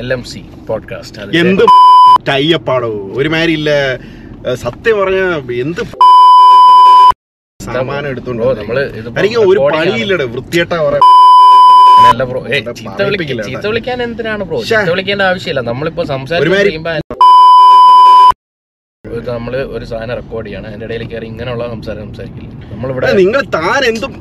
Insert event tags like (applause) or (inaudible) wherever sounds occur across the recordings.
L M C podcast എന്ത് ടൈപ്പാടോ ഒരുമാതിരി ഇല്ല സത്യം പറഞ്ഞ എന്ത് സാമാനം എടുത്തോണ്ടോ നമ്മൾ ഒരു പണിയില്ലട വൃത്തിയേട്ടാ പറയാ അല്ല ബ്രോ ഏ ചീത്ത വിളിക്കില്ല ചീത്ത വിളിക്കാൻ എന്തിനാണ് ബ്രോ. ചീത്ത വിളിക്കേണ്ട ആവശ്യമില്ല. നമ്മളിപ്പോ സംസാരിക്കുമ്പോ നമ്മൾ ഒരു സാധനം റെക്കോർഡ് ചെയ്യണം. അതിന്റെ ഇടയിൽ കയറി ഇങ്ങനെയുള്ള സംസാരം സംസാരിക്കില്ല. നമ്മളിവിടെ നിങ്ങൾ താൻ എന്തും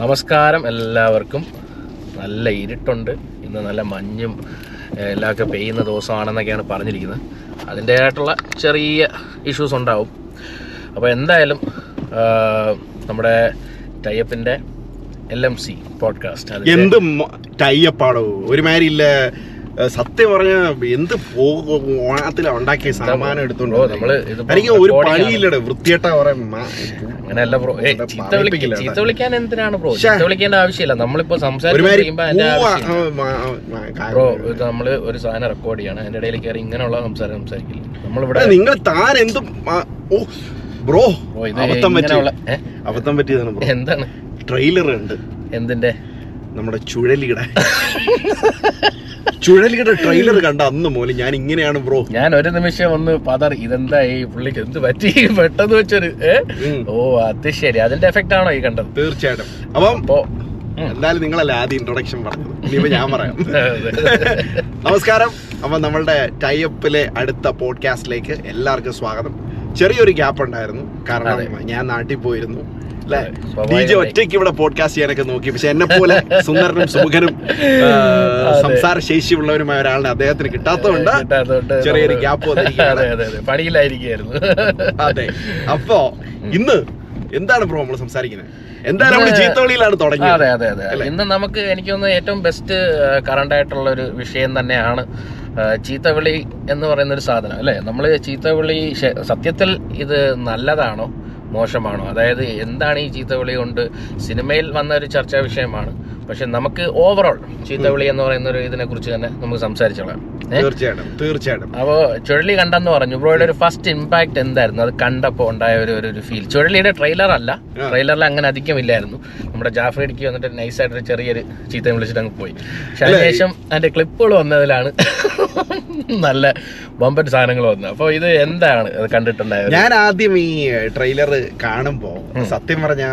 നമസ്കാരം എല്ലാവർക്കും. നല്ല ഇരുട്ടുണ്ട്. ഇന്ന് നല്ല മഞ്ഞും എല്ലാമൊക്കെ പെയ്യുന്ന ദിവസമാണെന്നൊക്കെയാണ് പറഞ്ഞിരിക്കുന്നത്. അതിന്റേതായിട്ടുള്ള ചെറിയ ഇഷ്യൂസ് ഉണ്ടാവും. അപ്പോൾ എന്തായാലും നമ്മുടെ ടൈപ്പിന്റെ എൽ എം സി പോഡ്കാസ്റ്റ് എന്ത് ടൈപ്പാടോ ഒരുമാതിരി ഇല്ല സത്യം പറഞ്ഞ എന്ത് ഓണത്തിലാ ഉണ്ടാക്കിയ സാമാനം എടുത്തോണ്ട്. നമ്മൾ എനിക്ക് ഒരു. പണിയില്ലടേ വൃത്തിയേട്ടാ പറയാ അങ്ങനെയല്ല ബ്രോ ചീത്ത വിളിക്ക ചീത്ത വിളിക്കാൻ എന്തിനാണ് ബ്രോ. ചീത്ത വിളിക്കേണ്ട ആവശ്യമില്ല. നമ്മളിപ്പോ ആ, ബ്രോ നമ്മൾ ഒരു സാധനം റെക്കോർഡ് ചെയ്യണം. അതിന്റെ ഇടയിൽ കയറി ഇങ്ങനെയുള്ള സംസാരം സംസാരിക്കില്ല. നമ്മളിവിടെ നിങ്ങൾ താൻ എന്തും ഓ ബ്രോ? അബദ്ധം പറ്റിയതാണ് ബ്രോ. എന്താണ്? ട്രെയിലർ ഉണ്ട്. എന്തിന്റെ? നമ്മുടെ ചുഴലിയുടെ ചുഴലിയുടെ ട്രെയിലർ കണ്ട അന്ന് മോലി ഞാൻ ഇങ്ങനെയാണ് ബ്രോ ഞാൻ ഒരു നിമിഷം ഒന്ന് പതറി ഇതെന്താ ഈ പുള്ളിക്ക് എന്ത് പറ്റി? പെട്ടെന്ന് വെച്ചൊരു ഓ അത് ശരി. അതിന്റെ എഫക്റ്റ് ആണോ ഈ കണ്ടത്? തീർച്ചയായിട്ടും. അപ്പം. എന്തായാലും നിങ്ങളല്ലേ ആദ്യം ഇൻട്രൊഡക്ഷൻ പറഞ്ഞത്. ഇനിയിപ്പോ ഞാൻ പറയാം. (laughs) നമസ്കാരം. അപ്പൊ നമ്മളുടെ ടൈപ്പിലെ അടുത്ത പോഡ്കാസ്റ്റിലേക്ക് എല്ലാവർക്കും സ്വാഗതം. ചെറിയൊരു ഗ്യാപ്പ് ഉണ്ടായിരുന്നു. കാരണം ഞാൻ നാട്ടിൽ പോയിരുന്നു. D J. ഒറ്റയ്ക്ക് ഇവിടെ പോഡ്കാസ്റ്റ് ചെയ്യാനൊക്കെ നോക്കി. പക്ഷെ എന്നെ പോലെ സുന്ദരനും സുഖനും സംസാര ശേഷി സംസാര ശേഷിയുള്ളവരുമായ ഒരാളിനെ അദ്ദേഹത്തിന് കിട്ടാത്തതുകൊണ്ട് ചെറിയൊരു ഗ്യാപ്പ് പണിയിലായിരിക്കുന്നു അതെ അപ്പോ ഇന്ന് എന്താണ് ബ്രോ നമ്മൾ സംസാരിക്കുന്നത്? എന്തായാലും നമ്മൾ ചീത്തോളിയിലാണ് അതെ തുടങ്ങിയത്. അതെ അതെ? ഇന്ന് നമുക്ക് എനിക്ക് തോന്നുന്നു ഏറ്റവും ബെസ്റ്റ് കറണ്ട് ആയിട്ടുള്ള ഒരു വിഷയം തന്നെയാണ് ചീത്തവിളി എന്ന് പറയുന്ന ഒരു സാധനം അല്ലേ? നമ്മൾ ചീത്തവിളി സത്യത്തിൽ ഇത് നല്ലതാണോ? മോശമാണോ? അതായത് എന്താണ് ഈ ചീത്തവിളി കൊണ്ട് സിനിമയിൽ വന്ന ഒരു ചർച്ചാ വിഷയമാണ്. പക്ഷെ നമുക്ക് ഓവറോൾ ചീത്തവിളി എന്ന് പറയുന്ന ഒരു ഇതിനെ കുറിച്ച് തന്നെ നമുക്ക് സംസാരിച്ചോളാം? തീർച്ചയായിട്ടും തീർച്ചയായിട്ടും. അപ്പോ ചുഴലി കണ്ടെന്ന് പറഞ്ഞു. ബ്രോയുടെ ഒരു ഫസ്റ്റ് ഇമ്പാക്ട് എന്തായിരുന്നു? അത് കണ്ടപ്പോ ഉണ്ടായ ഒരു ഒരു- ഫീൽ ചുഴലിയുടെ ട്രെയിലർ അല്ല. ട്രെയിലറിൽ അങ്ങനെ അധികം ഇല്ലായിരുന്നു നമ്മുടെ ജാഫർ ഇടുക്കി വന്നിട്ട് നൈസായിട്ട് ചെറിയൊരു ചീത്തയും വിളിച്ചിട്ട് അങ്ങ് പോയി. പക്ഷെ അതിനുശേഷം അതിന്റെ ക്ലിപ്പുകൾ വന്നതിലാണ് നല്ല ബമ്പൻ സാധനങ്ങൾ വന്നത്. അപ്പോൾ ഇത് എന്താണ്? അത് കണ്ടിട്ടുണ്ടായത്? ഞാൻ ആദ്യം ഈ ട്രെയിലർ കാണുമ്പോ സത്യം പറഞ്ഞ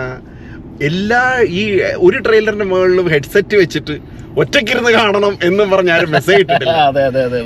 എല്ലാ ഈ ഒരു ട്രെയിലറിന്റെ മുകളിലും ഹെഡ്സെറ്റ് വെച്ചിട്ട് ഒറ്റയ്ക്കിരുന്ന് കാണണം എന്ന് പറഞ്ഞ ആരും മെസ്സേജ് ഇട്ടിട്ടില്ല.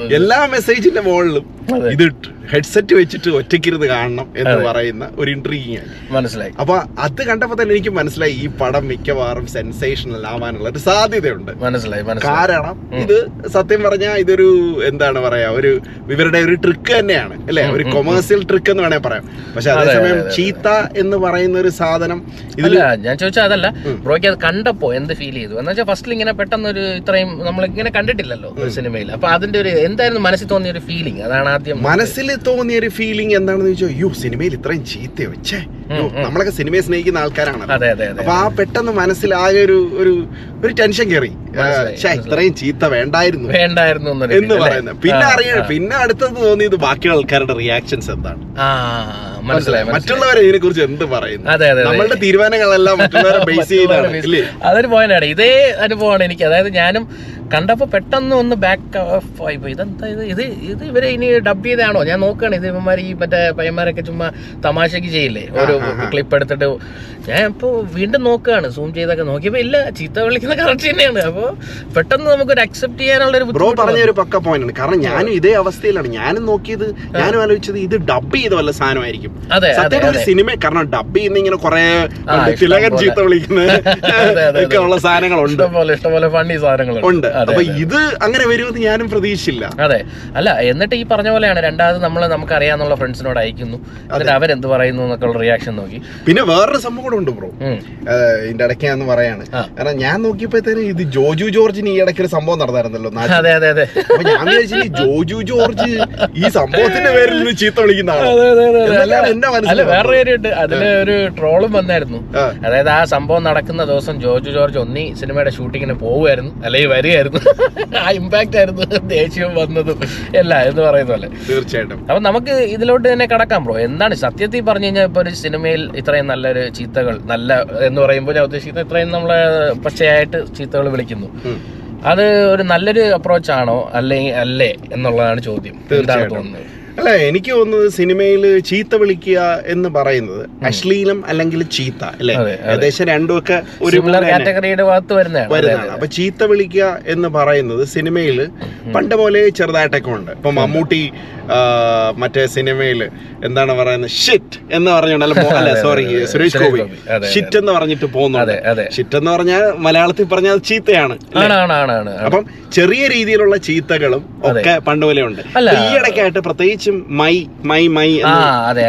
(laughs) എല്ലാ മെസ്സേജിന്റെ മുകളിലും ഇത് ഇത് ഹെഡ്സെറ്റ് വെച്ചിട്ട് ഒറ്റയ്ക്കിരുന്ന് കാണണം എന്ന് പറയുന്ന ഒരു ഇൻട്രീഗിങ് മനസ്സിലായി. അപ്പൊ അത് കണ്ടപ്പോ തന്നെ എനിക്ക് മനസ്സിലായി ഈ പടം മിക്കവാറും സെൻസേഷണൽ ആവാനുള്ള ഒരു സാധ്യതയുണ്ട്. മനസ്സിലായി കാരണം ഇത് സത്യം പറഞ്ഞാൽ ഇതൊരു എന്താണ് പറയാ ഒരു ഇവരുടെ ഒരു ട്രിക്ക് തന്നെയാണ് അല്ലെ? ഒരു കൊമേഴ്സ്യൽ ട്രിക്ക് എന്ന് വേണേ പറയാം. പക്ഷെ അതെ, അതേസമയം അതെ, അതെ. ചീത്ത എന്ന് പറയുന്ന ഒരു സാധനം ഇതിൽ ഞാൻ ചോദിച്ചാൽ അതല്ല. ബ്രോയ്ക്ക് അത് കണ്ടപ്പോ എന്ത് ഫീൽ ചെയ്തു? എന്ന് വെച്ചാൽ ഫസ്റ്റിൽ ഇങ്ങനെ പെട്ടെന്ന് ഒരു ഇത്രയും നമ്മൾ ഇങ്ങനെ കണ്ടിട്ടില്ലല്ലോ സിനിമയിൽ. അപ്പൊ അതിന്റെ ഒരു എന്തായിരുന്നു മനസ്സിൽ തോന്നിയ ഒരു ഫീലിംഗ് അതാണ് ആദ്യം മനസ്സിൽ തോന്നിയ ഒരു ഫീലിംഗ് എന്താണെന്ന് ചോദിച്ചാൽ അയ്യോ സിനിമയിൽ ഇത്രയും ചീത്തയോ? വെച്ചേ നമ്മളൊക്കെ സിനിമയെ സ്നേഹിക്കുന്ന ആൾക്കാരാണ് അപ്പൊ ആ പെട്ടെന്ന് മനസ്സിലാകെ ഒരു ഒരു ഒരു ടെൻഷൻ കയറി ഇത്രയും ചീത്ത വേണ്ടായിരുന്നു. വേണ്ടായിരുന്നു എന്ന് പറയുന്നത്. പിന്നെ ആ, അറിയാം പിന്നെ അടുത്തത് തോന്നിയത് ബാക്കിയുള്ള ആൾക്കാരുടെ റിയാക്ഷൻസ് എന്താണ്? മനസ്സിലായി മറ്റുള്ളവരെ ഇതിനെ കുറിച്ച് എന്ത് പറയുന്നു? അതെ അതെ അതെ. നമ്മളുടെ തീരുമാനങ്ങളെല്ലാം മറ്റുള്ളവരെ ബേസ് ചെയ്താണ്. അതൊരു പോയിന്റാണ് ഇതേ അനുഭവമാണ് എനിക്ക്. അതായത് ഞാനും കണ്ടപ്പോ പെട്ടെന്ന് ഒന്ന് ബാക്ക് ഓഫ് ആയി പോയി ഇതെന്താ ഇത്? ഇത് ഇത് ഇവരെ ഇനി ഡബ് ചെയ്താണോ ഞാൻ നോക്കുകയാണ്. ഇത് ഇവന്മാർ ഈ മറ്റേ പയ്യന്മാരൊക്കെ ചുമ്മാ തമാശക്ക് ചെയ്യില്ലേ? ഒരു ക്ലിപ്പ് എടുത്തിട്ട്. ഞാൻ ഇപ്പോൾ വീണ്ടും നോക്കുകയാണ്. സൂം ചെയ്തൊക്കെ നോക്കിയപ്പോൾ ഇല്ല ചീത്ത വിളിക്കുന്ന കറക്റ്റ് തന്നെയാണ്. അപ്പോൾ പെട്ടെന്ന് നമുക്ക് ഒരു അക്സെപ്റ്റ് ചെയ്യാനുള്ള ഒരു ബ്രോ പറഞ്ഞ ഒരു പക്ക പോയിന്റ് ആണ്. കാരണം ഞാനും ഇതേ അവസ്ഥയിലാണ്. ഞാനും നോക്കിയത് ഞാനും ആലോചിച്ചത് ഇത് ഡബ് ചെയ്ത വല്ല സാധനമായിരിക്കും. അതെ, സത്യം ഒരു സിനിമ കാരണം ഡബ് ചെയ്യുന്ന ഇങ്ങനെ കുറെ തിലകൻ ചീത്ത വിളിക്കുന്ന. ഒക്കെ ഉള്ള സാധനങ്ങളുണ്ട്. ഇഷ്ടംപോലെ ഫണ്ണി സാധനങ്ങളുണ്ട്. ഉണ്ട്. അപ്പൊ ഇത് അങ്ങനെ വരുമെന്ന് ഞാനും പ്രതീക്ഷിച്ചില്ല. അതെ. അല്ല എന്നിട്ട് ഈ പറഞ്ഞ പോലെയാണ് രണ്ടാമത് നമ്മൾ നമുക്ക് അറിയാന്നുള്ള ഫ്രണ്ട്സിനോട് അയക്കുന്നു എന്നിട്ട് അവരെന്ത് പറയുന്നു എന്നൊക്കെ ഉള്ള റിയാക്ഷൻ നോക്കി. പിന്നെ വേറൊരു സംഭവം കൂടെ ഉണ്ട് ബ്രോ. ഇതിന്റെ ഇടയ്ക്ക് ഞാൻ പറയാണ്. കാരണം ഞാൻ നോക്കിയപ്പോഴത്തേനും ഇത് ജോജു ജോർജിന് ഈ ഇടയ്ക്ക് ഒരു സംഭവം നടന്നായിരുന്നല്ലോ അതെ അതെ അതെ. അപ്പൊ ഞാൻ വിചാരിച്ചു ജോജു ജോർജ് ഈ സംഭവത്തിന്റെ പേരിൽ ചീത്ത വിളിക്കുന്ന അല്ല വേറൊരു വേറെ കാര്യമുണ്ട്. അതിൽ ഒരു ട്രോളും വന്നായിരുന്നു. അതായത് ആ സംഭവം നടക്കുന്ന ദിവസം ജോർജ് ജോർജ് ഒന്നി സിനിമയുടെ ഷൂട്ടിങ്ങിന് പോവുമായിരുന്നു. അല്ലെങ്കിൽ വരികയായിരുന്നു ആ ഇമ്പാക്റ്റ് ആയിരുന്നു ദേഷ്യം വന്നതും എല്ലാം എന്ന് പറയുന്ന പോലെ. തീർച്ചയായിട്ടും. അപ്പൊ നമുക്ക് ഇതിലോട്ട് തന്നെ കടക്കാം ബ്രോ എന്താണ് സത്യത്തിൽ പറഞ്ഞു കഴിഞ്ഞാൽ ഇപ്പൊ ഒരു സിനിമയിൽ ഇത്രയും നല്ലൊരു ചീത്തകൾ നല്ല എന്ന് പറയുമ്പോൾ ഞാൻ ഉദ്ദേശിക്കുന്നത് ഇത്രയും നമ്മളെ പച്ചയായിട്ട് ചീത്തകൾ വിളിക്കുന്നു. അത് ഒരു നല്ലൊരു അപ്രോച്ച് ആണോ അല്ലെങ്കിൽ അല്ലേ എന്നുള്ളതാണ് ചോദ്യം. എന്താണ്. തോന്നുന്നത്? അല്ല എനിക്ക് തോന്നുന്നത് സിനിമയിൽ ചീത്ത വിളിക്കുക എന്ന് പറയുന്നത് അശ്ലീലം അല്ലെങ്കിൽ ചീത്ത അല്ലെ? ഏകദേശം രണ്ടും ഏകദേശം രണ്ടുമൊക്കെ ഒരു കാറ്റഗറിയുടെ ഭാഗത്ത് വരുന്നതാണ്. അപ്പൊ ചീത്ത വിളിക്കുക എന്ന് പറയുന്നത് സിനിമയിൽ പണ്ട് പോലെ ചെറുതായിട്ടൊക്കെ ഉണ്ട്. ഇപ്പൊ മമ്മൂട്ടി മറ്റേ സിനിമയിൽ എന്താണ് പറയുന്നത്? ഷിറ്റ് എന്ന് പറഞ്ഞാൽ അല്ല (laughs) സോറി സുരേഷ് ഗോപി. ഷിറ്റ് എന്ന് പറഞ്ഞിട്ട് പോകുന്നുണ്ട്. ഷിറ്റ് എന്ന് പറഞ്ഞാൽ മലയാളത്തിൽ പറഞ്ഞാൽ അത് ചീത്തയാണ് അപ്പം ചെറിയ രീതിയിലുള്ള ചീത്തകളും ഒക്കെ പണ്ട് പോലെ ഉണ്ട്. ഇടയ്ക്കായിട്ട് പ്രത്യേകിച്ചും മൈ മൈ മൈ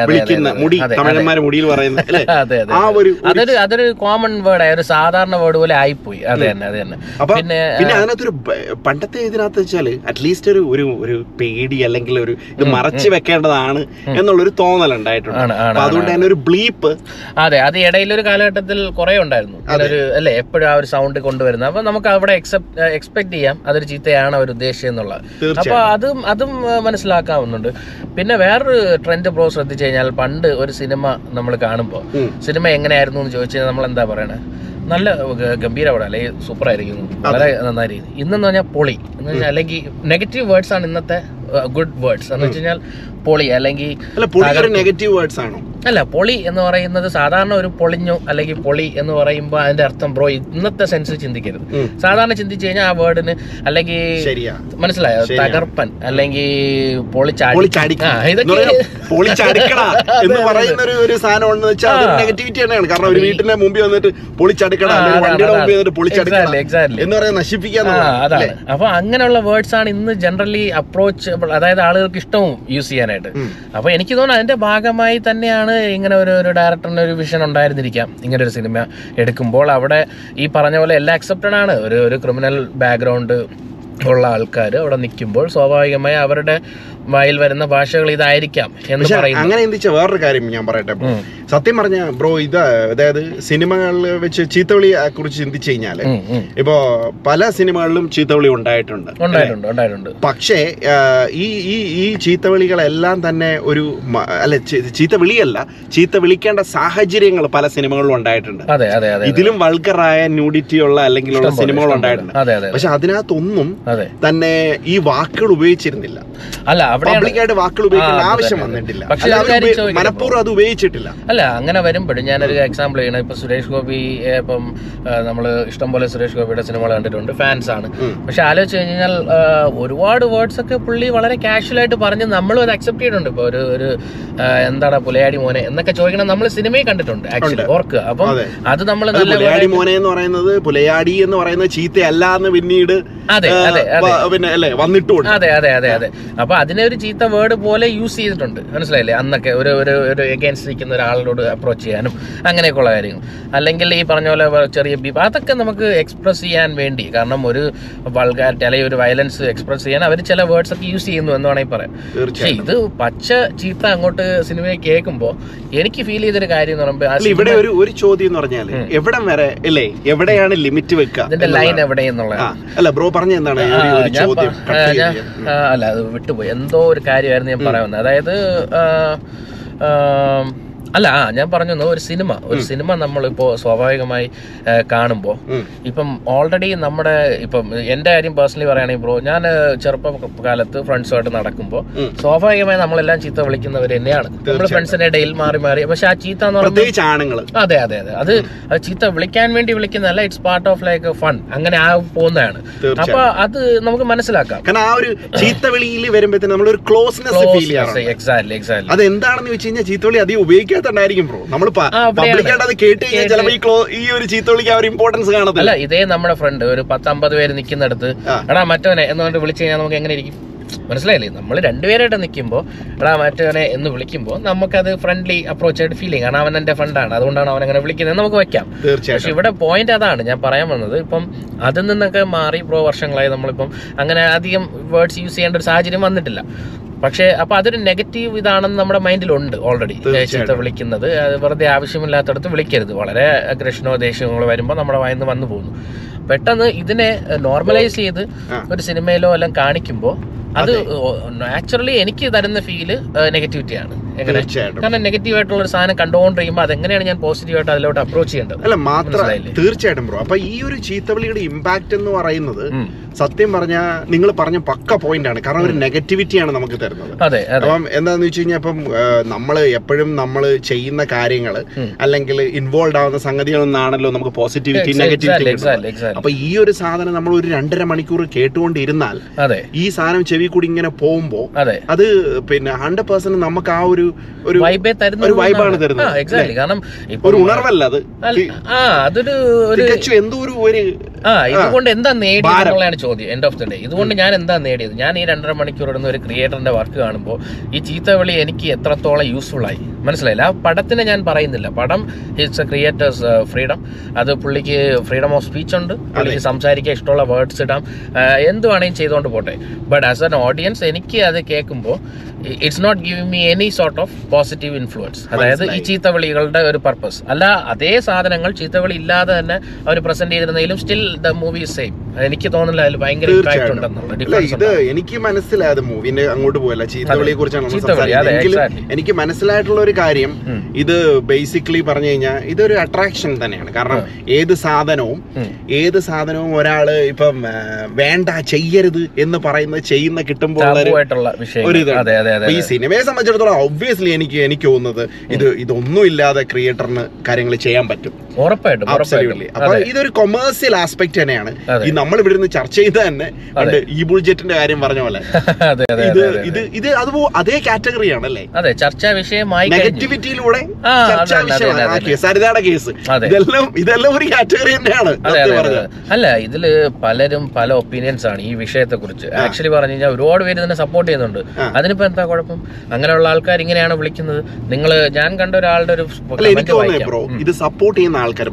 വിളിക്കുന്ന മുടി തമിഴന്മാരെ മുടിയിൽ (laughs) അതെ ആ ഒരു അതൊരു അതൊരു കോമൺ വേർഡ് ഒരു സാധാരണ വേർഡ് പോലെ ആയിപ്പോയി. അതെ തന്നെ അതെ തന്നെ. അപ്പൊ പിന്നെ പിന്നെ അതിനകത്തൊരു പണ്ടത്തെ ഇതിനകത്ത് വെച്ചാൽ അറ്റ്ലീസ്റ്റ് ഒരു ഒരു ഒരു പേടി അല്ലെങ്കിൽ ഒരു ഇത് മറച്ചു വെക്കേണ്ടതാണ് എന്നുള്ളൊരു തോന്നൽ ഉണ്ടായിട്ടുണ്ട്. അതുകൊണ്ട് തന്നെ ഒരു ബ്ലീപ്പ് അതെ അത് ഇടയിലൊരു കാലഘട്ടത്തിൽ കുറെ ഉണ്ടായിരുന്നു. ഒരു അല്ലേ എപ്പോഴും ആ ഒരു സൗണ്ട് കൊണ്ടുവരുന്നത്. അപ്പൊ നമുക്ക് അവിടെ എക്സെപ്റ്റ് എക്സ്പെക്ട് ചെയ്യാം. അതൊരു ചീത്തയാണ് അവർ ഉദ്ദേശിച്ചത് എന്നുള്ളത്. അപ്പൊ അതും അതും മനസ്സിലാക്കാവുന്നുണ്ട്. പിന്നെ വേറൊരു ട്രെൻഡ് പ്രോ ശ്രദ്ധിച്ചു കഴിഞ്ഞാൽ പണ്ട് ഒരു സിനിമ നമ്മൾ കാണുമ്പോൾ. സിനിമ എങ്ങനെയായിരുന്നു എന്ന് ചോദിച്ചാൽ കഴിഞ്ഞാൽ നമ്മൾ എന്താ പറയണേ? നല്ല ഗംഭീര പടം അല്ലെങ്കിൽ സൂപ്പർ ആയിരിക്കുന്നു വളരെ നന്നായിരിക്കും ഇന്നെന്ന് പറഞ്ഞാൽ പൊളി. എന്ന് വെച്ചാൽ അല്ലെങ്കിൽ നെഗറ്റീവ് വേർഡ്സ് ആണ് ഇന്നത്തെ ഗുഡ് വേർഡ്സ് എന്ന് വെച്ച് കഴിഞ്ഞാൽ പൊളി അല്ലെങ്കിൽ നെഗറ്റീവ് വേർഡ്സ് ആണോ? അല്ല പൊളി എന്ന് പറയുന്നത് സാധാരണ ഒരു പൊളിഞ്ഞു അല്ലെങ്കിൽ പൊളി എന്ന് പറയുമ്പോൾ അതിന്റെ അർത്ഥം ബ്രോ ഇന്നത്തെ സെൻസിൽ ചിന്തിക്കരുത്. സാധാരണ ചിന്തിച്ചു കഴിഞ്ഞാൽ ആ വേർഡിന് അല്ലെങ്കിൽ മനസ്സിലായോ. തകർപ്പൻ അല്ലെങ്കിൽ പൊളിച്ചാടി (laughs) എന്ന് പറയുന്ന ഒരു വെച്ചാൽ നെഗറ്റിവിറ്റി തന്നെയാണ്. കാരണം ഒരു വീട്ടിന്റെ മുമ്പിൽ വന്നിട്ട് പൊളിച്ചടുക്കട വണ്ടിയുടെ മുമ്പിൽ വന്നിട്ട് പൊളിച്ചടുക്കട. എന്ന് പറയാൻ നശിപ്പിക്കാൻ ആ അതാണ്. അപ്പൊ അങ്ങനെയുള്ള വേർഡ്സ് ആണ് ഇന്ന് ജനറലി അപ്രോച്ച് അതായത് ആളുകൾക്ക് ഇഷ്ടവും യൂസ് ചെയ്യാനായിട്ട്. അപ്പൊ എനിക്ക് തോന്നുന്നു അതിന്റെ ഭാഗമായി തന്നെയാണ് ഇങ്ങനെ ഒരു ഒരു ഡയറക്ടറിന് ഒരു വിഷൻ ഉണ്ടായിരുന്നിരിക്കാം. ഇങ്ങനെ ഒരു സിനിമ എടുക്കുമ്പോൾ അവിടെ ഈ പറഞ്ഞ പോലെ എല്ലാം അക്സെപ്റ്റഡ് ആണ്. ഒരു ഒരു ക്രിമിനൽ ബാക്ക്ഗ്രൗണ്ട് ഉള്ള ആൾക്കാർ അവിടെ നിൽക്കുമ്പോൾ സ്വാഭാവികമായി അവരുടെ വായിൽ വരുന്ന ഭാഷകൾ ഇതായിരിക്കാം എന്ന് പറയുന്നത് പറയുന്നു. അങ്ങനെ ചിന്തിച്ച വേറൊരു കാര്യം ഞാൻ പറയട്ടെ. സത്യം പറഞ്ഞ ബ്രോ ഇത് അതായത് സിനിമകളിൽ വെച്ച് ചീത്തവിളിയെ കുറിച്ച് ചിന്തിച്ചു കഴിഞ്ഞാൽ ഉം. ഇപ്പോ പല സിനിമകളിലും ചീത്തവിളി ഉണ്ടായിട്ടുണ്ട് ഉണ്ടായിട്ടുണ്ട് ഉണ്ടായിട്ടുണ്ട്. പക്ഷേ ഈ ഈ ഈ ചീത്തവിളികളെല്ലാം തന്നെ ഒരു അല്ലെ ചീത്തവിളിയല്ല ചീത്ത വിളിക്കേണ്ട സാഹചര്യങ്ങൾ പല സിനിമകളിലും ഉണ്ടായിട്ടുണ്ട്. ഇതിലും വൾക്കറായ ന്യൂഡിറ്റി ഉള്ള അല്ലെങ്കിൽ ഉള്ള സിനിമകൾ ഉണ്ടായിട്ടുണ്ട്. പക്ഷെ അതിനകത്തൊന്നും തന്നെ ഈ വാക്കുകൾ ഉപയോഗിച്ചിരുന്നില്ല. അല്ല പബ്ലിക്കായിട്ട് വാക്കുകൾ ഉപയോഗിക്കേണ്ട ആവശ്യം വന്നിട്ടില്ല. പക്ഷെ മനഃപൂർവം അത് ഉപയോഗിച്ചിട്ടില്ല. അല്ല അങ്ങനെ വരുമ്പോഴും ഞാനൊരു എക്സാമ്പിൾ ചെയ്യണം. ഇപ്പൊ സുരേഷ് ഗോപി ഇപ്പം നമ്മൾ ഇഷ്ടംപോലെ സുരേഷ് ഗോപിയുടെ സിനിമകൾ കണ്ടിട്ടുണ്ട്. ഫാൻസ് ആണ്. പക്ഷെ ആലോചിച്ച് കഴിഞ്ഞാൽ ഒരുപാട് വേർഡ്സ് ഒക്കെ പുള്ളി വളരെ കാഷ്വൽ ആയിട്ട് പറഞ്ഞ് നമ്മളും അത് അക്സെപ്റ്റ് ചെയ്തിട്ടുണ്ട്. ഇപ്പൊ ഒരു ഒരു എന്താണ് പുലയാടി മോനെ എന്നൊക്കെ ചോദിക്കണം. നമ്മൾ സിനിമയിൽ കണ്ടിട്ടുണ്ട് ആക്ച്വലി ഓർക്കുക അപ്പം അത്. നമ്മൾ നല്ല പുലയാടി മോനെ എന്ന് പറയുന്നത് പുലയാടി എന്ന് പറയുന്നത് ചീത്തയല്ല എന്ന് പിന്നീട് അതെ, അതെ, അതെ. പിന്നെ അല്ലേ വന്നിട്ടുണ്ട് അതെ അതെ അതെ അതെ. അപ്പൊ അതിനെ ഒരു ചീത്ത വേർഡ് പോലെ യൂസ് ചെയ്തിട്ടുണ്ട്. മനസ്സിലായില്ലേ? അന്നൊക്കെ ഒരു ഒരു ഒരു എഗൈൻസ്റ്റ് നിൽക്കുന്ന ഒരാളോട് അപ്രോച്ച് ചെയ്യാനും അങ്ങനെയൊക്കെയുള്ള കാര്യങ്ങൾ. അല്ലെങ്കിൽ ഈ പറഞ്ഞ പോലെ ചെറിയ ബീപ്പ് അതൊക്കെ നമുക്ക് എക്സ്പ്രസ് ചെയ്യാൻ വേണ്ടി കാരണം ഒരു വൾഗാരിറ്റി അല്ലെങ്കിൽ ഒരു വയലൻസ് എക്സ്പ്രസ് ചെയ്യാൻ അവർ ചില വേർഡ്സ് ഒക്കെ യൂസ് ചെയ്യുന്നു എന്ന് വേണമെങ്കിൽ പറയാം. പക്ഷേ ഇത് പച്ച ചീത്ത അങ്ങോട്ട് സിനിമയെ കേൾക്കുമ്പോൾ എനിക്ക് ഫീൽ ചെയ്തൊരു കാര്യം എന്ന് പറയുമ്പോൾ ഇവിടെ ഒരു ഒരു ചോദ്യം എന്ന് പറഞ്ഞാൽ എവിടം വരെ അല്ലേ? എവിടെയാണ് ലിമിറ്റ് വെക്കുക ഇതിന്റെ ലൈൻ എവിടെ എന്നുള്ളത് അല്ല ബ്രോ പറഞ്ഞ എന്താണ്? ചോദ്യം അല്ല അത് വിട്ടുപോയി. എന്തോ ഒരു കാര്യമായിരുന്നു ഞാൻ പറയാൻ വന്നത്. അതായത് അല്ല ആ ഞാൻ പറഞ്ഞു ഒരു സിനിമ. ഒരു സിനിമ നമ്മളിപ്പോ സ്വാഭാവികമായി കാണുമ്പോൾ. ഇപ്പം ഓൾറെഡി നമ്മുടെ ഇപ്പം എന്റെ കാര്യം പേഴ്സണലി പറയുകയാണെങ്കിൽ ബ്രോ ഞാൻ ചെറുപ്പ കാലത്ത് ഫ്രണ്ട്സുമായിട്ട് നടക്കുമ്പോൾ സ്വാഭാവികമായി നമ്മളെല്ലാം ചീത്ത വിളിക്കുന്നവർ തന്നെയാണ് നമ്മൾ ഫ്രണ്ട്സിന്റെ ഇടയിൽ മാറി മാറി. പക്ഷെ ആ ചീത്ത എന്ന് പറയുന്നത് അതെ അതെ അതെ. അത് ചീത്ത വിളിക്കാൻ വേണ്ടി വിളിക്കുന്നതല്ല it's part of like fun അങ്ങനെ ആ പോകുന്നതാണ്. അപ്പൊ അത് നമുക്ക് മനസ്സിലാക്കാം. കാരണം ആ ഒരു ചീത്തവിളിയിൽ വരുമ്പോഴത്തേന് നമ്മൾ ഒരു ക്ലോസ്നെസ് എക്സാക്ട്ലി എക്സാക്ട്ലി അത് എന്താണെന്ന് വെച്ച് കഴിഞ്ഞാൽ ചീത്തവിളി അധികം ഉപയോഗിക്കാത്തുണ്ടായിരിക്കും ബ്രോ നമ്മൾ പബ്ലിക്കായിട്ട് അത് കേട്ട് കഴിഞ്ഞാൽ ഈ ക്ലോ ഈ ഒരു ചീത്തവിളിക്ക് ആ ഒരു ഇമ്പോർട്ടൻസ് കാണത്തില്ല. അല്ല ഇതേ നമ്മുടെ ഫ്രണ്ട് ഒരു പത്തമ്പത് പേര് നിൽക്കുന്നിടത്ത് എടാ മറ്റവനെ എന്ന് പറഞ്ഞിട്ട് വിളിച്ചു കഴിഞ്ഞാൽ നമുക്ക് എങ്ങനെ ഇരിക്കും? മനസ്സിലായില്ലേ? നമ്മൾ രണ്ടുപേരായിട്ട് നിൽക്കുമ്പോൾ എടാ മറ്റവനെ എന്ന് വിളിക്കുമ്പോൾ നമുക്കത് ഫ്രണ്ട്ലി അപ്രോച്ച് ആയിട്ട് ഫീൽ ചെയ്യും. കാരണം അവൻ എന്റെ ഫ്രണ്ടാണ് അതുകൊണ്ടാണ് അവൻ അങ്ങനെ വിളിക്കുന്നത്. നമുക്ക് വെക്കാം. പക്ഷെ ഇവിടെ പോയിന്റ് അതാണ് ഞാൻ പറയാൻ വന്നത്. ഇപ്പം അതിൽ നിന്നൊക്കെ മാറി പ്രോ വർഷങ്ങളായി നമ്മളിപ്പം അങ്ങനെ അധികം വേർഡ്സ് യൂസ് ചെയ്യേണ്ട ഒരു സാഹചര്യം വന്നിട്ടില്ല. പക്ഷേ അപ്പൊ അതൊരു നെഗറ്റീവ് ഇതാണെന്ന് നമ്മുടെ മൈൻഡിലുണ്ട് ഓൾറെഡി. ചീത്ത വിളിക്കുന്നത്. അത് വെറുതെ ആവശ്യമില്ലാത്തടത്ത് വിളിക്കരുത്. വളരെ അഗ്രഷനോ ദേഷ്യമോ വരുമ്പോൾ നമ്മുടെ വായിന്ന് വന്നു പോകുന്നു. പെട്ടെന്ന് ഇതിനെ നോർമലൈസ് ചെയ്ത് ഒരു സിനിമയിലോ എല്ലാം കാണിക്കുമ്പോൾ അത് നാച്ചുറലി എനിക്ക് തരുന്ന ഫീൽ നെഗറ്റിവിറ്റിയാണ് എങ്ങനെ? കാരണം നെഗറ്റീവ് ആയിട്ടുള്ള ഒരു സാധനം കണ്ടുകൊണ്ടിരിക്കുമ്പോൾ അതെങ്ങനെയാണ് ഞാൻ പോസിറ്റീവായിട്ട് അതിലോട്ട് അപ്രോച്ച് ചെയ്യേണ്ടത്? അല്ല മാത്രം മനസ്സിലായില്ലേ? തീർച്ചയായിട്ടും ബ്രോ അപ്പൊ ഈ ഒരു ചീത്തവിളിയുടെ ഇമ്പാക്ട് എന്ന് പറയുന്നത് സത്യം പറഞ്ഞാൽ നിങ്ങൾ പറഞ്ഞ പക്ക പോയിന്റ് ആണ്. കാരണം ഒരു നെഗറ്റിവിറ്റിയാണ് നമുക്ക് തരുന്നത്. അപ്പം എന്താന്ന് വെച്ച് കഴിഞ്ഞാൽ ഇപ്പം നമ്മൾ എപ്പോഴും നമ്മൾ ചെയ്യുന്ന കാര്യങ്ങൾ അല്ലെങ്കിൽ ഇൻവോൾവ് ആവുന്ന സംഗതികളൊന്നാണല്ലോ നമുക്ക് പോസിറ്റിവിറ്റി നെഗറ്റിവിറ്റി. അപ്പൊ ഈ ഒരു സാധനം നമ്മൾ ഒരു രണ്ടര മണിക്കൂർ കേട്ടുകൊണ്ടിരുന്നാൽ ഈ സാധനം ചെവി കൂടി ഇങ്ങനെ പോകുമ്പോ അതെ. പിന്നെ ഹൺഡ്രഡ് പെർസെന്റ് നമുക്ക് ആ ഒരു ഒരു വൈബേ തരുന്ന ഒരു വൈബാണ് തരുന്നത്. എക്സാക്ട്ലി കാരണം ഒരു ഉണർവല്ല അത്. ആ അതൊരു ഒരു എന്തോ ഒരു ഒരു ആ ഇതുകൊണ്ട് എന്താ നേടിയത് എന്നുള്ളതാണ് ചോദ്യം എൻഡ് ഓഫ് ദി ഡേ ഇതുകൊണ്ട് ഞാൻ എന്താ നേടിയത്? ഞാൻ ഈ രണ്ടര മണിക്കൂർ ഇടുന്ന ഒരു ക്രിയേറ്ററിന്റെ വർക്ക് കാണുമ്പോൾ ഈ ചീത്തവിളി എനിക്ക് എത്രത്തോളം യൂസ്ഫുൾ ആയി? മനസ്സിലായില്ല? ആ പടത്തിനെ ഞാൻ പറയുന്നില്ല. പടം ഇറ്റ്സ് എ ക്രിയേറ്റേഴ്സ് ഫ്രീഡം അത് പുള്ളിക്ക് ഫ്രീഡം ഓഫ് സ്പീച്ച് ഉണ്ട്. പുള്ളിക്ക് സംസാരിക്കാൻ ഇഷ്ടമുള്ള വേർഡ്സ് ഇടാം. ആ, എന്ത് വേണമെങ്കിലും ചെയ്തുകൊണ്ട് പോട്ടെ. ബട്ട് ആസ് എൻ ഓഡിയൻസ് എനിക്ക് അത് കേൾക്കുമ്പോൾ it's not giving me any sort of positive influence അതായത് ഈ. ചീത്തവിളികളുടെ ഒരു പർപ്പസ് അല്ല അതേ സാധനങ്ങൾ ചീത്തവിളി ഇല്ലാതെ തന്നെ അവർ പ്രസന്റ് ചെയ്തിരുന്നെങ്കിലും സ്റ്റിൽ ദ മൂവി സെയിം എനിക്ക് തോന്നുന്നില്ല അതിൽ ഭയങ്കര ഇമ്പാക്ട് ഉണ്ടെന്നുള്ള ഇത് എനിക്ക് മനസ്സിലായത് മൂവിന്റെ അങ്ങോട്ട് പോയല്ല. ചീത്തവിളിയെ കുറിച്ചാണ്. എനിക്ക് മനസ്സിലായിട്ടുള്ള ഒരു കാര്യം ഇത് ബേസിക്കലി പറഞ്ഞു കഴിഞ്ഞാൽ ഇതൊരു അട്രാക്ഷൻ തന്നെയാണ്. കാരണം ഏത് സാധനവും ഏത് സാധനവും ഒരാൾ ഇപ്പം വേണ്ട ചെയ്യരുത് എന്ന് പറയുന്നത് ചെയ്യുന്ന കിട്ടുമ്പോൾ ഒരു- ഈ സിനിമയെ സംബന്ധിച്ചിടത്തോളം ഒബ്വിയസ്ലി എനിക്ക് എനിക്ക് തോന്നുന്നത് ഇത് ഇതൊന്നും ഇല്ലാതെ ക്രിയേറ്ററിന് കാര്യങ്ങൾ ചെയ്യാൻ പറ്റും. ഉറപ്പായിട്ടും അപ്പൊ ഇതൊരു കൊമേഴ്സ്യൽ ആസ്പെക്ട് തന്നെയാണ്. ഈ നമ്മൾ ഇവിടെ നിന്ന് ചർച്ച ചെയ്ത തന്നെ ഈ ബുൾജെറ്റിന്റെ കാര്യം പറഞ്ഞ പോലെ. (laughs) അതെ അതെ ഇത് അതെ അതെ. ഇത് ഇത് അതുപോ അതേ കാറ്റഗറിയാണ് അല്ലേ അതെ ചർച്ചാ വിഷയമായി നെഗറ്റിവിറ്റിയിലൂടെ ചർച്ചാ വിഷയമാണ്. അതെ, അതെ, സരിതയുടെ കേസ് ഇതെല്ലാം ഇതെല്ലാം ഒരു കാറ്റഗറി തന്നെയാണ്. അതെ അതെ. അതെ. അല്ല ഇതിൽ പലരും പല ഒപ്പീനിയൻസ് ആണ് ഈ വിഷയത്തെ കുറിച്ച് ആക്ച്വലി പറഞ്ഞു കഴിഞ്ഞാൽ ഒരുപാട് പേര് തന്നെ സപ്പോർട്ട് ചെയ്യുന്നുണ്ട്. അതിനിപ്പോ എന്താ കുഴപ്പം? അങ്ങനെയുള്ള ആൾക്കാർ ഇങ്ങനെയാണ് വിളിക്കുന്നത്. നിങ്ങൾ ഞാൻ കണ്ട ഒരാളുടെ ഒരു. ബ്രോ ഇത് സപ്പോർട്ട് ചെയ്യുന്ന ആൾക്കാർ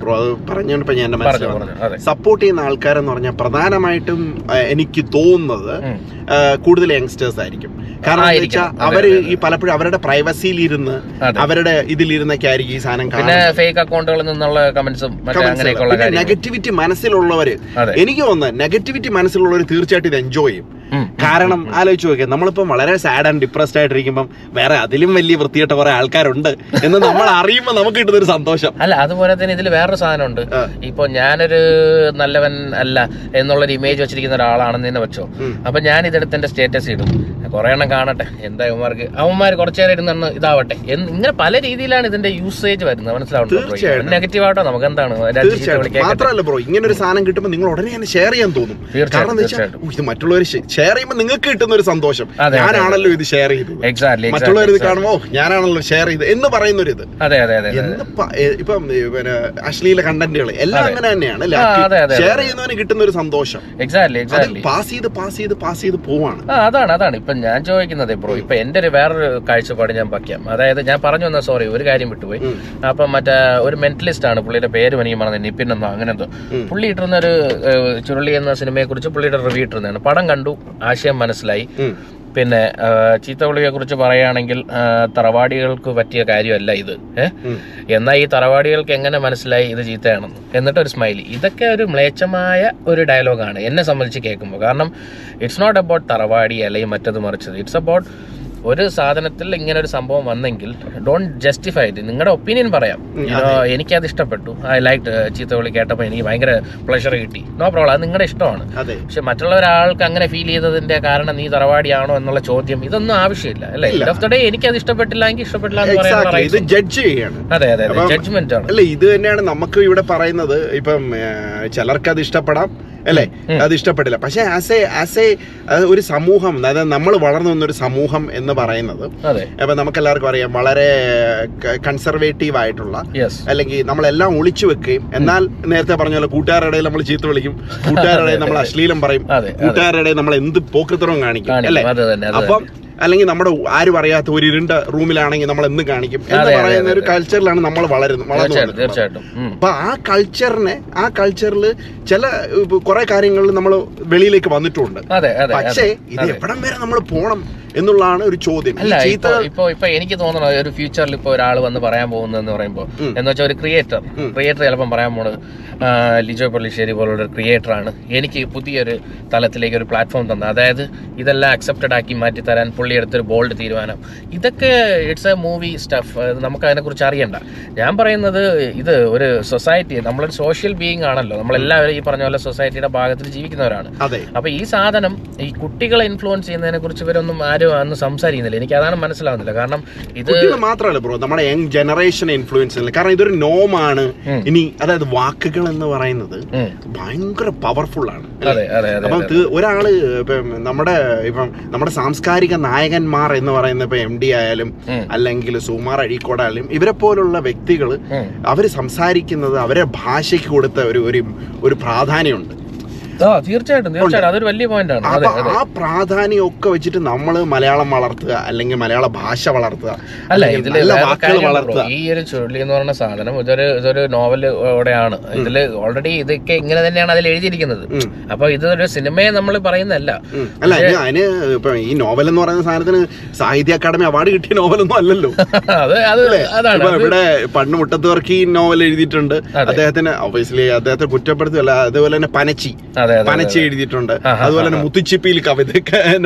പറഞ്ഞോണ്ടപ്പോ ഞാൻ എന്റെ മനസ്സിൽ സപ്പോർട്ട് ചെയ്യുന്ന ആൾക്കാരെന്ന് പറഞ്ഞാൽ പ്രധാനമായിട്ടും എനിക്ക് തോന്നുന്നത് കൂടുതൽ യങ്സ്റ്റേഴ്സ് ആയിരിക്കും. കാരണം വെച്ചാൽ അവർ. ഈ പലപ്പോഴും അവരുടെ പ്രൈവസിയിൽ ഇരുന്ന് അവരുടെ ഇതിലിരുന്നൊക്കെ ആയിരിക്കും ഈ സാധനം ഫേക്ക് അക്കൗണ്ടുകളിൽ നിന്നുള്ള കമന്റ്സും നെഗറ്റിവിറ്റി മനസ്സിലുള്ളവര് എനിക്ക് തോന്നുന്നത് നെഗറ്റിവിറ്റി മനസ്സിലുള്ളവർ തീർച്ചയായിട്ടും ഇത് എൻജോയ് ചെയ്യും. കാരണം ആലോചിച്ച് നോക്കിയാൽ നമ്മളിപ്പം വളരെ സാഡ് ആൻഡ് ഡിപ്രസ്ഡ് ആയിട്ടിരിക്കുമ്പം വേറെ അതിലും വലിയ വൃത്തികെട്ട കുറെ ആൾക്കാരുണ്ട് എന്ന് നമ്മൾ (laughs) അറിയുമ്പോൾ നമുക്ക് കിട്ടുന്ന ഒരു സന്തോഷം. അല്ല അതുപോലെ തന്നെ ഇതിൽ വേറൊരു സാധനമുണ്ട്. ഇപ്പൊ ഞാനൊരു നല്ലവൻ അല്ല എന്നുള്ളൊരു ഇമേജ് വെച്ചിരിക്കുന്ന ഒരാളാണെന്ന് തന്നെ വെച്ചോ. അപ്പൊ ഞാൻ ഇതെടുത്ത് എന്റെ സ്റ്റേറ്റസ് ഇടും. കുറെ എണ്ണം കാണട്ടെ. എന്താ അവന്മാർക്ക് അവന്മാർ കുറച്ചു നേരം ഇരുന്ന് ഇതാവട്ടെ. ഇങ്ങനെ പല രീതിയിലാണ് ഇതിന്റെ യൂസേജ് വരുന്നത്. മനസ്സിലാവുന്നത്. നെഗറ്റീവ് ആട്ടോ നമുക്ക് എന്താണ് മാത്രമല്ല ബ്രോ ഇങ്ങനെ ഒരു സാധനം കിട്ടുമ്പോൾ നിങ്ങൾ ഉടനെ തന്നെ ഷെയർ ചെയ്യാൻ തോന്നും. കാരണം എന്താ വെച്ചാൽ തീർച്ചയായിട്ടും. "ഓ, ഇത് മറ്റുള്ളവർ ഷെയർ ചെയ്യുമ്പോൾ നിങ്ങൾക്ക് കിട്ടുന്ന ഒരു സന്തോഷം ഞാനാണല്ലോ ഇത് ഷെയർ ചെയ്തത്. എക്സാക്ട്ലി മറ്റുള്ളവർ ഇത് കാണുമ്പോൾ ഞാനാണല്ലോ ഷെയർ ചെയ്തത് എന്ന് പറയുന്ന ഒരു ഇത് അതെ അതെ. അതെ ഇപ്പം പിന്നെ അശ്ലീല കണ്ടന്റുകൾ എല്ലാം അങ്ങനെ തന്നെയാണ്. ഷെയർ ചെയ്യുന്നവന് കിട്ടുന്ന ഒരു സന്തോഷം. എക്സാക്ട്ലി എക്സാക്ട്ലി പാസ് ചെയ്ത് പാസ് ചെയ്ത് പാസ് ചെയ്ത് പോവാണ്. അതാണ് അതാണ്. ഇപ്പൊ ഞാൻ ചോദിക്കുന്നത് ബ്രോ ഇപ്പൊ എന്റെ ഒരു വേറൊരു കാഴ്ചപ്പാട് ഞാൻ വയ്ക്കാം. അതായത് ഞാൻ പറഞ്ഞു വന്ന സോറി ഒരു കാര്യം വിട്ടുപോയി. അപ്പൊ മറ്റേ ഒരു മെന്റലിസ്റ്റ് ആണ് പുള്ളിയുടെ പേര് എനിക്ക് പറഞ്ഞത് നിപ്പിൻ എന്നോ അങ്ങനെ എന്തോ. പുള്ളി ഇട്ടിരുന്ന ഒരു ചുരുളി എന്ന സിനിമയെ കുറിച്ച് പുള്ളിയുടെ റിവ്യൂ ഇട്ടിരുന്നതാണ്. പടം കണ്ടു ആശയം മനസ്സിലായി. പിന്നെ ചീത്ത പുള്ളിയെ കുറിച്ച് പറയുകയാണെങ്കിൽ തറവാടികൾക്ക് പറ്റിയ കാര്യമല്ല ഇത്. എന്നാൽ ഈ തറവാടികൾക്ക് എങ്ങനെ മനസ്സിലായി ഇത് ചീത്തയാണെന്ന്? എന്നിട്ട് ഒരു സ്മൈലി ഇതൊക്കെ ഒരു മ്ലേച്ഛമായ ഒരു ഡയലോഗാണ് എന്നെ സംബന്ധിച്ച് കേൾക്കുമ്പോൾ കാരണം ഇറ്റ്സ് നോട്ട് അബൌട്ട് തറവാടി അല്ലെങ്കിൽ മറ്റത് മറിച്ചത്. ഇറ്റ്സ് അബൌട്ട് ഒരു സാധനത്തിൽ ഇങ്ങനെ ഒരു സംഭവം വന്നെങ്കിൽ ഡോണ്ട് ജസ്റ്റിഫൈ ഇറ്റ് നിങ്ങളുടെ ഒപ്പീനിയൻ പറയാം. എനിക്കത് ഇഷ്ടപ്പെട്ടു. ഐ ലൈക്ക് ചീത്ത വിളി കേട്ടപ്പോൾ എനിക്ക് ഭയങ്കര പ്ലഷർ കിട്ടി. നോ പ്രോബ്ലം അത് നിങ്ങളുടെ ഇഷ്ടമാണ്. പക്ഷെ മറ്റുള്ള ഒരാൾക്ക് അങ്ങനെ ഫീൽ ചെയ്തതിന്റെ കാരണം നീ തറവാടിയാണോ എന്നുള്ള ചോദ്യം ഇതൊന്നും ആവശ്യമില്ല. അല്ലേ. എൻഡ് ഓഫ് ദ ഡേ എനിക്ക് അത് ഇഷ്ടപ്പെട്ടില്ല എങ്കിൽ ഇഷ്ടപ്പെട്ടില്ല എന്ന് പറയാൻ ജഡ്ജ് ചെയ്യാണ്. അതെ അതെ ജഡ്ജ്മെന്റ് ആണ്. അല്ല ഇത് തന്നെയാണ് നമുക്ക് ഇവിടെ പറയുന്നത്. ഇപ്പം ചിലർക്ക് അത് ഇഷ്ടപ്പെടാം. അല്ലേ? അത് ഇഷ്ടപ്പെടില്ല പക്ഷെ ആസ് എ ആസ് എ ഒരു സമൂഹം അതായത് നമ്മൾ വളർന്നു വന്നൊരു സമൂഹം എന്ന് പറയുന്നത് അപ്പൊ നമുക്ക് എല്ലാവർക്കും അറിയാം വളരെ കൺസർവേറ്റീവ് ആയിട്ടുള്ള അല്ലെങ്കിൽ നമ്മളെല്ലാം ഒളിച്ചു വെക്കുകയും എന്നാൽ നേരത്തെ പറഞ്ഞ പോലെ കൂട്ടുകാരുടെ നമ്മൾ ചീത്ത വിളിക്കും (laughs) കൂട്ടുകാരുടെ നമ്മൾ അശ്ലീലം പറയും കൂട്ടുകാരുടെ നമ്മൾ എന്ത് പോക്കൃത്തരവും കാണിക്കും അല്ലേ? അപ്പം അല്ലെങ്കിൽ നമ്മുടെ ആരും അറിയാത്ത ഒരു ഇരുണ്ട റൂമിലാണെങ്കിൽ നമ്മൾ എന്ന് കാണിക്കും. എന്ന് പറയുന്ന ഒരു. കൾച്ചറിലാണ് നമ്മൾ വളരുന്നത് വളർന്നു തീർച്ചയായിട്ടും. അപ്പൊ ആ കൾച്ചറിനെ ആ കൾച്ചറിൽ ചില കുറെ കാര്യങ്ങളിൽ നമ്മൾ വെളിയിലേക്ക് വന്നിട്ടുണ്ട്. പക്ഷേ ഇത് എവിടം വരെ നമ്മൾ പോണം? എന്നുള്ളതാണ് ഒരു ചോദ്യം. അല്ല ഇപ്പൊ ഇപ്പൊ എനിക്ക് തോന്നുന്നത് ഒരു ഫ്യൂച്ചറിൽ ഇപ്പൊ ഒരാൾ വന്ന് പറയാൻ പോകുന്നതെന്ന് പറയുമ്പോൾ. എന്ന് വെച്ചാൽ ഒരു ക്രിയേറ്റർ. ക്രിയേറ്റർ ചിലപ്പം പറയാൻ പോണത് ലിജോ പള്ളിശ്ശേരി പോലുള്ള ഒരു ക്രിയേറ്റർ ആണ്. എനിക്ക് പുതിയൊരു തലത്തിലേക്ക് ഒരു പ്ലാറ്റ്ഫോം തന്ന. അതായത് ഇതെല്ലാം അക്സെപ്റ്റഡ് ആക്കി മാറ്റി തരാൻ പുള്ളി എടുത്തൊരു ബോൾഡ് തീരുമാനം. ഇതൊക്കെ ഇറ്റ്സ് എ മൂവി സ്റ്റഫ് നമുക്ക് അതിനെക്കുറിച്ച് അറിയണ്ട. ഞാൻ പറയുന്നത് ഇത് ഒരു സൊസൈറ്റി നമ്മളൊരു സോഷ്യൽ ബീയിങ് ആണല്ലോ. നമ്മളെല്ലാവരും ഈ പറഞ്ഞ പോലെ സൊസൈറ്റിയുടെ ഭാഗത്തിൽ ജീവിക്കുന്നവരാണ്. അപ്പൊ ഈ സാധനം ഈ കുട്ടികളെ ഇൻഫ്ലുവൻസ് ചെയ്യുന്നതിനെ കുറിച്ച് ഇവരൊന്നും ആരും അന്ന് സംസാരിക്കുന്നില്ല. എനിക്ക് അതാണ് മനസ്സിലാവുന്നില്ല. കാരണം ഇത് മാത്രമല്ല ബ്രോ നമ്മുടെ യങ് ജനറേഷൻ ഇൻഫ്ലുവൻസ് അല്ല കാരണം ഇതൊരു നോമാണ് ആണ്. ഇനി അതായത് വാക്കുകൾ എന്ന് പറയുന്നത് ഭയങ്കര പവർഫുൾ ആണ് അപ്പം ഒരാൾ ഇപ്പം നമ്മുടെ ഇപ്പം നമ്മുടെ സാംസ്കാരിക നായകന്മാർ എന്ന് പറയുന്ന ഇപ്പൊ എം ഡി ആയാലും. അല്ലെങ്കിൽ സുമാർ അഴീക്കോടായാലും ഇവരെ പോലുള്ള വ്യക്തികൾ അവർ അവർ സംസാരിക്കുന്നത് അവരെ ഭാഷയ്ക്ക് കൊടുത്ത ഒരു ഒരു പ്രാധാന്യമുണ്ട്. തീർച്ചയായിട്ടും തീർച്ചയായിട്ടും. അതൊരു വലിയ പോയിന്റാണ്. ആ പ്രാധാന്യം ഒക്കെ വെച്ചിട്ട് നമ്മൾ മലയാളം വളർത്തുക അല്ലെങ്കിൽ മലയാള ഭാഷ വളർത്തുക അല്ല വാക്കുകൾ വളർത്തുക. ഈ ഒരു ചുഴലി എന്ന് പറയുന്ന സാധനം ഇതൊരു ഇതൊരു നോവലോടെയാണ് ഇതിൽ ഓൾറെഡി ഇതൊക്കെ ഇങ്ങനെ തന്നെയാണ് അതിൽ എഴുതിയിരിക്കുന്നത്. അപ്പൊ ഇതൊരു സിനിമയെ നമ്മൾ പറയുന്നതല്ല. അല്ല അതിന് ഇപ്പൊ ഈ നോവൽ എന്ന് പറയുന്ന സാധനത്തിന് സാഹിത്യ അക്കാദമി അവാർഡ് കിട്ടിയ നോവലൊന്നും അല്ലല്ലോ. (laughs) അത് അത് അതാണ്. ഇവിടെ പണ്ട് മുട്ടത്തുവർക്ക് ഈ നോവൽ എഴുതിയിട്ടുണ്ട്. അദ്ദേഹത്തിന് ഒബിയസ്ലി അദ്ദേഹത്തെ കുറ്റപ്പെടുത്തിയല്ല അതുപോലെ തന്നെ പനച്ചി. പനച്ചി എഴുതിയിട്ടുണ്ട്. അതുപോലെ തന്നെ മുത്തുച്ചിപ്പിയിൽ കവിത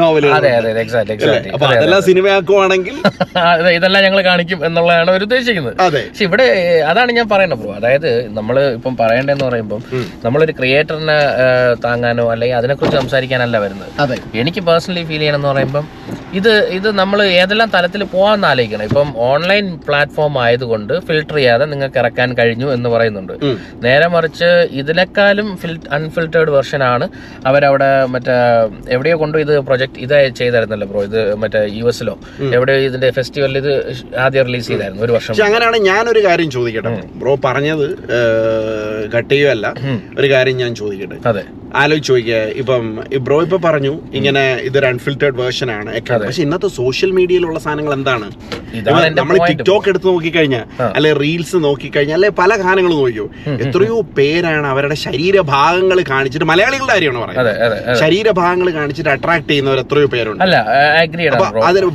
നോവലുകൾ (laughs) അതെ അതെ എക്സാക്ട് എക്സാക്ട് അപ്പൊ അതെല്ലാം സിനിമയാക്കുവാണെങ്കിൽ (laughs) ഇതെല്ലാം ഞങ്ങൾ കാണിക്കും എന്നുള്ളതാണ് അവർ ഉദ്ദേശിക്കുന്നത്. പക്ഷെ ഇവിടെ അതാണ് ഞാൻ പറയുന്നത് പ്രോ അതായത് നമ്മൾ ഇപ്പം പറയേണ്ടതെന്ന് പറയുമ്പോൾ. നമ്മളൊരു ക്രിയേറ്ററിനെ താങ്ങാനോ അല്ലെങ്കിൽ അതിനെക്കുറിച്ച് സംസാരിക്കാനല്ല വരുന്നത്. എനിക്ക് പേഴ്സണലി ഫീൽ ചെയ്യണമെന്ന് പറയുമ്പം ഇത് ഇത് നമ്മൾ ഏതെല്ലാം തലത്തിൽ പോകാമെന്ന് ആലോചിക്കണം. ഇപ്പം ഓൺലൈൻ പ്ലാറ്റ്ഫോം ആയതുകൊണ്ട് ഫിൽട്ടർ ചെയ്യാതെ നിങ്ങൾക്ക് ഇറക്കാൻ കഴിഞ്ഞു എന്ന് പറയുന്നുണ്ട്. നേരെ മറിച്ച് ഇതിനേക്കാളും ഫിൽ അൺഫിൽറ്റേർഡ് വെർഷൻ ആണ് അവരവിടെ മറ്റേ എവിടെയോ കൊണ്ടു ഇത് പ്രൊജക്ട് ഇത് ചെയ്തായിരുന്നല്ലോ ബ്രോ ഇത് മറ്റേ യു എസിലോ. എവിടെയോ ഇതിന്റെ ഫെസ്റ്റിവലിൽ ഇത് ആദ്യം റിലീസ് ചെയ്തായിരുന്നു ഒരു വർഷം അങ്ങനെയാണ് ഞാനൊരു കാര്യം ചോദിക്കട്ടെ. ബ്രോ പറഞ്ഞത് ഘട്ടയുമല്ല ഒരു കാര്യം ഞാൻ ചോദിക്കട്ടെ. അതെ. ആലോചിച്ച് ചോദിക്കുക ഇപ്പം ബ്രോ ഇപ്പൊ പറഞ്ഞു ഇങ്ങനെ ഇതൊരു അൺഫിൽറ്റേഡ് വേർഷൻ ആണ്. പക്ഷെ ഇന്നത്തെ സോഷ്യൽ മീഡിയയിലുള്ള സാധനങ്ങൾ എന്താണ്? നമ്മൾ ടിക്ടോക്ക് എടുത്ത് നോക്കിക്കഴിഞ്ഞാൽ അല്ലെ റീൽസ് നോക്കിക്കഴിഞ്ഞാൽ അല്ലെ പല ഗാനങ്ങളും നോക്കിയോ എത്രയോ പേരാണ് അവരുടെ ശരീരഭാഗങ്ങൾ കാണിച്ചിട്ട് മലയാളികളുടെ കാര്യമാണ് പറയുന്നത്. ശരീരഭാഗങ്ങൾ കാണിച്ചിട്ട് അട്രാക്ട് ചെയ്യുന്നവർ എത്രയോ പേരുണ്ട്. അപ്പൊ അതിന്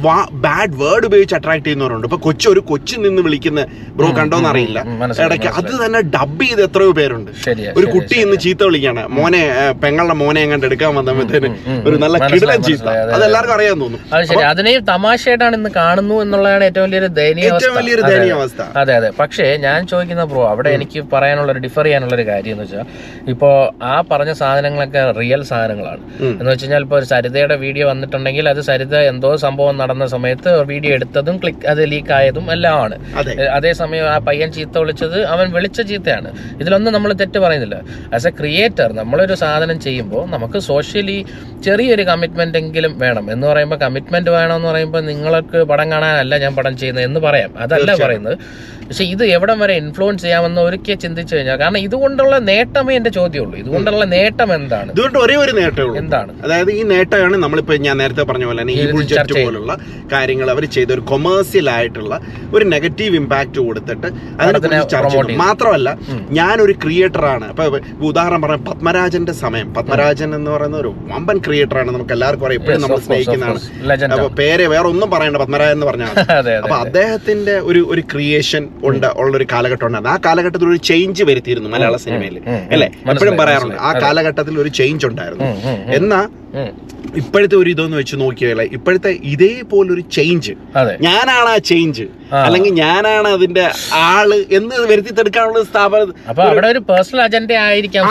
ബാഡ് വേർഡ് ഉപയോഗിച്ച് അട്രാക്ട് ചെയ്യുന്നവരുണ്ട്. ഇപ്പൊ കൊച്ചു ഒരു കൊച്ചു നിന്ന് വിളിക്കുന്ന ബ്രോ കണ്ടോന്ന് അറിയില്ല. ഇടയ്ക്ക് അത് തന്നെ ഡബ് ചെയ്ത് എത്രയോ പേരുണ്ട്. ഒരു കുട്ടി ഇന്ന് ചീത്ത വിളിക്കാണ് മോനെ പെങ്ങളുടെ മോനെ എങ്ങാണ്ട് എടുക്കാൻ വന്നപ്പോഴത്തേന് ഒരു നല്ല കിടിലൻ ചീത്ത. അതെ, എല്ലാവർക്കും അറിയാൻ തോന്നുന്നു. തമാശയായിട്ടാണ് ഇന്ന് കാണുന്നു എന്നുള്ളതാണ് ഏറ്റവും വലിയൊരു ദയനീയ ഏറ്റവും അവസ്ഥ. വലിയൊരു അതെ, ദയനീയ അതെ. അവസ്ഥ. അതെ അതെ. പക്ഷേ ഞാൻ ചോദിക്കുന്ന ബ്രോ അവിടെ എനിക്ക് പറയാനുള്ള ഡിഫർ ചെയ്യാനുള്ള ഒരു കാര്യം എന്ന് വെച്ചാൽ ഇപ്പോ ആ പറഞ്ഞ സാധനങ്ങളൊക്കെ റിയൽ സാധനങ്ങളാണ്. എന്ന് വെച്ച് കഴിഞ്ഞാൽ ഇപ്പോൾ സരിതയുടെ വീഡിയോ വന്നിട്ടുണ്ടെങ്കിൽ അത് സരിത എന്തോ സംഭവം നടന്ന സമയത്ത് വീഡിയോ എടുത്തതും ക്ലിക്ക് അത് ലീക്ക് ആയതും എല്ലാം ആണ് അതേസമയം ആ പയ്യൻ ചീത്ത വിളിച്ചത് അവൻ വിളിച്ച ചീത്തയാണ്. ഇതിലൊന്നും നമ്മൾ തെറ്റ് പറയുന്നില്ല. ആസ് എ ക്രിയേറ്റർ നമ്മളൊരു സാധനം ചെയ്യുമ്പോൾ നമുക്ക് സോഷ്യലി ചെറിയൊരു കമ്മിറ്റ്മെന്റ് എങ്കിലും വേണം. എന്ന് പറയുമ്പോൾ കമ്മിറ്റ്മെന്റ് വേണമെന്ന് പറയുമ്പോൾ നിങ്ങൾക്ക് പടം കാണാനല്ല ഞാൻ പടം ചെയ്യുന്നത് എന്ന് പറയാം. അതല്ല പറയുന്നത്. പക്ഷെ ഇത് എവിടം വരെ ഇൻഫ്ലുവൻസ് ചെയ്യാമെന്ന് ഒരിക്കൽ ചിന്തിച്ചു കഴിഞ്ഞാൽ കാരണം ഇതുകൊണ്ടുള്ള നേട്ടമേ എന്റെ ചോദ്യമുള്ളൂ. ഇതുകൊണ്ടുള്ള നേട്ടം എന്താണ്? ഇതുകൊണ്ട് ഒരേ ഒരു നേട്ടമുള്ളൂ എന്താണ്? അതായത് ഈ നേട്ടമാണ് നമ്മളിപ്പോ ഞാൻ നേരത്തെ പറഞ്ഞ പോലെ തന്നെ ഈ ബുൾജെറ്റ്. പോലുള്ള കാര്യങ്ങൾ അവർ ചെയ്ത ഒരു കൊമേഴ്സ്യൽ ആയിട്ടുള്ള ഒരു നെഗറ്റീവ് ഇമ്പാക്ട് കൊടുത്തിട്ട് അതിനെ ചർച്ച. മാത്രമല്ല ഞാനൊരു ക്രിയേറ്റർ ആണ്. അപ്പൊ ഉദാഹരണം പറഞ്ഞ പത്മരാജന്റെ സമയം. പത്മരാജൻ എന്ന് പറയുന്ന ഒരു വമ്പൻ ക്രിയേറ്റർ ആണ് നമുക്ക് എല്ലാവർക്കും അറിയാം. എപ്പോഴും നമ്മൾ സ്നേഹിക്കുന്നതാണ്. ലെജൻഡ് അപ്പൊ പേരെ വേറെ ഒന്നും പറയണ്ട പത്മരാജൻ എന്ന് പറഞ്ഞാൽ (laughs) അതെ അതെ അപ്പൊ അദ്ദേഹത്തിന്റെ ഒരു ഒരു ക്രിയേഷൻ ഉണ്ട് ഉള്ള ഒരു കാലഘട്ടം ഉണ്ടായിരുന്നു ആ കാലഘട്ടത്തിൽ ഒരു ചേഞ്ച് വരുത്തിയിരുന്നു മലയാള സിനിമയിൽ. അല്ലെ? എപ്പോഴും പറയാറുണ്ട് ആ കാലഘട്ടത്തിൽ ഒരു ചേഞ്ച് ഉണ്ടായിരുന്നു. എന്നാ ഇപ്പോഴത്തെ ഒരു ഇതൊന്ന് വെച്ച് നോക്കിയാൽ ഇപ്പോഴത്തെ ഇതേപോലൊരു ചേഞ്ച് ഞാനാണ് ആ ചേഞ്ച് അല്ലെങ്കിൽ ഞാനാണ് അതിന്റെ ആൾ എന്ന് വരുത്തിത്തെടുക്കാനുള്ള സ്ഥാപനം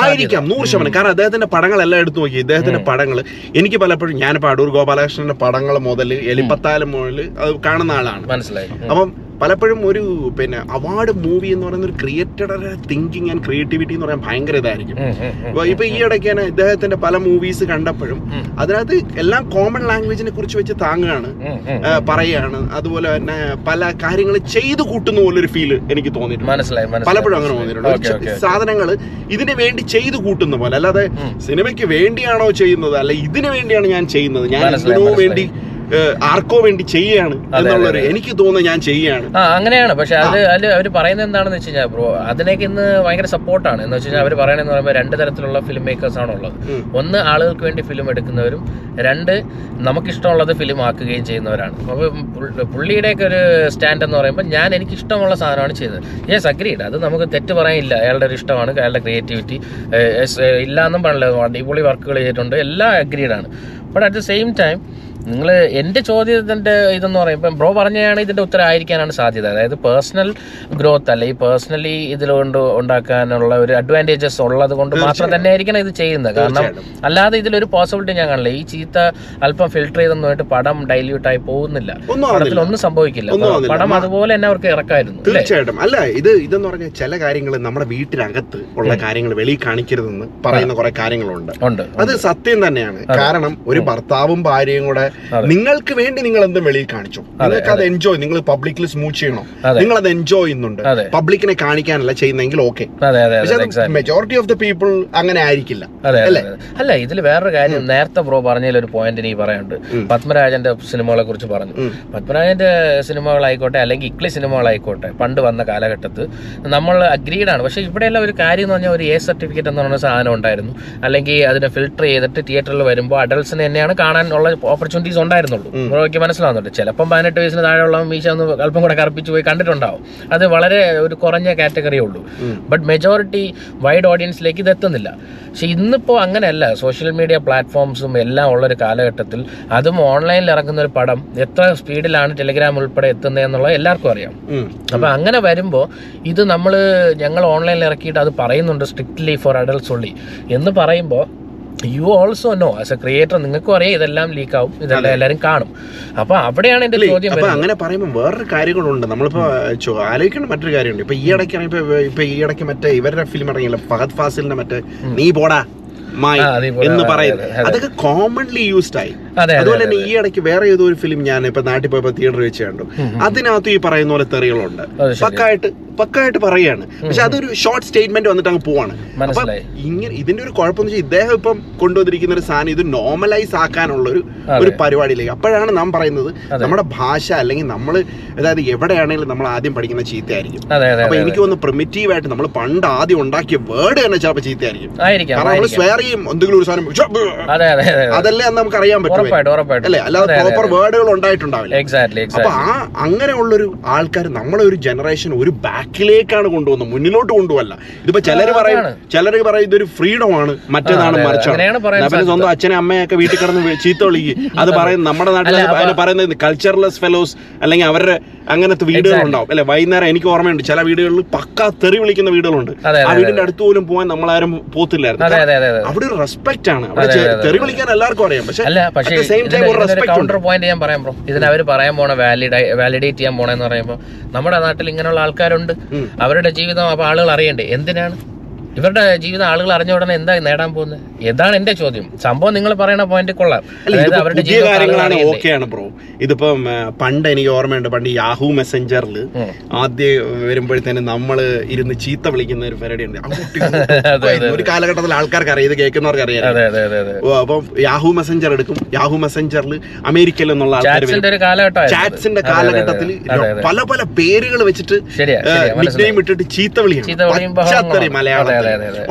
ആയിരിക്കാം നൂറ് ശതമാനം. കാരണം അദ്ദേഹത്തിന്റെ പടങ്ങളെല്ലാം എടുത്തു നോക്കി. ഇദ്ദേഹത്തിന്റെ പടങ്ങൾ എനിക്ക് പലപ്പോഴും ഞാനിപ്പോ അടൂർ ഗോപാലകൃഷ്ണന്റെ പടങ്ങൾ മുതൽ എലിപ്പത്താലം മുതൽ അത് കാണുന്ന ആളാണ്. മനസ്സിലായി. അപ്പം പലപ്പോഴും ഒരു പിന്നെ അവാർഡ് മൂവി എന്ന് പറയുന്ന ഒരു ക്രിയേറ്ററുടെ തിങ്കിങ് ആൻഡ് ക്രിയേറ്റിവിറ്റി എന്ന് പറയാൻ ഭയങ്കര ഇതായിരിക്കും. ഇപ്പൊ ഈ ഇടയ്ക്ക് തന്നെ ഇദ്ദേഹത്തിന്റെ പല മൂവീസ് കണ്ടപ്പോഴും. അതിനകത്ത് എല്ലാം കോമൺ ലാംഗ്വേജിനെ കുറിച്ച് വെച്ച് താങ്ങുകയാണ് പറയുകയാണ്. അതുപോലെ തന്നെ പല കാര്യങ്ങൾ ചെയ്തു കൂട്ടുന്ന പോലൊരു ഫീൽ എനിക്ക് തോന്നിയിട്ടുണ്ട്. പലപ്പോഴും അങ്ങനെ തോന്നിയിട്ടുണ്ട്. സാധനങ്ങൾ ഇതിന് വേണ്ടി ചെയ്തു കൂട്ടുന്ന പോലെ അല്ലാതെ. സിനിമയ്ക്ക് വേണ്ടിയാണോ ചെയ്യുന്നത് അല്ല ഇതിനു വേണ്ടിയാണ് ഞാൻ ചെയ്യുന്നത്? ഞാൻ ഇതിനു വേണ്ടി ആർക്കോ വേണ്ടി ചെയ്യാണ് എന്നുള്ളൊരു എനിക്ക് തോന്നുന്നു ഞാൻ ചെയ്യാണ്. ആ അങ്ങനെയാണ്. പക്ഷെ അത് അതിൽ അവർ പറയുന്നത് എന്താണെന്ന് വെച്ച് കഴിഞ്ഞാൽ ബ്രോ അതിലേക്ക് ഇന്ന് ഭയങ്കര സപ്പോർട്ടാണ് എന്ന് വെച്ച് കഴിഞ്ഞാൽ അവർ പറയണെന്ന് പറയുമ്പോൾ രണ്ട് തരത്തിലുള്ള ഫിലിം മേക്കേഴ്സ് ആണ് ഉള്ളത്. ഒന്ന് ആളുകൾക്ക് വേണ്ടി ഫിലിം എടുക്കുന്നവരും. രണ്ട് നമുക്കിഷ്ടമുള്ളത് ഫിലിം ആക്കുകയും ചെയ്യുന്നവരാണ്. അപ്പോൾ പുള്ളിയുടെയൊക്കെ ഒരു സ്റ്റാൻഡ് എന്ന് പറയുമ്പോൾ ഞാൻ എനിക്ക് ഇഷ്ടമുള്ള സാധനമാണ് ചെയ്യുന്നത് യെസ് സഗ്രീഡ് അത് നമുക്ക് തെറ്റ് പറയാനില്ല. അയാളുടെ ഒരു ഇഷ്ടമാണ്. അയാളുടെ ക്രിയേറ്റിവിറ്റി ഇല്ലാന്നും പറഞ്ഞില്ല. അടിപൊളി വർക്കുകൾ ചെയ്തിട്ടുണ്ട്. എല്ലാം അഗ്രീഡാണ് but at the same time നിങ്ങൾ എന്റെ ചോദ്യത്തിന്റെ ഇതെന്ന് പറയുമ്പോൾ ബ്രോ പറഞ്ഞതാണ് ഇതിന്റെ ഉത്തരമായിരിക്കാനാണ് സാധ്യത. അതായത് പേഴ്സണൽ ഗ്രോത്ത് അല്ലെ ഈ പേഴ്സണലി ഇതിലുകൊണ്ട് ഉണ്ടാക്കാനുള്ള ഒരു അഡ്വാന്റേജസ് ഉള്ളത് കൊണ്ട് മാത്രം തന്നെ ആയിരിക്കണം ഇത് ചെയ്യുന്നത്. കാരണം അല്ലാതെ ഇതിലൊരു പോസിബിലിറ്റി ഞാൻ കാണില്ല. ഈ ചീത്ത അല്പം ഫിൽട്ടർ ചെയ്തൊന്നുമായിട്ട് പടം ഡൈല്യൂട്ട് ആയി പോകുന്നില്ല. ഒന്നും പടത്തിൽ ഒന്നും സംഭവിക്കില്ല. പടം അതുപോലെ തന്നെ അവർക്ക് ഇറക്കായിരുന്നു തീർച്ചയായിട്ടും. അല്ല ഇത് ഇതെന്ന് പറഞ്ഞാൽ ചില കാര്യങ്ങൾ നമ്മുടെ വീട്ടിനകത്ത് ഉള്ള കാര്യങ്ങൾ വെളിയിൽ കാണിക്കരുതെന്ന് പറയുന്ന കുറെ കാര്യങ്ങളുണ്ട്. അത് സത്യം തന്നെയാണ്. കാരണം ഒരു ഭർത്താവും ഭാര്യയും കൂടെ. നിങ്ങൾക്ക് വേണ്ടി നിങ്ങൾ എന്തും വെളിയിൽ കാണിച്ചു. നിങ്ങൾക്ക് അത് എൻജോയ് നിങ്ങൾ പബ്ലിക്കിൽ സ്മൂത്ത് ചെയ്യണോ? നിങ്ങൾ അത് എൻജോയ് ചെയ്യുന്നുണ്ട്. പബ്ലിക്കിനെ കാണിക്കാനല്ല ചെയ്യുന്നെങ്കിൽ okay majority of the people അങ്ങനെ ആയിരിക്കില്ല. അതെ. അല്ല? ഇതിൽ വേറൊരു കാര്യം നേരത്തെ ബ്രോ പറഞ്ഞതിൽ ഒരു പോയിന്റ് എനിക്ക് പറയാനുണ്ട്. പത്മരാജന്റെ സിനിമകളെ കുറിച്ച് പറഞ്ഞു. പത്മരാജന്റെ സിനിമകളായിക്കോട്ടെ അല്ലെങ്കിൽ ഇക്ലി സിനിമകളായിക്കോട്ടെ പണ്ട് വന്ന കാലഘട്ടത്ത് നമ്മൾ അഗ്രീഡ് ആണ്. പക്ഷെ ഇവിടെയുള്ള ഒരു കാര്യം എന്ന് പറഞ്ഞാൽ ഒരു എ സർട്ടിഫിക്കറ്റ് എന്ന് പറഞ്ഞ സാധനം ഉണ്ടായിരുന്നു. അല്ലെങ്കിൽ അതിനെ ഫിൽട്ടർ ചെയ്തിട്ട് തിയേറ്ററിൽ വരുമ്പോൾ അഡൾട്ട്സിന് തന്നെയാണ് കാണാനുള്ള ഓപ്പർച്യൂണിറ്റീസ് ഉണ്ടായിരുന്നുള്ളൂ. ബ്രോയ്ക്ക് മനസ്സിലാവുന്നുണ്ട്. ചിലപ്പം പതിനെട്ട് വയസ്സിന് താഴെയുള്ള മീശ ഒന്ന് അല്പം കൂടെ കറുപ്പിച്ച് പോയി കണ്ടിട്ടുണ്ടാവും. അത് വളരെ ഒരു കുറഞ്ഞ കാറ്റഗറിയേ ഉള്ളൂ. ബട്ട് മെജോറിറ്റി വൈഡ് ഓഡിയൻസിലേക്ക് ഇത് എത്തുന്നില്ല. പക്ഷെ ഇന്നിപ്പോൾ അങ്ങനെയല്ല. സോഷ്യൽ മീഡിയ പ്ലാറ്റ്ഫോംസും എല്ലാം ഉള്ള ഒരു കാലഘട്ടത്തിൽ അതും ഓൺലൈനിൽ ഇറങ്ങുന്ന ഒരു പടം എത്ര സ്പീഡിലാണ് ടെലിഗ്രാം ഉൾപ്പെടെ എത്തുന്നത് എന്നുള്ളത് എല്ലാവർക്കും അറിയാം. അപ്പം അപ്പൊ അങ്ങനെ വരുമ്പോൾ ഇത് നമ്മൾ ഞങ്ങൾ ഓൺലൈനിൽ ഇറക്കിയിട്ട് അത് പറയുന്നുണ്ട് സ്ട്രിക്ട്ലി ഫോർ അഡൽസ് ഉള്ളി എന്ന് പറയുമ്പോൾ you also know as a creator നിങ്ങൾക്കും അറിയാം ഇതെല്ലാം ലീക്ക് ആവും. ഇതെല്ലാം എല്ലാവരും കാണും. അപ്പൊ അവിടെയാണ് എന്റെ ചോദ്യം അങ്ങനെ പറയുമ്പോൾ വേറൊരു കാര്യങ്ങളുണ്ട്. നമ്മളിപ്പോ ആലോചിക്കേണ്ട മറ്റൊരു കാര്യമുണ്ട്. ഇപ്പൊ ഈ ഇടയ്ക്ക് ഇപ്പൊ ഇപ്പൊ ഈ ഇടയ്ക്ക് മറ്റേ ഇവരുടെ ഫിലിം ഇറങ്ങിയില്ല ഫഹദ് ഫാസിലിന്റെ മറ്റേ നീ പോടാ പോടാ, എന്ന് പറയുന്നത്. അതെ, അതെ. അതൊക്കെ കോമൺലി യൂസ്ഡ് ആയി. അതുപോലെ തന്നെ ഈ ഇടയ്ക്ക് വേറെ ഏതോ ഒരു ഫിലിം ഞാൻ ഇപ്പൊ നാട്ടിൽ പോയപ്പോ തിയേറ്ററിൽ വെച്ച് കണ്ടു. അതിനകത്ത് ഈ പറയുന്ന പോലെ തെറികളുണ്ട്. പക്കായിട്ട് പക്കായിട്ട് പറയാണ്. പക്ഷെ അതൊരു ഷോർട്ട് സ്റ്റേറ്റ്മെന്റ് വന്നിട്ട് അങ്ങ് പോവാണ്. അപ്പൊ ഇങ്ങനെ ഇതിന്റെ ഒരു കുഴപ്പമെന്ന് വെച്ചാൽ ഇദ്ദേഹം ഇപ്പം കൊണ്ടുവന്നിരിക്കുന്ന ഒരു സാധനം ഇത് നോർമലൈസ് ആക്കാനുള്ള ഒരു ഒരു പരിപാടിയിലേക്ക്. അപ്പോഴാണ് നാം പറയുന്നത് നമ്മുടെ ഭാഷ അല്ലെങ്കിൽ നമ്മൾ അതായത് എവിടെയാണെങ്കിലും നമ്മൾ ആദ്യം പഠിക്കുന്ന ചീത്തയായിരിക്കും. അപ്പൊ എനിക്ക് തോന്നുന്നു പ്രിമിറ്റീവ് ആയിട്ട് നമ്മൾ പണ്ട് ആദ്യം ഉണ്ടാക്കിയ വേർഡ് തന്നെ ചിലപ്പോൾ ചീത്തയായിരിക്കും. ആയിരിക്കാം കാരണം നമ്മൾ. സ്വയർ ചെയ്യും എന്തെങ്കിലും ഒരു സാധനം അതല്ലേ നമുക്ക് അറിയാൻ പറ്റും അല്ലേ? അല്ലാതെ പ്രോപ്പർ വേർഡുകൾ ഉണ്ടായിട്ടുണ്ടാവില്ല. എക്സാക്ട്ലി അപ്പൊ ആ അങ്ങനെയുള്ളൊരു ആൾക്കാർ നമ്മളെ ഒരു ജനറേഷൻ ഒരു ബാക്കിലേക്കാണ് കൊണ്ടുവന്നത് മുന്നിലോട്ട് കൊണ്ടുവല്ല. ഇതിപ്പോ ചിലര് പറയാണ് പറയും ചിലർ ചിലര് പറയും ഇതൊരു ഫ്രീഡം ആണ് മറ്റേതാണ് മറിച്ചാണ്. പിന്നെ സ്വന്തം അച്ഛനെ അമ്മയൊക്കെ വീട്ടിൽ കിടന്ന് ചീത്ത വിളിക്കും. അത് പറയും നമ്മുടെ നാട്ടിൽ അതിന് പറയുന്നത് കൾച്ചർലെസ് ഫെലോസ് അല്ലെങ്കിൽ അവരുടെ അങ്ങനത്തെ വീടുകളുണ്ടാവും അല്ലെ? വൈകുന്നേരം എനിക്ക് ഓർമ്മയുണ്ട് ചില വീടുകളിൽ പക്ക തെറി വിളിക്കുന്ന വീടുകളുണ്ട്. ആ വീടിന്റെ അടുത്ത് പോലും പോകാൻ നമ്മളാരും പോത്തില്ലായിരുന്നു. അവിടെ ഒരു റെസ്പെക്ട് ആണ്. അവിടെ തെറി വിളിക്കാൻ എല്ലാവർക്കും അറിയാം. പക്ഷെ അല്ല പക്ഷേ സെയിം ടൈം ഒരു റെസ്പെക്ട് ഉണ്ട് കൗണ്ടർ പോയിന്റ് ഞാൻ പറയാം ബ്രോ ഇതിന് അവർ പറയാൻ പോണ വാലിഡ് വാലിഡേറ്റ് ചെയ്യാൻ പോണെന്ന് പറയുമ്പോൾ നമ്മുടെ നാട്ടിൽ ഇങ്ങനെയുള്ള ആൾക്കാരുണ്ട്. ഉം. അവരുടെ ജീവിതം അപ്പൊ ആളുകൾ അറിയണ്ടേ? എന്തിനാണ്? ഇവരുടെ ജീവിതം ആളുകൾ അറിഞ്ഞ ഉടനെ എന്താ നേടാൻ പോകുന്നത്? ഇതാണ് എന്റെ ചോദ്യം. സംഭവം നിങ്ങൾ പറയുന്ന പോയിന്റ് കൊള്ളാം. അതായത് അവരുടെ കാര്യങ്ങളാണ്? ഓക്കെയാണ് ബ്രോ ഇതിപ്പം പണ്ട് എനിക്ക് ഓർമ്മയുണ്ട് പണ്ട് യാഹു മെസ്സഞ്ചറിൽ. ആദ്യം വരുമ്പോഴത്തേന് നമ്മൾ ഇരുന്ന് ചീത്ത വിളിക്കുന്ന ഒരു പരിപാടി ഉണ്ട്. അങ്ങോട്ടും (laughs) അതെ, ഇങ്ങോട്ടും ഒരു കാലഘട്ടത്തിൽ ആൾക്കാർക്ക് അറിയാം ഇത് കേൾക്കുന്നവർക്ക് അറിയാം. അപ്പം യാഹു മെസ്സഞ്ചർ എടുക്കും. യാഹു മെസ്സഞ്ചറിൽ അമേരിക്കയിൽ നിന്നുള്ള ആൾക്കാർ ചാറ്റ്സിന്റെ. കാലഘട്ടത്തിൽ. പല പല പേരുകൾ വെച്ചിട്ട് ഇട്ടിട്ട് ചീത്ത വിളിയാണ് മലയാളം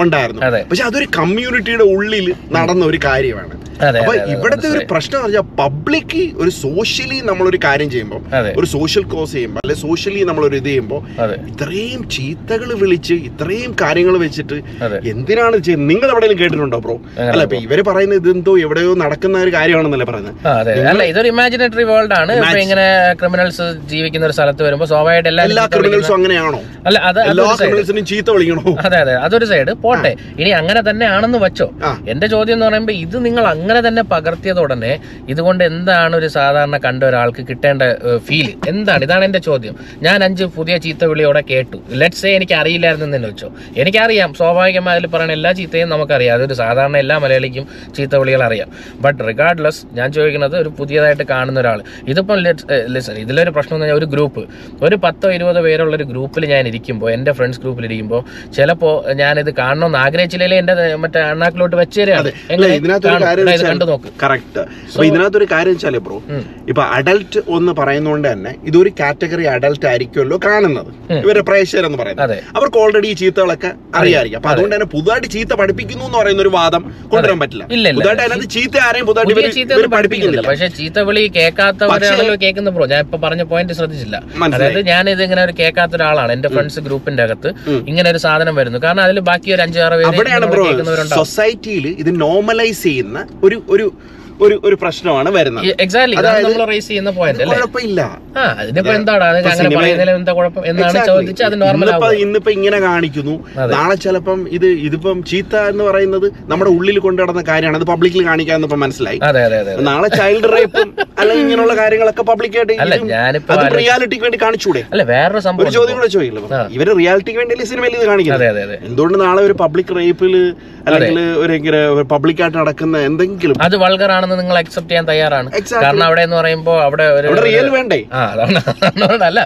ഉണ്ടായിരുന്നു. പക്ഷെ അതൊരു കമ്മ്യൂണിറ്റിയുടെ ഉള്ളിൽ നടന്ന ഒരു കാര്യമാണ്. അപ്പൊ ഇവിടുത്തെ ഒരു പ്രശ്നം എന്ന് പറഞ്ഞാൽ പബ്ലിക് ഒരു സോഷ്യലി നമ്മളൊരു കാര്യം ചെയ്യുമ്പോൾ ഒരു സോഷ്യൽ കോസ് ചെയ്യുമ്പോൾ അല്ലെ സോഷ്യലി നമ്മൾ ഒരു ഇത് ചെയ്യുമ്പോൾ ഇത്രയും ചീത്തകൾ വിളിച്ച് ഇത്രയും കാര്യങ്ങൾ വെച്ചിട്ട് എന്തിനാണ് ചെയ്യുന്നത്? നിങ്ങൾ എവിടെയെങ്കിലും കേട്ടിട്ടുണ്ടോ ബ്രോ അല്ല ഇപ്പൊ ഇവർ പറയുന്നത് ഇതെന്തോ എവിടെയോ നടക്കുന്ന ഒരു കാര്യമാണെന്നല്ലേ പറയുന്നത്. അല്ല ഇതൊരു ഇമാജിനേറ്ററി വേൾഡ് ആണ്. ഇങ്ങനെ ക്രിമിനൽസ് ജീവിക്കുന്ന ഒരു സ്ഥലത്ത് വരുമ്പോൾ സ്വാഭാവികമായിട്ട് എല്ലാ ക്രിമിനൽസും അങ്ങനെയാണോ? അല്ല അത് എല്ലാ ക്രിമിനൽസിനും ചീത്ത വിളിക്കണോ? അതെ അതെ. അതൊരു സൈഡ് പോട്ടെ. ഇനി അങ്ങനെ തന്നെ ആണെന്ന് വെച്ചോ. എന്റെ ചോദ്യം എന്ന് പറയുമ്പോൾ ഇത് നിങ്ങൾ അങ്ങനെ തന്നെ പകർത്തിയത് ഉടനെ ഇതുകൊണ്ട് എന്താണ് ഒരു സാധാരണ കണ്ട ഒരാൾക്ക് കിട്ടേണ്ട ഫീൽ എന്താണ്? ഇതാണ് എന്റെ ചോദ്യം. ഞാൻ അഞ്ച് പുതിയ ചീത്ത വിളിയോടെ കേട്ടു. ലെറ്റ് സേ എനിക്ക് അറിയില്ലായിരുന്നു എന്ന് വെച്ചോ. എനിക്കറിയാം. സ്വാഭാവികമായി അതിൽ പറയുന്ന എല്ലാ ചീത്തയും നമുക്കറിയാം. അതൊരു സാധാരണ എല്ലാ മലയാളിക്കും ചീത്ത വിളികൾ അറിയാം. ബട്ട് റിഗാർഡ്ലെസ് ഞാൻ ചോദിക്കുന്നത് ഒരു പുതിയതായിട്ട് കാണുന്ന ഒരാൾ. ഇതിപ്പം ലിസൺ ഇതിലൊരു പ്രശ്നം എന്ന് പറഞ്ഞാൽ ഒരു ഗ്രൂപ്പ് ഒരു പത്തോ ഇരുപതോ പേരുള്ള ഒരു ഗ്രൂപ്പിൽ ഞാൻ ഇരിക്കുമ്പോൾ എന്റെ ഫ്രണ്ട്സ് ഗ്രൂപ്പിൽ ഇരിക്കുമ്പോൾ ചിലപ്പോൾ ഞാനിത് കാണണമെന്ന് ആഗ്രഹിച്ചില്ലേ എന്റെ മറ്റേ അണ്ണാക്കിലോട്ട് വെച്ച് അതെ. അല്ല ഇതിനകത്ത് കാര്യം ഇത് കണ്ടു നോക്ക്. കറക്റ്റ് അപ്പൊ ഇതിനകത്തൊരു കാര്യം വെച്ചാലേ ബ്രോ. ഇപ്പൊ അഡൽട്ട് ഒന്ന് പറയുന്നതുകൊണ്ട് തന്നെ ഇതൊരു കാറ്റഗറി അഡൽട്ട് ആയിരിക്കുമല്ലോ കാണുന്നത്. ഇവരുടെ പ്രേക്ഷകർ എന്ന് പറയുന്നത് അവർക്ക് ഓൾറെഡി ഈ ചീത്തകളൊക്കെ അറിയാമായിരിക്കും അപ്പൊ അതുകൊണ്ട് തന്നെ പുതുതായിട്ട് ചീത്ത പഠിപ്പിക്കുന്നു എന്ന് പറയുന്ന ഒരു വാദം കൊണ്ടുവരാൻ പറ്റില്ല. പുതുതായിട്ട് അതിനകത്ത് ചീത്ത ആരെയും പുതുതായിട്ട് പുതിയ ഇവർ ചീത്ത വിളി പഠിപ്പിക്കുന്നില്ല. പഠിപ്പിക്കുന്നില്ല. പക്ഷെ കേൾക്കാത്തവരാണല്ലോ കേൾക്കുന്ന ബ്രോ. ഞാൻ ഇപ്പൊ പറഞ്ഞ പോയിന്റ് ശ്രദ്ധിച്ചില്ല. അതായത് ഞാൻ ഇത് ഇങ്ങനെ ഒരു കേൾക്കാത്ത ഒരാളാണ് എന്റെ ഫ്രണ്ട്സ് ഗ്രൂപ്പിന്റെ അകത്ത് ഇങ്ങനെ ഒരു സാധനം വരുന്നു. കാരണം അതിൽ ബാക്കി ഒരു അഞ്ചാറ് പേര് സൊസൈറ്റിയിൽ ഇത് നോർമലൈസ് ചെയ്യുന്ന ഒരു ഒരു ഒരു ഒരു പ്രശ്നമാണ് വരുന്നത്. എക്സാക്ട്ലി നമ്മൾ റേസ് ചെയ്യുന്ന പോയിന്റ് കുഴപ്പമില്ല. അതിനിപ്പോ എന്താണ്? അങ്ങനെ സിനിമ- പറയുന്നതിൽ എന്താ കുഴപ്പം? എന്നാണ്. അത് നോർമൽ ഇന്നിപ്പോ ഇങ്ങനെ കാണിക്കുന്നു. നാളെ ചിലപ്പം ഇത് ഇതിപ്പം ചീത്ത എന്ന് പറയുന്നത് നമ്മുടെ ഉള്ളിൽ കൊണ്ടു നടന്ന കാര്യമാണ്. അത് പബ്ലിക്കിൽ കാണിക്കാൻ ഇപ്പൊ മനസ്സിലായി. നാളെ ചൈൽഡ് റേപ്പും അല്ലെങ്കിൽ ഇങ്ങനെയുള്ള കാര്യങ്ങളൊക്കെ പബ്ലിക്കായിട്ട് റിയാലിറ്റിക്ക് വേണ്ടി കാണിച്ചൂടെ? അല്ല വേറൊരു ഒരു ചോദ്യം കൂടെ ചോദിക്കില്ല ഇവർ റിയാലിറ്റിക്ക് വേണ്ടി സിനിമയിൽ ഇത് കാണിക്കുന്നത്? എന്തുകൊണ്ട് നാളെ ഒരു പബ്ലിക് റേപ്പിൽ അല്ലെങ്കിൽ ഒരു പബ്ലിക്കായിട്ട് നടക്കുന്ന എന്തെങ്കിലും അത് ആണെന്ന് നിങ്ങൾ അക്സെപ്റ്റ് ചെയ്യാൻ തയ്യാറാണ്. കാരണം അവിടെ എന്ന് പറയുമ്പോൾ അവിടെ ഒരു റിയൽ വേണ്ടേ? ആ അതാണ് അല്ല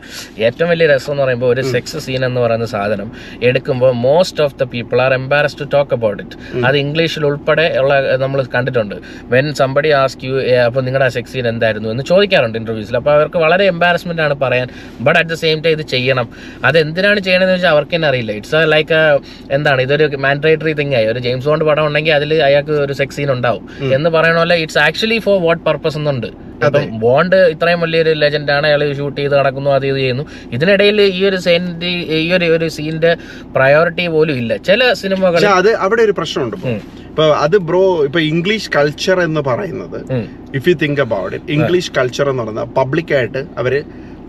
ഏറ്റവും വലിയ രസം എന്ന് പറയുമ്പോൾ ഒരു സെക്സ് സീൻ എന്ന് പറയുന്ന സാധനം എടുക്കുമ്പോൾ most of the people are embarrass to talk about it അത് ഇംഗ്ലീഷിൽ ഉൾപ്പെടെ ഉള്ള നമ്മൾ കണ്ടിട്ടുണ്ട്. വെൻ സംബടി ആസ്ക് യു അപ്പോൾ നിങ്ങളുടെ സെക്സ് സീൻ എന്തായിരുന്നു? എന്ന് ചോദിക്കാറുണ്ട് ഇന്റർവ്യൂസിൽ അപ്പോൾ അവർക്ക് വളരെ എംബാരസ്മെന്റ് ആണ് പറയാൻ. But at the same time ഇത് ചെയ്യണം. അത് എന്തിനാണ് ചെയ്യണമെന്ന് വെച്ചാൽ അവർക്ക് തന്നെ അറിയില്ല. ഇറ്റ്സ് ലൈക്ക് എന്താണ്? ഇതൊരു മാൻഡേറ്ററി തിങ് ആയി. ഒരു ജെയിംസ് ബോണ്ട് പടം ഉണ്ടെങ്കിൽ അതിൽ അയാൾക്ക് ഒരു സെക്സ് സീൻ ഉണ്ടാവും. എന്ന് പറയണ പോലെ it's actually for what purpose എന്നുണ്ട്. അപ്പം ബോണ്ട് ഇത്രയും വലിയൊരു ലെജൻഡ് ആണ്. അയാൾ ഷൂട്ട് ചെയ്ത് നടക്കുന്നു അത് ഇത് ചെയ്യുന്നു. ഇതിനിടയിൽ ഈ ഒരു സീനിന്റെ ഈ ഒരു ഒരു സീനിന്റെ പ്രയോറിറ്റി പോലും ഇല്ല. ചില സിനിമകൾ അത് അവിടെ ഒരു പ്രശ്നമുണ്ട് ഇപ്പൊ. അത് ബ്രോ ഇപ്പൊ ഇംഗ്ലീഷ് കൾച്ചർ എന്ന് പറയുന്നത് if you think about it English culture എന്ന് പറയുന്നത് പബ്ലിക്കായിട്ട് അവർ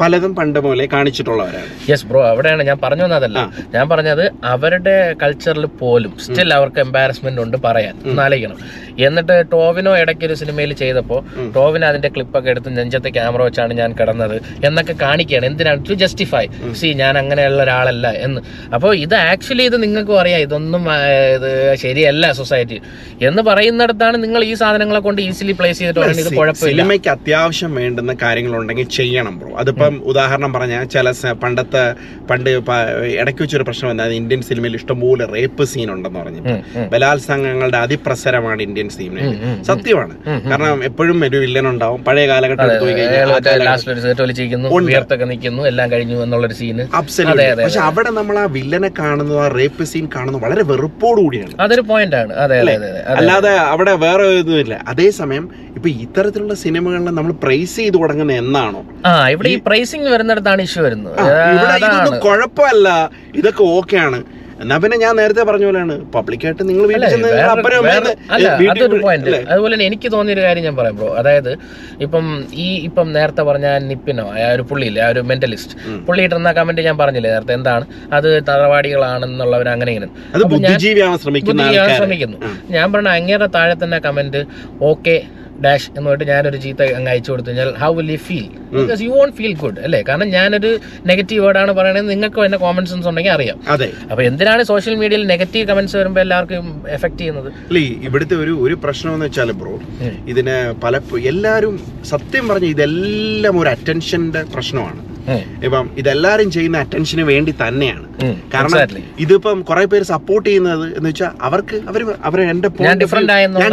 പലതും പണ്ട് മുതലേ കാണിച്ചിട്ടുള്ളവരാണ്. യെസ് ബ്രോ അവിടെയാണ് ഞാൻ പറഞ്ഞു വന്നതല്ല. ഞാൻ പറഞ്ഞത് അവരുടെ കൾച്ചറിൽ പോലും സ്റ്റിൽ അവർക്ക് എംബാരസ്മെന്റ് ഉണ്ട് പറയാൻ. ഒന്നാലോചിക്കണം എന്നിട്ട് ടോവിനോ ഇടയ്ക്ക് ഒരു സിനിമയിൽ ചെയ്തപ്പോൾ ടോവിന് അതിന്റെ ക്ലിപ്പൊക്കെ എടുത്ത് നെഞ്ചത്തെ ക്യാമറ വെച്ചാണ് ഞാൻ കിടന്നത് എന്നൊക്കെ കാണിക്കുകയാണ്. എന്തിനാണ്? ടു ജസ്റ്റിഫൈ സി ഞാൻ അങ്ങനെയുള്ള ഒരാളല്ല എന്ന്. അപ്പോൾ ഇത് ആക്ച്വലി ഇത് നിങ്ങൾക്കും അറിയാം. ഇതൊന്നും ഇത് ശരിയല്ല സൊസൈറ്റി എന്ന് പറയുന്നിടത്താണ് നിങ്ങൾ ഈ സാധനങ്ങളെ കൊണ്ട് ഈസിലി പ്ലേസ് ചെയ്തിട്ട് പറയുന്നത് ഇത് കുഴപ്പമില്ല. സിനിമയ്ക്ക് അത്യാവശ്യം വേണ്ടുന്ന കാര്യങ്ങളുണ്ടെങ്കിൽ ചെയ്യണം ബ്രോ അതിപ്പം ഉദാഹരണം പറഞ്ഞാൽ ചില പണ്ടത്തെ പണ്ട് ഇടയ്ക്ക് വെച്ചൊരു പ്രശ്നം വന്നത് ഇന്ത്യൻ സിനിമയിൽ ഇഷ്ടംപോലെ റേപ്പ് സീൻ ഉണ്ടെന്ന് പറഞ്ഞു ബലാത്സംഗങ്ങളുടെ അതിപ്രസരമാണ് ഇന്ത്യൻ ഉം, ഉം. സത്യമാണ്. കാരണം എപ്പോഴും ഒരു വില്ലൻ ഉണ്ടാവും. പഴയ കാലഘട്ടം പോയി കഴിഞ്ഞാൽ എല്ലാം കഴിഞ്ഞു എന്നുള്ളൊരു സീന് പക്ഷെ അവിടെ നമ്മൾ ആ വില്ലനെ കാണുന്നത് ആ റേപ്പ് സീൻ കാണുന്നത് വളരെ വെറുപ്പോട് കൂടിയാണ്. അതൊരു പോയിന്റ് ആണ്. അല്ലാതെ അവിടെ വേറെ ഇതുമില്ല അതേസമയം ഇപ്പൊ ഇത്തരത്തിലുള്ള സിനിമകളിൽ നമ്മൾ പ്രൈസ് ചെയ്ത് തുടങ്ങുന്ന എന്നാണോ? ആ ഇവിടെ ഈ പ്രൈസിങ് വരുന്നിടത്താണ് ഇഷ്യൂ വരുന്നത്. കുഴപ്പമല്ല. ഇതൊക്കെ ഓക്കെയാണ് എന്നാ പിന്നെ ഞാൻ നേരത്തെ പറഞ്ഞ പോലെയാണ്. പബ്ലിക്കായിട്ട് നിങ്ങൾ? അതുപോലെ തന്നെ എനിക്ക് തോന്നിയൊരു കാര്യം ഞാൻ പറയാം ബ്രോ. അതായത് ഇപ്പം ഈ ഇപ്പം നേരത്തെ പറഞ്ഞ നിപ്പിനോ ആ ഒരു പുള്ളിയില്ലേ ആ ഒരു മെന്റലിസ്റ്റ്. പുള്ളി ഇട്ടിരുന്ന കമന്റ് ഞാൻ പറഞ്ഞില്ലേ നേരത്തെ? എന്താണ്? അത് തറവാടികളാണെന്നുള്ളവർ അങ്ങനെ ഇങ്ങനെ ശ്രമിക്കുന്നു ഞാൻ പറഞ്ഞ അങ്ങേറെ താഴെ തന്നെ കമന്റ് ഓക്കെ ഡാഷ് എന്ന് പറഞ്ഞിട്ട് ഞാനൊരു ചീത്ത അങ്ങ് അയച്ചു കൊടുത്തു. കഴിഞ്ഞാൽ how will you feel because you won't feel good അല്ലേ? കാരണം ഞാനൊരു നെഗറ്റീവ് വേർഡാണ് പറയണത് നിങ്ങൾക്ക് എന്നെ കോമൺ സെൻസ് ഉണ്ടെങ്കിൽ അറിയാം. അതെ. അപ്പൊ എന്തിനാണ് സോഷ്യൽ മീഡിയയിൽ നെഗറ്റീവ് കമന്റ്സ് വരുമ്പോൾ എല്ലാവർക്കും എഫക്ട് ചെയ്യുന്നത്? ഇവിടുത്തെ ഒരു ഒരു പ്രശ്നം എന്ന് വെച്ചാൽ ബ്രോ. ഇതിന് പല എല്ലാവരും സത്യം പറഞ്ഞ ഇതെല്ലാം ഒരു അറ്റൻഷന്റെ പ്രശ്നമാണ്. ഇപ്പം ഇതെല്ലാരും ചെയ്യുന്ന അറ്റൻഷന് വേണ്ടി തന്നെയാണ്. കാരണം. ഇതിപ്പം കുറെ പേര് സപ്പോർട്ട് ചെയ്യുന്നത് എന്ന് വെച്ചാൽ അവർക്ക് അവർ അവരെ എന്റെ ഞാൻ ഡിഫറെന്റ് ആണ്. (laughs)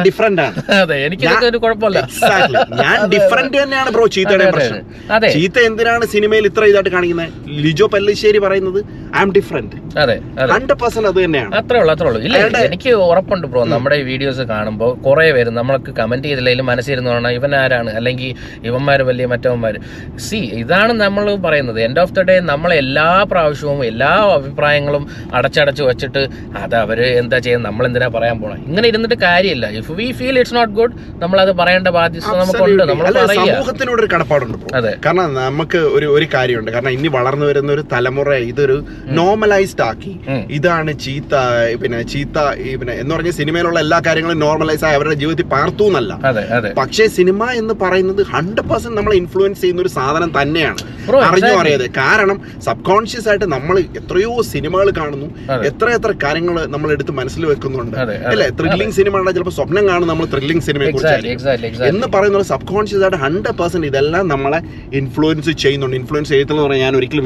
ഞാൻ ഡിഫറെന്റ് തന്നെയാണ് ബ്രോ ചീത്തയുടെ പ്രശ്നം. ചീത്ത എന്തിനാണ് സിനിമയിൽ ഇത്ര ഇതായിട്ട് കാണിക്കുന്നത്? ലിജോ പല്ലിശ്ശേരി പറയുന്നത് ഐ ആം ഡിഫറെന്റ് അതെ അതെ. ഹൺഡ്രഡ് പെർസെന്റ് അത് തന്നെയാണ്. അത്രേ ഉള്ളൂ അത്രേ ഉള്ളൂ. ഇല്ല എനിക്ക് ഉറപ്പുണ്ട് ബ്രോ നമ്മുടെ ഈ വീഡിയോസ് കാണുമ്പോൾ കുറെ പേര് നമ്മൾക്ക് കമന്റ് ചെയ്തില്ലെങ്കിലും മനസ്സിരുന്ന് പറഞ്ഞാൽ ഇവൻ ആരാണ്? അല്ലെങ്കിൽ ഇവന്മാർ വലിയ മറ്റവന്മാർ സി ഇതാണ് നമ്മൾ പറയുന്നത്. എൻഡ് ഓഫ് ദ ഡേ നമ്മൾ എല്ലാ പ്രാവശ്യവും എല്ലാ അഭിപ്രായങ്ങളും അടച്ചടച്ച് വെച്ചിട്ട് അത് അവർ എന്താ ചെയ്യുന്നത്? നമ്മൾ എന്തിനാ പറയാൻ പോണം? ഇങ്ങനെ ഇരുന്നിട്ട് കാര്യമില്ല. If we feel it's not good നമ്മൾ അത് പറയേണ്ട ബാധ്യത നമുക്കുണ്ട്. നമ്മൾ സമൂഹത്തിനോട് ഒരു കടപ്പാടുണ്ട് അതെ. കാരണം നമുക്ക് ഒരു ഒരു കാര്യമുണ്ട്. കാരണം ഇനി വളർന്നു വരുന്ന ഒരു തലമുറ ഇതൊരു നോർമലൈസ്ഡ് ആക്കി. ഇതാണ് ചീത്ത പിന്നെ ചീത്ത പിന്നെ എന്ന് പറഞ്ഞ സിനിമയിലുള്ള എല്ലാ കാര്യങ്ങളും നോർമലൈസ് ആയി അവരുടെ ജീവിതത്തിൽ പാർത്തു എന്നല്ല. പക്ഷേ സിനിമ എന്ന് പറയുന്നത് ഹൺഡ്രഡ് പെർസെന്റ് നമ്മളെ ഇൻഫ്ലുവൻസ് ചെയ്യുന്ന ഒരു സാധനം തന്നെയാണ്. അറിഞ്ഞോ. അറിയാതെ കാരണം സബ് കോൺഷ്യസ് ആയിട്ട് നമ്മൾ എത്രയോ സിനിമകൾ കാണുന്നു. എത്ര എത്ര കാര്യങ്ങൾ നമ്മൾ എടുത്ത് മനസ്സിൽ വെക്കുന്നുണ്ട്. അല്ലെ? ത്രില്ലിംഗ് സിനിമ ആണെങ്കിൽ ചിലപ്പോൾ സ്വപ്നം കാണും നമ്മൾ ത്രില്ലിംഗ് സിനിമയെ കുറിച്ച് എന്ന് പറയുന്നത് സബ് കോൺഷ്യസ് ആയിട്ട് ഹൺഡ്രഡ് പെർസെന്റ് ഇതെല്ലാം നമ്മളെ ഇൻഫ്ലുവൻസ് ചെയ്യുന്നുണ്ട്. ഇൻഫ്ലുവൻസ് ചെയ്യത്തില്ലെന്ന് പറഞ്ഞാൽ ഞാൻ ഒരിക്കലും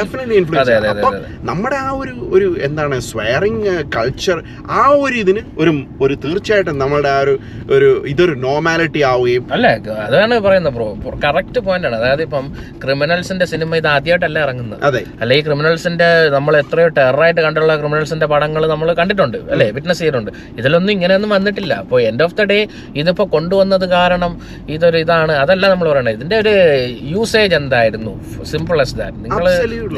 ഡെഫിനറ്റ്ലി ഇൻഫ്ലുവൻസ് അപ്പം നമ്മുടെ ആ ഒരു ഒരു എന്താണ് സ്വയറിങ് കൾച്ചർ ആ ഒരു ഇതിന് ഒരു ഒരു തീർച്ചയായിട്ടും നമ്മുടെ ആ ഒരു ഒരു ഇതൊരു നോർമാലിറ്റി ആവുകയും അല്ലേ അതാണ് പറയുന്നത് ബ്രോ കറക്റ്റ് പോയിന്റ് ആണ് അതായത് ഇപ്പം ക്രിമിനൽസിന്റെ സിനിമ ഇത് ആദ്യമായിട്ടല്ല ഇറങ്ങുന്നത്. അല്ലെ ഈ ക്രിമിനൽസിന്റെ നമ്മൾ എത്രയോ ടെററായിട്ട് കണ്ടുള്ള ക്രിമിനൽസിന്റെ പടങ്ങൾ നമ്മൾ കണ്ടിട്ടുണ്ട് അല്ലെ വിറ്റ്നസ് ചെയ്തിട്ടുണ്ട്. ഇതിലൊന്നും ഇങ്ങനെയൊന്നും വന്നിട്ടില്ല. അപ്പോൾ എൻഡ് ഓഫ് ദ ഡേ ഇതിപ്പോ കൊണ്ടുവന്നത് കാരണം ഇതൊരു ഇതാണ്. അതല്ല നമ്മൾ പറയണത് ഇതിന്റെ ഒരു യൂസേജ് എന്തായിരുന്നു? സിമ്പിൾ എസ് ദാറ്റ് നിങ്ങൾ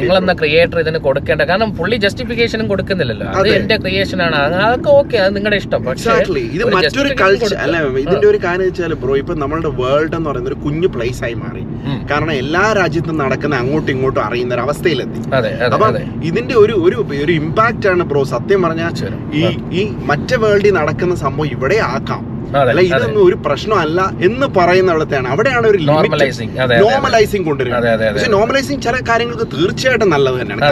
നിങ്ങൾ എന്ന ക്രിയേറ്റർ ഇതിന് കൊടുക്കേണ്ട കാരണം പുള്ളി ജസ്റ്റിഫിക്കേഷനും കൊടുക്കുന്നില്ലല്ലോ. അത്. എന്റെ ക്രിയേഷൻ ആണ്. അതൊക്കെ ഓക്കെ അത് നിങ്ങളുടെ ഇഷ്ടം. പക്ഷേ ഇത് മറ്റൊരു കൾച്ചർ അല്ലെ അല്ല ഇതിന്റെ ഒരു കാര്യം വെച്ചാൽ ബ്രോ ഇപ്പൊ നമ്മളുടെ വേൾഡ് എന്ന് പറയുന്ന ഒരു കുഞ്ഞു പ്ലേസ് ആയി മാറി. ഉം. കാരണം എല്ലാ രാജ്യത്തും നടക്കുന്ന അങ്ങോട്ടും ഇങ്ങോട്ടും അറിയുന്ന ഒരു അവസ്ഥയിലെത്തി. അപ്പൊ ഇതിന്റെ ഒരു ഒരു ഒരു ഇമ്പാക്റ്റ് ആണ് ബ്രോ സത്യം പറഞ്ഞാൽ ഈ ഈ മറ്റേ വേൾഡിൽ നടക്കുന്ന സംഭവം ഇവിടെ ആക്കാം. അല്ല ഇതൊന്നും ഒരു പ്രശ്നമല്ല എന്ന് പറയുന്ന അവിടത്തെയാണ് അവിടെയാണ് ഒരു നോർമലൈസിങ് കൊണ്ടുവരുന്നത്. പക്ഷെ നോർമലൈസിങ് ചില കാര്യങ്ങൾക്ക് തീർച്ചയായിട്ടും നല്ലത് തന്നെയാണ്.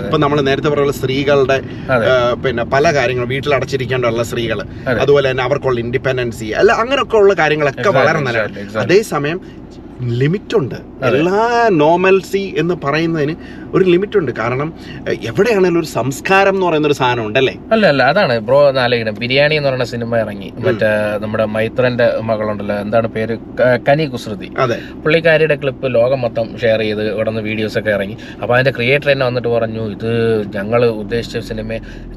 ഇപ്പൊ-. നമ്മൾ നേരത്തെ പറയുന്ന സ്ത്രീകളുടെ പിന്നെ പല കാര്യങ്ങളും വീട്ടിൽ അടച്ചിരിക്കേണ്ടുള്ള സ്ത്രീകൾ അതെ. അതുപോലെ തന്നെ അവർക്കുള്ള ഇൻഡിപെൻഡൻസി അല്ല അങ്ങനെയൊക്കെ ഉള്ള കാര്യങ്ങളൊക്കെ വളരെ നല്ലതാണ്. അതേസമയം ലിമിറ്റ് ഉണ്ട് എല്ലാ നോർമൽസി എന്ന് പറയുന്നതിന് ഒരു ലിമിറ്റ് ഉണ്ട് കാരണം എവിടെയാണെങ്കിലും ഒരു സംസ്കാരം എന്ന് പറയുന്ന ഒരു സാധനം ഉണ്ടല്ലേ അല്ല അല്ല അതാണ്. ബ്രോ നാലെങ്കിലും ബിരിയാണി എന്ന് പറയുന്ന സിനിമ ഇറങ്ങി. മറ്റേ നമ്മുടെ മൈത്രന്റെ മകളുണ്ടല്ലോ എന്താണ് പേര്? കനി കുസൃതി. അതെ. പുള്ളിക്കാരിയുടെ ക്ലിപ്പ് ലോകം മൊത്തം ഷെയർ ചെയ്ത് ഉടനെ വീഡിയോസ് ഒക്കെ ഇറങ്ങി. അപ്പോൾ അതിന്റെ ക്രിയേറ്റർ തന്നെ വന്നിട്ട് പറഞ്ഞു ഇത് ഞങ്ങൾ ഉദ്ദേശിച്ച സിനിമ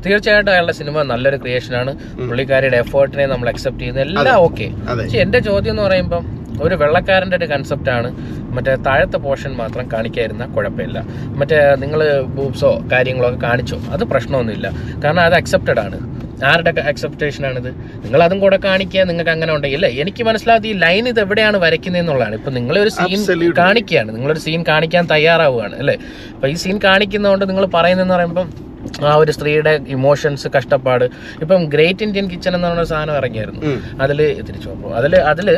തീർച്ചയായിട്ടും അയാളുടെ സിനിമ നല്ലൊരു ക്രിയേഷൻ ആണ്. പുള്ളിക്കാരിയുടെ എഫേർട്ടിനെ നമ്മൾ അക്സെപ്റ്റ് ചെയ്യുന്ന എല്ലാം ഓക്കെ പക്ഷെ എന്റെ ചോദ്യം എന്ന് പറയുമ്പം ഒരു വെള്ളക്കാരന്റെ ഒരു കൺസെപ്റ്റാണ് മറ്റേ താഴത്തെ പോർഷൻ മാത്രം കാണിക്കാതിരുന്ന കുഴപ്പമില്ല. മറ്റേ നിങ്ങൾ ബൂബ്സോ കാര്യങ്ങളോ ഒക്കെ കാണിച്ചോ അത് പ്രശ്നമൊന്നുമില്ല. കാരണം അത് അക്സെപ്റ്റഡ് ആണ്. ആരുടെ അക്സെപ്റ്റേഷൻ ആണിത്? നിങ്ങൾ അതും കൂടെ കാണിക്കുക നിങ്ങൾക്ക് അങ്ങനെ ഉണ്ടെങ്കിൽ അല്ലേ? എനിക്ക് മനസ്സിലാകാത്ത ഈ ലൈൻ ഇത് എവിടെയാണ് വരയ്ക്കുന്നത് എന്നുള്ളതാണ്. ഇപ്പൊ നിങ്ങളൊരു സീൻ. കാണിക്കുകയാണ്. നിങ്ങളൊരു സീൻ കാണിക്കാൻ തയ്യാറാവുകയാണ് അല്ലേ? അപ്പോൾ ഈ സീൻ കാണിക്കുന്നതുകൊണ്ട് നിങ്ങൾ പറയുന്നതെന്ന് പറയുമ്പം ആ ഒരു സ്ത്രീയുടെ ഇമോഷൻസ് കഷ്ടപ്പാട്. ഇപ്പം ഗ്രേറ്റ് ഇന്ത്യൻ കിച്ചൺ എന്ന് പറഞ്ഞ സാധനം ഇറങ്ങിയായിരുന്നു. അതിൽ തിരിച്ചു പോകും അതിൽ അതിൽ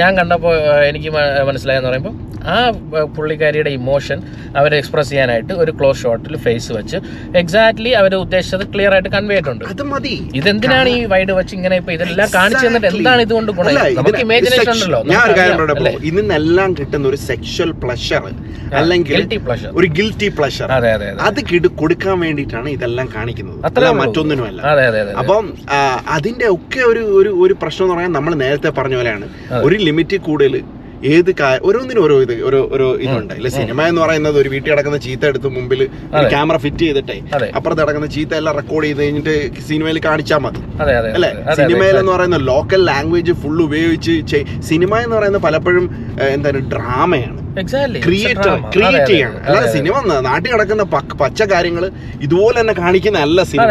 ഞാൻ കണ്ടപ്പോൾ എനിക്ക് മനസ്സിലായെന്ന് പറയുമ്പോൾ ആ പുള്ളിക്കാരിയുടെ ഇമോഷൻ അവർ എക്സ്പ്രസ് ചെയ്യാനായിട്ട് ഒരു ക്ലോസ് ഷോട്ടിൽ ഫേസ് വെച്ച് എക്സാക്ട്ലി അവർ ഉദ്ദേശിച്ചത് ക്ലിയർ ആയിട്ട് കൺവേ മതി. ഇതെന്തിനാണ് ഈ വൈഡ് വെച്ച് ഇങ്ങനെ ഇപ്പൊ ഇതെല്ലാം കാണിച്ചു തന്നിട്ട് എന്താണ് ഇതുകൊണ്ട് ഗുണം? നമുക്ക് ഇമേജിനേഷൻ ഉണ്ടല്ലോ. അല്ലേ? കിട്ടുന്ന ഒരു സെക്ഷൽ പ്ലഷർ അല്ലെങ്കിൽ. ഒരു ഗിൽറ്റി പ്ലഷർ അതെ കൊടുക്കാൻ വേണ്ടിയിട്ടാണ് ഇതെല്ലാം കാണിക്കുന്നത്. അത്ര മറ്റൊന്നിനുമല്ല. അപ്പം അതിന്റെ ഒക്കെ ഒരു ഒരു ഒരു പ്രശ്നം എന്ന് പറയാൻ നമ്മൾ നേരത്തെ പറഞ്ഞ പോലെയാണ്. ഒരു ലിമിറ്റ് കൂടുതൽ ഏത് ഓരോന്നിനും ഓരോ ഇത് ഓരോ ഓരോ ഇതുണ്ട്. അല്ലെ സിനിമ എന്ന് പറയുന്നത് ഒരു വീട്ടിൽ കിടക്കുന്ന ചീത്ത എടുത്ത് മുമ്പിൽ ക്യാമറ ഫിറ്റ് ചെയ്തിട്ടേ. അപ്പുറത്ത് കിടക്കുന്ന ചീത്ത എല്ലാം റെക്കോർഡ് ചെയ്ത് കഴിഞ്ഞിട്ട് സിനിമയിൽ കാണിച്ചാൽ മതി. അല്ലെ? സിനിമയിൽ എന്ന് പറയുന്ന ലോക്കൽ ലാംഗ്വേജ് ഫുൾ ഉപയോഗിച്ച് സിനിമ എന്ന് പറയുന്നത് പലപ്പോഴും എന്താണ് ഡ്രാമയാണ് ക്രിയേറ്റ് ക്രിയേറ്റ് ചെയ്യണം. അല്ലാതെ സിനിമ നാട്ടിൽ നടക്കുന്ന പച്ച കാര്യങ്ങൾ ഇതുപോലെ തന്നെ കാണിക്കുന്ന അല്ല സിനിമ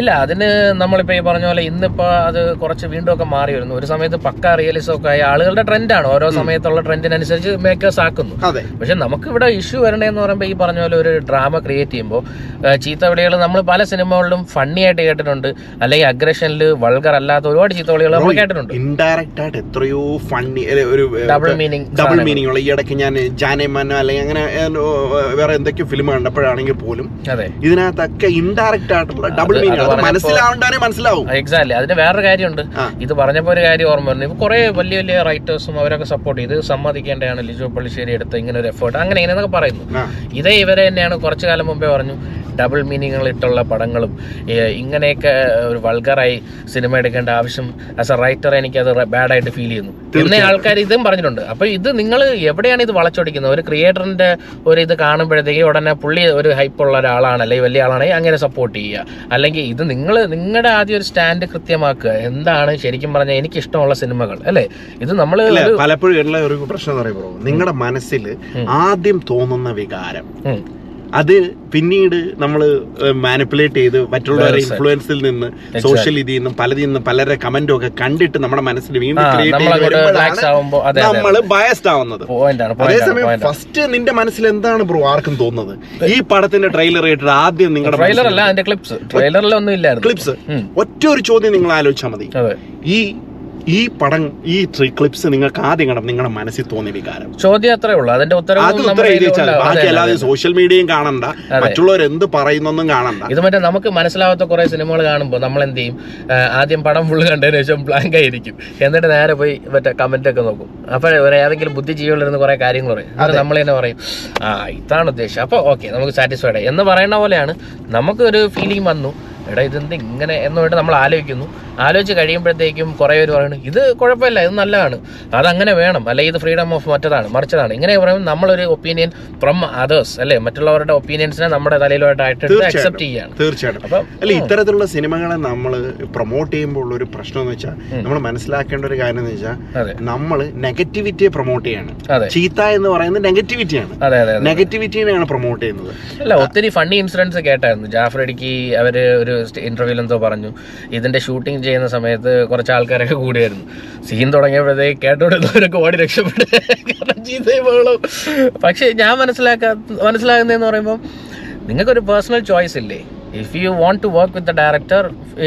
ഇല്ല, അതിന് നമ്മളിപ്പോ ഈ പറഞ്ഞ പോലെ ഇന്നിപ്പോ അത് കുറച്ച് വീണ്ടും ഒക്കെ മാറി വരുന്നു. ഒരു സമയത്ത് പക്ക റിയലിസം ഒക്കെ ആയി ആളുകളുടെ ട്രെൻഡാണ് ഓരോ സമയത്തുള്ള ട്രെൻഡിനനുസരിച്ച് മേക്കേഴ്സ് ആക്കുന്നു. പക്ഷെ നമുക്ക് ഇവിടെ ഇഷ്യൂ വരണ്ടേന്ന് പറയുമ്പോൾ ഈ പറഞ്ഞ പോലെ ഒരു ഡ്രാമ ക്രിയേറ്റ് ചെയ്യുമ്പോൾ ചീത്തവിളികൾ നമ്മൾ പല സിനിമകളിലും ഫണ്ണി ആയിട്ട് കേട്ടിട്ടുണ്ട്. അല്ലെങ്കിൽ അഗ്രഷനിൽ വൾഗർ അല്ലാത്ത ഒരുപാട് ചീത്തവിളികൾ നമ്മൾ കേട്ടിട്ടുണ്ട്. ഇൻഡയറക്റ്റ് ആയിട്ട് എത്രയോ ഫണ്ണി ഒരു ഡബിൾ മീനിങ് ഡബിൾ മീനിങ് ഉള്ള ഈ ഇടയ്ക്ക് ഞാൻ ജാനേമാനോ അല്ലെങ്കിൽ അങ്ങനെ വേറെ എന്തൊക്കെയോ ഫിലിം കണ്ടപ്പോഴാണെങ്കിൽ പോലും അതെ. ഇതിനകത്തൊക്കെ ഇൻഡയറക്റ്റ് ആയിട്ടുള്ള ഡബിൾ അത് മീനിങ് മനസ്സിലാവേണ്ടേ പറഞ്ഞപ്പോ- മനസ്സിലാവണ്ടാനേ മനസ്സിലാവും. എക്സാക്ട്ലി അതിന് വേറൊരു കാര്യമുണ്ട്. ഇത് പറഞ്ഞപ്പോൾ ഒരു കാര്യം ഓർമ്മ വരുന്നു ഇപ്പൊ കുറെ വലിയ വലിയ റൈറ്റേഴ്സും അവരൊക്കെ സപ്പോർട്ട് ചെയ്ത്. സമ്മതിക്കേണ്ടതാണ് ലിജോ പള്ളിശ്ശേരി എടുത്ത ഇങ്ങനെ ഒരു എഫേർട്ട് അങ്ങനെ ഇങ്ങനെയൊക്കെ പറയുന്നു. ഇതേ ഇവരെ തന്നെയാണ് കുറച്ചു കാലം മുമ്പേ പറഞ്ഞു ഡബിൾ മീനിങ്ങുകൾ ഇട്ടുള്ള പടങ്ങളും ഇങ്ങനെയൊക്കെ ഒരു വൾഗറായി സിനിമ എടുക്കേണ്ട ആവശ്യം ആസ് എ റൈറ്റർ എനിക്കത് ബാഡായിട്ട് ഫീൽ ചെയ്യുന്നു. പിന്നെ ആൾക്കാർ ഇതും പറഞ്ഞിട്ടുണ്ട്. അപ്പൊ ഇത് നിങ്ങൾ എവിടെയാണ് ഇത് വളച്ചൊടിക്കുന്നത് ഒരു ക്രിയേറ്ററിന്റെ ഒരു ഇത് കാണുമ്പോഴത്തേക്ക് ഉടനെ പുള്ളി ഒരു ഹൈപ്പുള്ള ഒരാളാണ് അല്ലെങ്കിൽ വലിയ ആളാണെങ്കിൽ അങ്ങനെ സപ്പോർട്ട് ചെയ്യുക. അല്ലെങ്കിൽ ഇത് നിങ്ങൾ നിങ്ങളുടെ ആദ്യം ഒരു സ്റ്റാൻഡ് കൃത്യമാക്കുക. എന്താണ് ശരിക്കും പറഞ്ഞാൽ എനിക്ക് ഇഷ്ടമുള്ള സിനിമകൾ അല്ലേ? ഇത് നമ്മൾ പലപ്പോഴും ഉള്ള ഒരു പ്രശ്നം എന്ന് പറയുമ്പോൾ നിങ്ങളുടെ മനസ്സിൽ ആദ്യം തോന്നുന്ന വികാരം അത് പിന്നീട് നമ്മൾ മാനിപ്പുലേറ്റ് ചെയ്ത് മറ്റുള്ളവരെ ഇൻഫ്ലുവൻസിൽ നിന്ന് സോഷ്യൽ ഇതിൽ നിന്നും പലതിൽ നിന്നും പലരുടെ കമന്റും ഒക്കെ കണ്ടിട്ട് നമ്മുടെ മനസ്സിൽ വീണ്ടും ക്രിയേറ്റ് ചെയ്ത് വരുമ്പോഴാണ് നമ്മൾ ബയസ്ഡ് ആവുന്നത്. അതേസമയം ഫസ്റ്റ് നിന്റെ മനസ്സിൽ എന്താണ് ബ്രോ ആർക്കും തോന്നുന്നത്? ഈ പടത്തിന്റെ ട്രെയിലർ കേട്ടിട്ട് ആദ്യം നിങ്ങളുടെ ട്രെയിലർ അല്ല അതിന്റെ ക്ലിപ്സ് ട്രെയിലറിലൊന്നും ഇല്ലായിരുന്നു. ക്ലിപ്സ്. ഒറ്റ ഒരു ചോദ്യം നിങ്ങൾ ആലോചിച്ചാൽ മതി. ഈ ഈ പടം ഈ ക്ലിപ്സ് നിങ്ങൾക്ക് ആദ്യം കണ്ടം നിങ്ങളുടെ മനസ്സിൽ തോന്നിയ വികാരം? ചോദ്യം അത്രേ ഉള്ളൂ അതിന്റെ അത് ഉത്തരം എഴുതി വെച്ചാൽ ബാക്കി അല്ലാതെ സോഷ്യൽ മീഡിയയും കാണണ്ട. മറ്റുള്ളവർ എന്ത് പറയുന്നൊന്നും കാണണ്ട. ഇത് മറ്റേ നമുക്ക് മനസ്സിലാവാത്ത കുറെ സിനിമകൾ കാണുമ്പോൾ നമ്മൾ എന്ത് ചെയ്യും ആദ്യം പടം ഫുള്ള് കണ്ടതിന് ശേഷം ബ്ലാങ്ക് ആയിരിക്കും. എന്നിട്ട് നേരെ പോയി മറ്റേ കമന്റ് ഒക്കെ നോക്കും. അപ്പോൾ ഒരു ഏതെങ്കിലും ബുദ്ധിജീവികളിരുന്ന് കുറെ കാര്യങ്ങൾ പറയും. അത് നമ്മൾ തന്നെ പറയും. ആ ഇതാണ് ഉദ്ദേശം. അപ്പോൾ ഓക്കെ നമുക്ക് സാറ്റിസ്ഫൈഡ് ആയി. എന്ന് പറയുന്ന പോലെയാണ്. നമുക്ക് ഒരു ഫീലിംഗ് വന്നു. എടാ ഇതെന്ത് ഇങ്ങനെ എന്ന് വേണ്ടി നമ്മൾ ആലോചിക്കുന്നു. ആലോചിച്ച് കഴിയുമ്പോഴത്തേക്കും കുറേ പേര് പറയുന്നു ഇത് കുഴപ്പമില്ല ഇത് നല്ലതാണ്. അതങ്ങനെ വേണം. അല്ലെ ഇത് ഫ്രീഡം ഓഫ് മറ്റതാണ് മറിച്ചതാണ്. ഇങ്ങനെ പറയുമ്പോൾ നമ്മളൊരു ഒപ്പീനിയൻ ഫ്രം അതേഴ്സ് അല്ലെ മറ്റുള്ളവരുടെ ഒപ്പീനിയൻസിനെ നമ്മുടെ തലയിലോട്ടായിട്ട് അക്സെപ്റ്റ് ചെയ്യാണ് തീർച്ചയായിട്ടും. അപ്പം അല്ല ഇത്തരത്തിലുള്ള സിനിമകളെ നമ്മൾ പ്രൊമോട്ട് ചെയ്യുമ്പോൾ ഉള്ള ഒരു പ്രശ്നം എന്ന് വെച്ചാൽ നമ്മൾ മനസ്സിലാക്കേണ്ട ഒരു കാര്യം എന്ന് വെച്ചാൽ നമ്മൾ നെഗറ്റിവിറ്റിയെ പ്രൊമോട്ട് ചെയ്യാണ്. ചീത്ത എന്ന് പറയുന്നത് നെഗറ്റിവിറ്റിയാണ് അതെ അതെ നെഗറ്റിവിറ്റിയാണ് നെഗറ്റിവിറ്റിനെയാണ് പ്രൊമോട്ട് ചെയ്യുന്നത്. അല്ല ഒത്തിരി ഫണ്ണി ഇൻസിഡൻസ് കേട്ടായിരുന്നു. ജാഫ്രഡിക്ക് അവർ ഒരു ഇന്റർവ്യൂവിൽ എന്തോ പറഞ്ഞു. ഇതിന്റെ ഷൂട്ടിംഗ് ചെയ്യുന്ന സമയത്ത് കുറച്ച് ആൾക്കാരൊക്കെ കൂടിയായിരുന്നു. സീൻ തുടങ്ങിയപ്പോഴത്തേക്ക് കേട്ടോടുന്നവരൊക്കെ ഓടി രക്ഷപ്പെട്ടു. കാരണം പക്ഷെ ഞാൻ മനസ്സിലാക്കാ മനസ്സിലാകുന്നതെന്ന് പറയുമ്പോൾ നിങ്ങൾക്കൊരു പേഴ്സണൽ ചോയ്സ് ഇല്ലേ? If you want to work with the director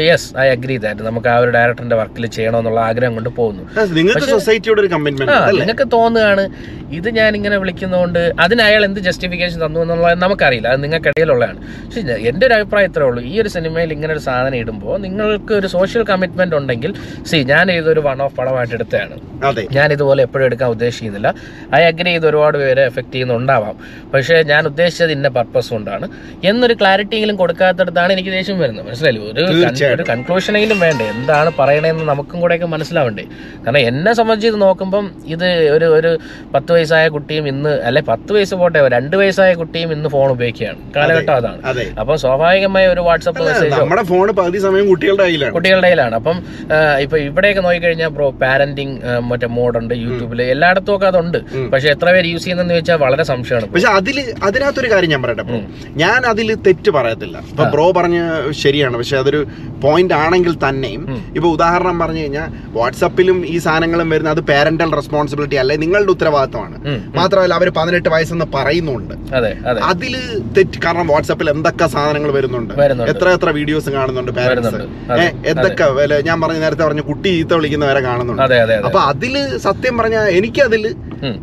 yes I agree that നമുക്ക് ആ ഒരു ഡയറക്ടറിന്റെ വർക്കിൽ ചെയ്യണമെന്നുള്ള ആഗ്രഹം കൊണ്ട് പോകുന്നു. നിങ്ങൾക്ക് സൊസൈറ്റിയോട് ഒരു കമ്മിറ്റ്മെന്റ് അല്ലേ നിങ്ങൾക്ക് തോന്നുകയാണ് ഇത് ഞാൻ ഇങ്ങനെ വിളിക്കുന്നതുകൊണ്ട് അതിന് അയാൾ എന്ത് ജസ്റ്റിഫിക്കേഷൻ തന്നു എന്നുള്ളത് നമുക്കറിയില്ല. അത് നിങ്ങൾക്കിടയിലുള്ളതാണ്. പക്ഷേ എന്റെ ഒരു അഭിപ്രായം ഇത്രേ ഉള്ളൂ. ഈ ഒരു സിനിമയിൽ ഇങ്ങനെ ഒരു സാധനം ഇടുമ്പോൾ നിങ്ങൾക്ക് ഒരു സോഷ്യൽ കമ്മിറ്റ്മെന്റ് ഉണ്ടെങ്കിൽ സി ഞാൻ ഇതൊരു വൺ ഓഫ് പടമായിട്ട് എടുത്തതാണ്. ഞാൻ ഇതുപോലെ എപ്പോഴും എടുക്കാൻ ഉദ്ദേശിക്കുന്നില്ല. ഐ അഗ്രി ചെയ്ത് ഒരുപാട് പേരെ എഫക്ട് ചെയ്യുന്നുണ്ടാവാം. പക്ഷേ ഞാൻ ഉദ്ദേശിച്ചത് ഇന്ന പർപ്പസ് കൊണ്ടാണ്. എന്നൊരു ക്ലാരിറ്റി എങ്കിലും കൊടുക്കാത്തടത്താണ് എനിക്ക് ദേഷ്യം വരുന്നത്. മനസ്സിലായില്ലേ? ഒരു കൺ- തീർച്ചയായിട്ടും. ഒരു കൺക്ലൂഷനെങ്കിലും വേണ്ടേ? എന്താണ് പറയണതെന്ന് നമുക്കും കൂടെയൊക്കെ മനസ്സിലാവണ്ടേ? കാരണം എന്നെ സംബന്ധിച്ച് ഇത് നോക്കുമ്പം ഇത് ഒരു ഒരു പത്ത് വയസ്സായ കുട്ടിയും ഇന്ന് അല്ലെ പത്ത് വയസ്സ് പോട്ടെ രണ്ട് വയസ്സായ കുട്ടിയും ഇന്ന് ഫോൺ ഉപയോഗിക്കുകയാണ്. കാലഘട്ടം അതാണ്. അപ്പൊ സ്വാഭാവികമായ ഒരു വാട്സപ്പ് മെസ്സേജ് നമ്മുടെ ഫോൺ പകുതി സമയം കുട്ടികളുടെ കയ്യിലാണ്. കുട്ടികളുടെ കയ്യിലാണ്. അപ്പം ഇപ്പൊ ഇവിടെയൊക്കെ നോക്കിക്കഴിഞ്ഞാൽ ബ്രോ പാരന്റിങ് മറ്റേ മോഡുണ്ട് യൂട്യൂബിൽ എല്ലായിടത്തും ഒക്കെ അതുണ്ട്. പക്ഷെ എത്ര പേര് യൂസ് ചെയ്യുന്നതെന്ന് വെച്ചാൽ വളരെ സംശയമാണ് പക്ഷെ അതിൽ അതിനകത്തൊരു കാര്യം ഞാൻ പറയട്ടെ ഞാൻ അതിൽ തെറ്റ് പറയത്തില്ല. ഇപ്പൊ ബ്രോ പറഞ്ഞ ശരിയാണ്. പക്ഷെ അതൊരു പോയിന്റ് ആണെങ്കിൽ തന്നെയും. ഇപ്പൊ ഉദാഹരണം പറഞ്ഞു കഴിഞ്ഞാൽ വാട്സപ്പിലും ഈ സാധനങ്ങളും വരുന്ന അത് പാരന്റൽ റെസ്പോൺസിബിലിറ്റി അല്ലെ? നിങ്ങളുടെ ഉത്തരവാദിത്തമാണ്. മാത്രമല്ല അവർ പതിനെട്ട് വയസ്സെന്ന് പറയുന്നുണ്ട്. അതെ അതെ. അതിൽ തെറ്റ് കാരണം വാട്സപ്പിൽ എന്തൊക്കെ സാധനങ്ങൾ വരുന്നുണ്ട്. എത്ര എത്ര വീഡിയോസ് കാണുന്നുണ്ട് പാരന്റ്സ് എന്തൊക്കെ? ഞാൻ പറഞ്ഞ നേരത്തെ പറഞ്ഞു കുട്ടി ഈത്ത വിളിക്കുന്നവരെ കാണുന്നുണ്ട്. അപ്പൊ അതിൽ സത്യം പറഞ്ഞ എനിക്കതിൽ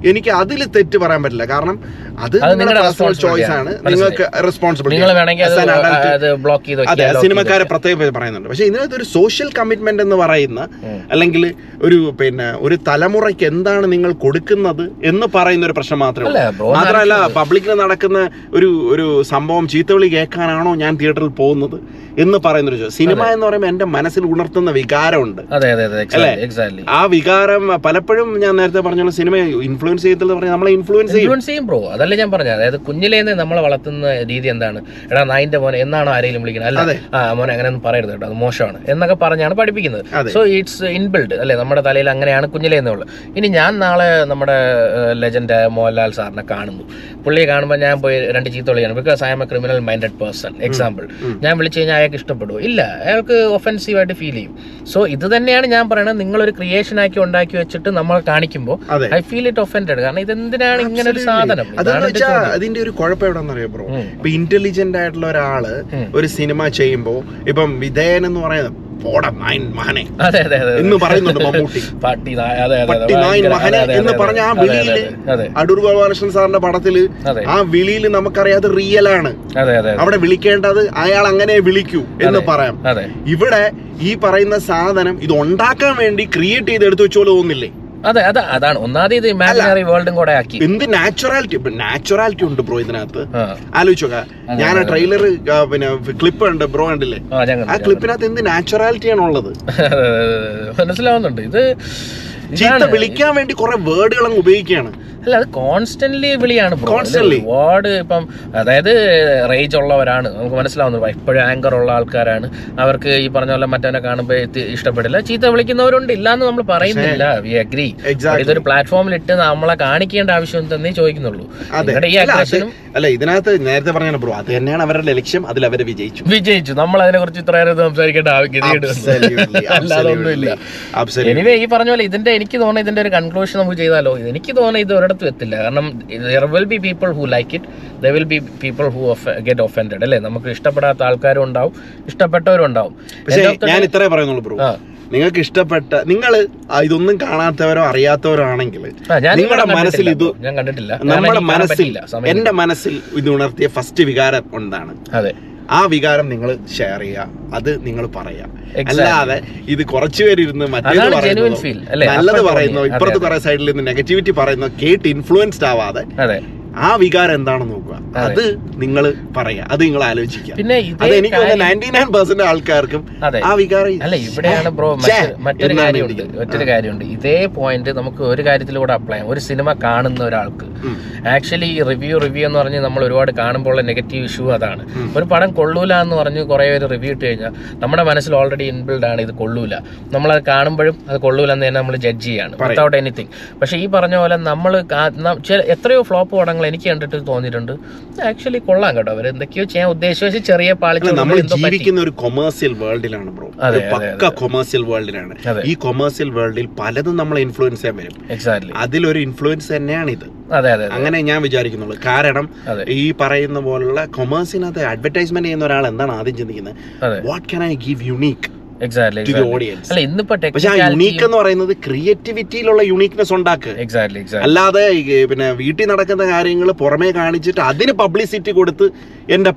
എനിക്ക് അതിൽ തെറ്റ് പറയാൻ പറ്റില്ല. കാരണം അത് നിങ്ങളുടെ പേഴ്സണൽ ചോയ്സ് ആണ്. നിങ്ങൾക്ക് റെസ്പോൺസിബിലിറ്റി അത് ബ്ലോക്ക് ചെയ്ത് അതെ സിനിമക്കാരെ പ്രത്യേകം പറയുന്നുണ്ട്. പക്ഷെ ഇതിനകത്ത് ഒരു സോഷ്യൽ കമ്മിറ്റ്മെന്റ് എന്ന് പറയുന്ന അല്ലെങ്കിൽ ഒരു പിന്നെ ഒരു തലമുറയ്ക്ക് എന്താണ് നിങ്ങൾ കൊടുക്കുന്നത് എന്ന് പറയുന്ന ഒരു പ്രശ്നം മാത്രമേ മാത്രമല്ല പബ്ലിക്കിൽ നടക്കുന്ന ഒരു ഒരു സംഭവം ചീത്തവിളി കേൾക്കാനാണോ ഞാൻ തിയേറ്ററിൽ പോകുന്നത് എന്ന് പറയുന്ന ഒരു ചോദ്യം. സിനിമ എന്ന് പറയുമ്പോൾ എന്റെ മനസ്സിൽ ഉണർത്തുന്ന വികാരമുണ്ട്. ആ വികാരം പലപ്പോഴും ഞാൻ നേരത്തെ പറഞ്ഞ സിനിമ ഇൻഫ്ലുവൻസ് ചെയ്യത്തില്ല പറഞ്ഞാൽ നമ്മളെ ഇൻഫ്ലുവൻസ് ചെയ്യും. ബ്രോ അതല്ലേ ഞാൻ പറഞ്ഞത്. അതായത് കുഞ്ഞിലേന്ന് നമ്മളെ വളർത്തുന്ന രീതി എന്താണ്? എടാ നായിന്റെ മോനെ എന്നാണോ ആരെങ്കിലും വിളിക്കുന്നത് അല്ല ആ മോനെ അങ്ങനെ ഒന്നും പറയരുത് കേട്ടോ അത് മോശമാണ്. എന്നൊക്കെ പറഞ്ഞാണ് പഠിപ്പിക്കുന്നത്. സോ ഇറ്റ്സ് ഇൻബിൽഡ് അല്ലെ? നമ്മുടെ തലയിൽ അങ്ങനെയാണ് കുഞ്ഞിലേ എന്നുള്ളത് ഇനി ഞാൻ നാളെ നമ്മുടെ ലെജൻഡ് മോഹൻലാൽ സാറിനെ കാണുന്നു. പുള്ളിയെ കാണുമ്പോൾ ഞാൻ പോയി രണ്ട് ചീത്ത വിളിക്കാണ് because I'm a criminal minded person example ഞാൻ വിളിച്ചു കഴിഞ്ഞാൽ അയാൾക്ക് ഇഷ്ടപ്പെടും ഇല്ല അയാൾക്ക് ഒഫൻസീവ് ആയിട്ട് ഫീൽ ചെയ്യും. സോ ഇത് തന്നെയാണ് ഞാൻ പറയുന്നത് നിങ്ങളൊരു ക്രിയേഷൻ ആക്കി ഉണ്ടാക്കി വെച്ചിട്ട് നമ്മൾ കാണിക്കുമ്പോൾ ഐ ഫീൽ ഇറ്റ് ഒഫൻഡഡ് കാരണം ഇതെന്തിനാണ് ഇങ്ങനെ ഒരു സാധനം. അതിന്റെ ഒരു കുഴപ്പം എവിടെ ബ്രോ? ഇപ്പൊ ഇന്റലിജന്റ് ആയിട്ടുള്ള ഒരാൾ. ഒരു സിനിമ ചെയ്യുമ്പോ ഇപ്പം വിധേയൻ എന്ന് പറയുന്നത് മഹനെ. എന്ന് പറയുന്നുണ്ട് മമ്മൂട്ടി. പട്ടി നായൻ മഹനെ പറഞ്ഞ ആ വിളിയിൽ അടൂർ ഗോപാലകൃഷ്ണൻ സാറിന്റെ പടത്തിൽ ആ വിളിയിൽ നമുക്കറിയാതെ റിയൽ ആണ്. അവിടെ വിളിക്കേണ്ടത് അയാൾ അങ്ങനെ വിളിക്കൂ എന്ന് പറയാം. ഇവിടെ ഈ പറയുന്ന സാധനം ഇത് ഉണ്ടാക്കാൻ വേണ്ടി ക്രിയേറ്റ് ചെയ്ത് എടുത്തു വെച്ചോളൂ തോന്നില്ലേ അതെ അതെ അതാണ്. ഒന്നാമത് ഇത് ഇമാജിനറി വേൾഡും കൂടെ ആക്കി. എന്ത് നാച്ചുറാലിറ്റി നാച്ചുറാലിറ്റി ഉണ്ട് ബ്രോ ഇതിനകത്ത്. ആലോചിച്ചോക്ക ഞാൻ ട്രെയിലർ പിന്നെ ക്ലിപ്പ് ഉണ്ട് ബ്രോ കണ്ടില്ലേ? ആ ക്ലിപ്പിനകത്ത് എന്ത് നാച്ചുറാലിറ്റി ആണ് ഉള്ളത്. (laughs) മനസ്സിലാവുന്നുണ്ട്. ഇത് വിളിക്കാൻ വേണ്ടി കുറെ വേർഡുകൾ അങ്ങ് ഉപയോഗിക്കുകയാണ്. അല്ല അത് കോൺസ്റ്റന്റ്ലി വിളിയാണ് ഒരുപാട് ഇപ്പം അതായത് റേജ് ഉള്ളവരാണ്. നമുക്ക് മനസ്സിലാവുന്നത് എപ്പോഴും ആങ്കർ ഉള്ള ആൾക്കാരാണ്. അവർക്ക് ഈ പറഞ്ഞ പോലെ മറ്റവനെ കാണുമ്പോൾ ഇഷ്ടപ്പെടില്ല. ചീത്ത വിളിക്കുന്നവരുണ്ട്. ഇല്ല എന്ന് നമ്മൾ പറയുന്നില്ല. വി അഗ്രി ഇതൊരു പ്ലാറ്റ്ഫോമിൽ ഇട്ട് നമ്മളെ കാണിക്കേണ്ട ആവശ്യം തന്നെ ചോദിക്കുന്നുള്ളൂ. അല്ല, ഇതിനകത്ത് നേരത്തെ പറഞ്ഞ ബ്രോ അത് തന്നെയാണ് അവരുടെ ലക്ഷ്യം. അതിൽ അവർ വിജയിച്ചു. വിജയിച്ചു. നമ്മൾ അതിനെ കുറിച്ച് ഇത്രയേറെ സംസാരിക്കേണ്ട ആവശ്യം (laughs) ഈ പറഞ്ഞ പോലെ ഇതിന്റെ എനിക്ക് തോന്നുന്നത് ഇതിന്റെ ഒരു കൺക്ലൂഷൻ നമുക്ക് ചെയ്താലോ? എനിക്ക് തോന്നുന്നത് ഇത് ഒരിടത്തും എത്തില്ല കാരണം there will be people who like it there will be people who get offended അല്ലേ? നമുക്ക് ഇഷ്ടപ്പെടാത്ത ആൾക്കാരും ഉണ്ടാവും ഇഷ്ടപ്പെട്ടവരും ഉണ്ടാവും. ഞാൻ ഇത്രേ പറയുന്നുള്ളൂ നിങ്ങൾക്ക് ഇഷ്ടപ്പെട്ട നിങ്ങൾ ഇതൊന്നും കാണാത്തവരോ അറിയാത്തവരോ ആണെങ്കിൽ നിങ്ങളുടെ മനസ്സിൽ ഇത് ഞാൻ കണ്ടിട്ടില്ല. നമ്മുടെ മനസ്സിൽ എന്റെ മനസ്സിൽ ഇത് ഉണർത്തിയ ഫസ്റ്റ് വികാരം എന്താണ്? അതെ. ആ വികാരം നിങ്ങൾ ഷെയർ ചെയ്യുക. അത് നിങ്ങൾ പറയാ Exactly. അല്ലാതെ ഇത് കുറച്ചു ഇരുന്ന് മറ്റേത് പറയുന്നതോ? നല്ലത് പറയുന്നു. ഇപ്പുറത്ത് കുറെ സൈഡിൽ നിന്ന് നെഗറ്റിവിറ്റി പറയുന്നു കേട്ട് ഇൻഫ്ലുവൻസ്ഡ് ആവാതെ ആ വികാരം എന്താണെന്ന് നോക്കുക. അത്. നിങ്ങൾ പറയാ അത് നിങ്ങൾ ആലോചിക്കുക. പിന്നെ അത് എനിക്ക് നയന്റി നയൻ പെർസെന്റ് ആൾക്കാർക്കും ആ വികാരം അല്ല ഇവിടെയാണ് ബ്രോ മറ്റൊരു കാര്യമുണ്ട്. മറ്റൊരു കാര്യമുണ്ട്. ഇതേ പോയിന്റ് നമുക്ക് ഒരു കാര്യത്തിലൂടെ അപ്ലൈ ചെയ്യാം. ഒരു സിനിമ കാണുന്ന ഒരാൾക്ക്. ആക്ച്വലി ഈ റിവ്യൂ റിവ്യൂ എന്ന് പറഞ്ഞ് നമ്മൾ ഒരുപാട് കാണുമ്പോൾ നെഗറ്റീവ് ഇഷ്യൂ അതാണ്. ഒരു പടം കൊള്ളൂല എന്ന് പറഞ്ഞ് കുറേ പേര് റിവ്യൂ ഇട്ട് കഴിഞ്ഞാൽ നമ്മുടെ മനസ്സിൽ ഓൾറെഡി ഇൻബിൽഡ് ആണ് ഇത് കൊള്ളൂല. നമ്മളത് കാണുമ്പോഴും അത് കൊള്ളൂല എന്ന് തന്നെ നമ്മൾ ജഡ്ജ് ചെയ്യാണ്. വിത്തൗട്ട് എനിത്തിങ് പക്ഷേ ഈ പറഞ്ഞ പോലെ നമ്മൾ ചില എത്രയോ ഫ്ലോപ്പ് പടങ്ങൾ എനിക്ക് കണ്ടിട്ട് തോന്നിയിട്ടുണ്ട്. ആക്ച്വലി കൊള്ളാം കേട്ടോ അവർ എന്തൊക്കെയോ ചെയ്യാൻ ഉദ്ദേശിച്ച്. ചെറിയ പാളിച്ച നമ്മൾ ജീവിക്കുന്ന ഒരു കൊമേഴ്സ്യൽ വേൾഡിലാണ് ബ്രോ പക്ക കൊമേഴ്സ്യൽ വേൾഡിലാണ് ഈ കൊമേഴ്സ്യൽ വേൾഡിൽ പലതും നമ്മളെ ഇൻഫ്ലുവൻസ് ചെയ്യാൻ വരും. അതിലൊരു ഇൻഫ്ലുവൻസ് തന്നെയാണ് ഇത് അതെ അങ്ങനെ ഞാൻ വിചാരിക്കുന്നുള്ളൂ. കാരണം ഈ പറയുന്ന പോലുള്ള കൊമേഴ്സിനകത്ത് അഡ്വർടൈസ്മെന്റ് ചെയ്യുന്ന ഒരാൾ എന്താണ് ആദ്യം ചിന്തിക്കുന്നത്? What can I give unique to the audience അല്ല ഇന്നിപ്പോ പക്ഷെ ആ യുണീക്ക് എന്ന് പറയുന്നത് ക്രിയേറ്റിവിറ്റിയിലുള്ള യുണീക്നെസ് ഉണ്ടാക്കുക അല്ലാതെ പിന്നെ വീട്ടിൽ നടക്കുന്ന കാര്യങ്ങൾ പുറമേ കാണിച്ചിട്ട് അതിന് പബ്ലിസിറ്റി കൊടുത്ത് എന്റെ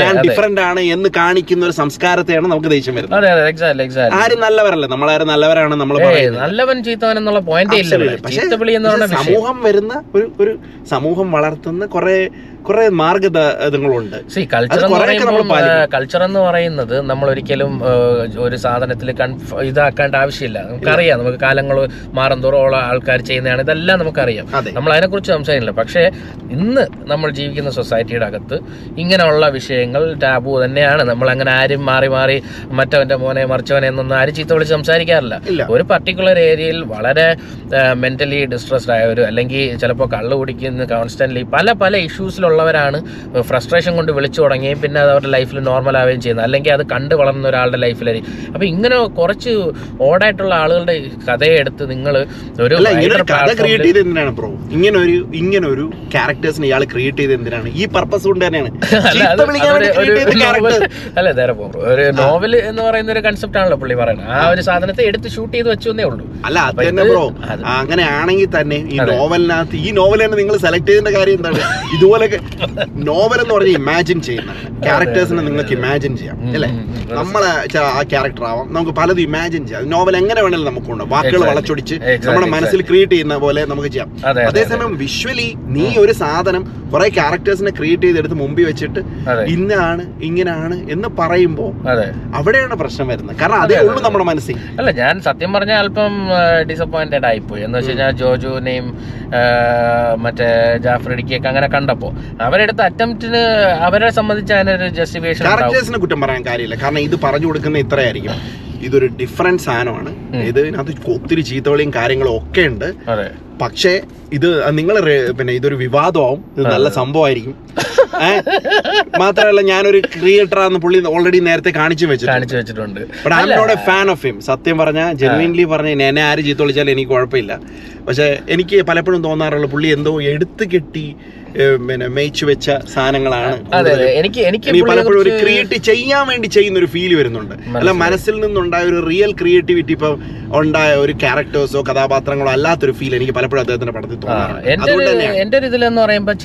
ഞാൻ. ഡിഫറെന്റ് ആണ് എന്ന് കാണിക്കുന്ന ഒരു സംസ്കാരത്തെയാണ് നമുക്ക് ദേഷ്യം വരുന്നത്. ആരും നല്ലവരല്ല? നമ്മളാരും നല്ലവരാണ് നമ്മൾ നല്ലവൻ ചീത്തവൻ എന്നുള്ള പോയിന്റ് സമൂഹം വരുന്ന ഒരു ഒരു സമൂഹം വളർത്തുന്ന കുറെ കുറെ മാർഗങ്ങളുണ്ട്. കൾച്ചർ എന്ന് പറയുന്നത് നമ്മൾ ഒരിക്കലും ഒരു സാധനത്തിൽ കൺഫ് ഇതാക്കേണ്ട ആവശ്യമില്ല. നമുക്കറിയാം. നമുക്ക് കാലങ്ങൾ മാറും തോറോളം ആൾക്കാർ ചെയ്യുന്നതാണ്. ഇതെല്ലാം നമുക്കറിയാം. നമ്മൾ അതിനെക്കുറിച്ച് സംസാരിക്കില്ല പക്ഷേ ഇന്ന് നമ്മൾ ജീവിക്കുന്ന സൊസൈറ്റിയുടെ അകത്ത് ഇങ്ങനെയുള്ള വിഷയങ്ങൾ ടാബു തന്നെയാണ്. നമ്മൾ അങ്ങനെ ആരും മാറി മാറി മറ്റവന്റെ മോനെ മറിച്ചവനെ എന്നൊന്നും ആരും ചീത്ത വിളിച്ച് സംസാരിക്കാറില്ല. ഒരു പർട്ടിക്കുലർ ഏരിയയിൽ വളരെ മെന്റലി ഡിസ്ട്രസ്ഡ് ആയവർ അല്ലെങ്കിൽ ചിലപ്പോൾ കള്ള് കുടിക്കുന്ന കോൺസ്റ്റന്റ്ലി പല പല ഇഷ്യൂസിലുള്ളവരാണ് ഫ്രസ്ട്രേഷൻ കൊണ്ട് വിളിച്ചു തുടങ്ങുകയും പിന്നെ അത് അവരുടെ ലൈഫിൽ നോർമൽ ആവുകയും ചെയ്യുന്നത്. അല്ലെങ്കിൽ അത് കണ്ടു വളർന്ന ഒരാളുടെ ലൈഫിലായിരിക്കും അപ്പൊ ഇങ്ങനെ കുറച്ച് ഓടായിട്ടുള്ള ആളുകളുടെ കഥയെ എടുത്ത് നിങ്ങൾ ഒരു കഥ ക്രിയേറ്റ് ചെയ്ത് എന്തിനാണ് ബ്രോ ഇങ്ങനെ ഒരു ഇങ്ങനെ ഒരു ക്യാരക്ടേഴ്സിനെ ഇയാൾ ക്രിയേറ്റ് ചെയ്ത് എന്തിനാണ്? ഈ പർപ്പസ് കൊണ്ട് തന്നെയാണ്. (laughs) അല്ല, നേരെ പോകും ഒരു നോവൽ എന്ന് പറയുന്ന ഒരു കൺസെപ്റ്റ് ആണല്ലോ പുള്ളി പറയുന്നത്. ആ ഒരു സാധനത്തെ എടുത്ത് ഷൂട്ട് ചെയ്ത് വെച്ചു എന്നേ ഉള്ളൂ. അല്ല അത് തന്നെ ബ്രോ അങ്ങനെ ആണെങ്കിൽ തന്നെ ഈ. നോവലിനകത്ത് ഈ നോവൽ തന്നെ നിങ്ങൾ സെലക്ട് ചെയ്തതിന്റെ കാര്യം എന്താണ്? ഇതുപോലെ നോവൽ എന്ന് പറഞ്ഞാൽ ഇമാജിൻ ചെയ്യുന്ന ക്യാരക്ടേഴ്സിനെ നിങ്ങൾക്ക് ഇമാജിൻ ചെയ്യാം. അല്ലേ? നമ്മളെ ആ ക്യാരക്ടർ ആവാം. നമുക്ക് പലതും ഇമാജിൻ ചെയ്യാം. നോവൽ എങ്ങനെ വേണമെങ്കിലും നമുക്കുണ്ട് വാക്കുകൾ. വളച്ചൊടിച്ച് നമ്മുടെ മനസ്സിൽ ക്രിയേറ്റ് ചെയ്യുന്ന പോലെ നമുക്ക് ചെയ്യാം. അതെ അതെ, അതെ. അതേസമയം വിഷ്വലി നീ ഒരു സാധനം കുറെ ക്യാരക്ടേഴ്സിനെ ക്രിയേറ്റ് ചെയ്തെടുത്ത് മുമ്പിൽ വെച്ചിട്ട് ഇന്നാണ് ഇങ്ങനെയാണ് എന്ന് പറയുമ്പോ അവിടെയാണ് പ്രശ്നം വരുന്നത്. കാരണം അതേ ഉള്ളൂ നമ്മുടെ മനസ്സിൽ. അല്ല ഞാൻ സത്യം പറഞ്ഞാൽ അല്പം ഡിസപ്പോയിന്റഡ് ആയിപ്പോയി. എന്ന് വെച്ച് കഴിഞ്ഞാൽ ജോജുവിനെയും മറ്റേ ജാഫർ ഇടിക്കൊക്കെ അങ്ങനെ കണ്ടപ്പോ അവരെടുത്ത അറ്റംപ്റ്റിന് അവരെ സംബന്ധിച്ച് അതിനൊരു ജസ്റ്റിഫിക്കേഷൻ ക്യാരക്ടേഴ്സിനെ കുറ്റം പറയാൻ കാര്യമില്ല. കാരണം ഇത് പറഞ്ഞു കൊടുക്കുന്ന ഇത്രയായിരിക്കും. ഇതൊരു ഡിഫറെന്റ് സാധനമാണ്. ഇതിനകത്ത് ഒത്തിരി ചീത്തവളിയും കാര്യങ്ങളും ഒക്കെ ഉണ്ട്. പക്ഷേ ഇത് നിങ്ങൾ പിന്നെ ഇതൊരു വിവാദമാവും. ഇത് നല്ല സംഭവമായിരിക്കും? മാത്രമല്ല ഞാനൊരു ക്രിയേറ്റർ ആണെന്ന് പുള്ളി ഓൾറെഡി നേരത്തെ കാണിച്ചു വെച്ചിട്ടുണ്ട്. But I am not a fan of him സത്യം പറഞ്ഞാൽ ജെനുവിൻലി പറഞ്ഞ എന്നെ ആര് ചീത്ത വിളിച്ചാലും എനിക്ക് കുഴപ്പമില്ല. പക്ഷെ എനിക്ക് പലപ്പോഴും തോന്നാറുള്ള പുള്ളി എന്തോ എടുത്തു കെട്ടി പിന്നെ മേയിച്ചു വെച്ച സാധനങ്ങളാണ് എനിക്ക് എനിക്ക് പലപ്പോഴും ഒരു ക്രിയേറ്റ് ചെയ്യാൻ വേണ്ടി ചെയ്യുന്ന ഒരു ഫീൽ വരുന്നുണ്ട്. അല്ല മനസ്സിൽ നിന്നുണ്ടായ ഒരു റിയൽ ക്രിയേറ്റിവിറ്റി ഇപ്പൊ ഉണ്ടായ ഒരു ക്യാരക്ടേഴ്സോ കഥാപാത്രങ്ങളോ അല്ലാത്തൊരു ഫീൽ എനിക്ക് പലപ്പോഴും അദ്ദേഹത്തിന്റെ പടത്തിൽ എന്റെ ഒരു എന്റെ ഒരു ഇതിലെന്ന് പറയുമ്പോൾ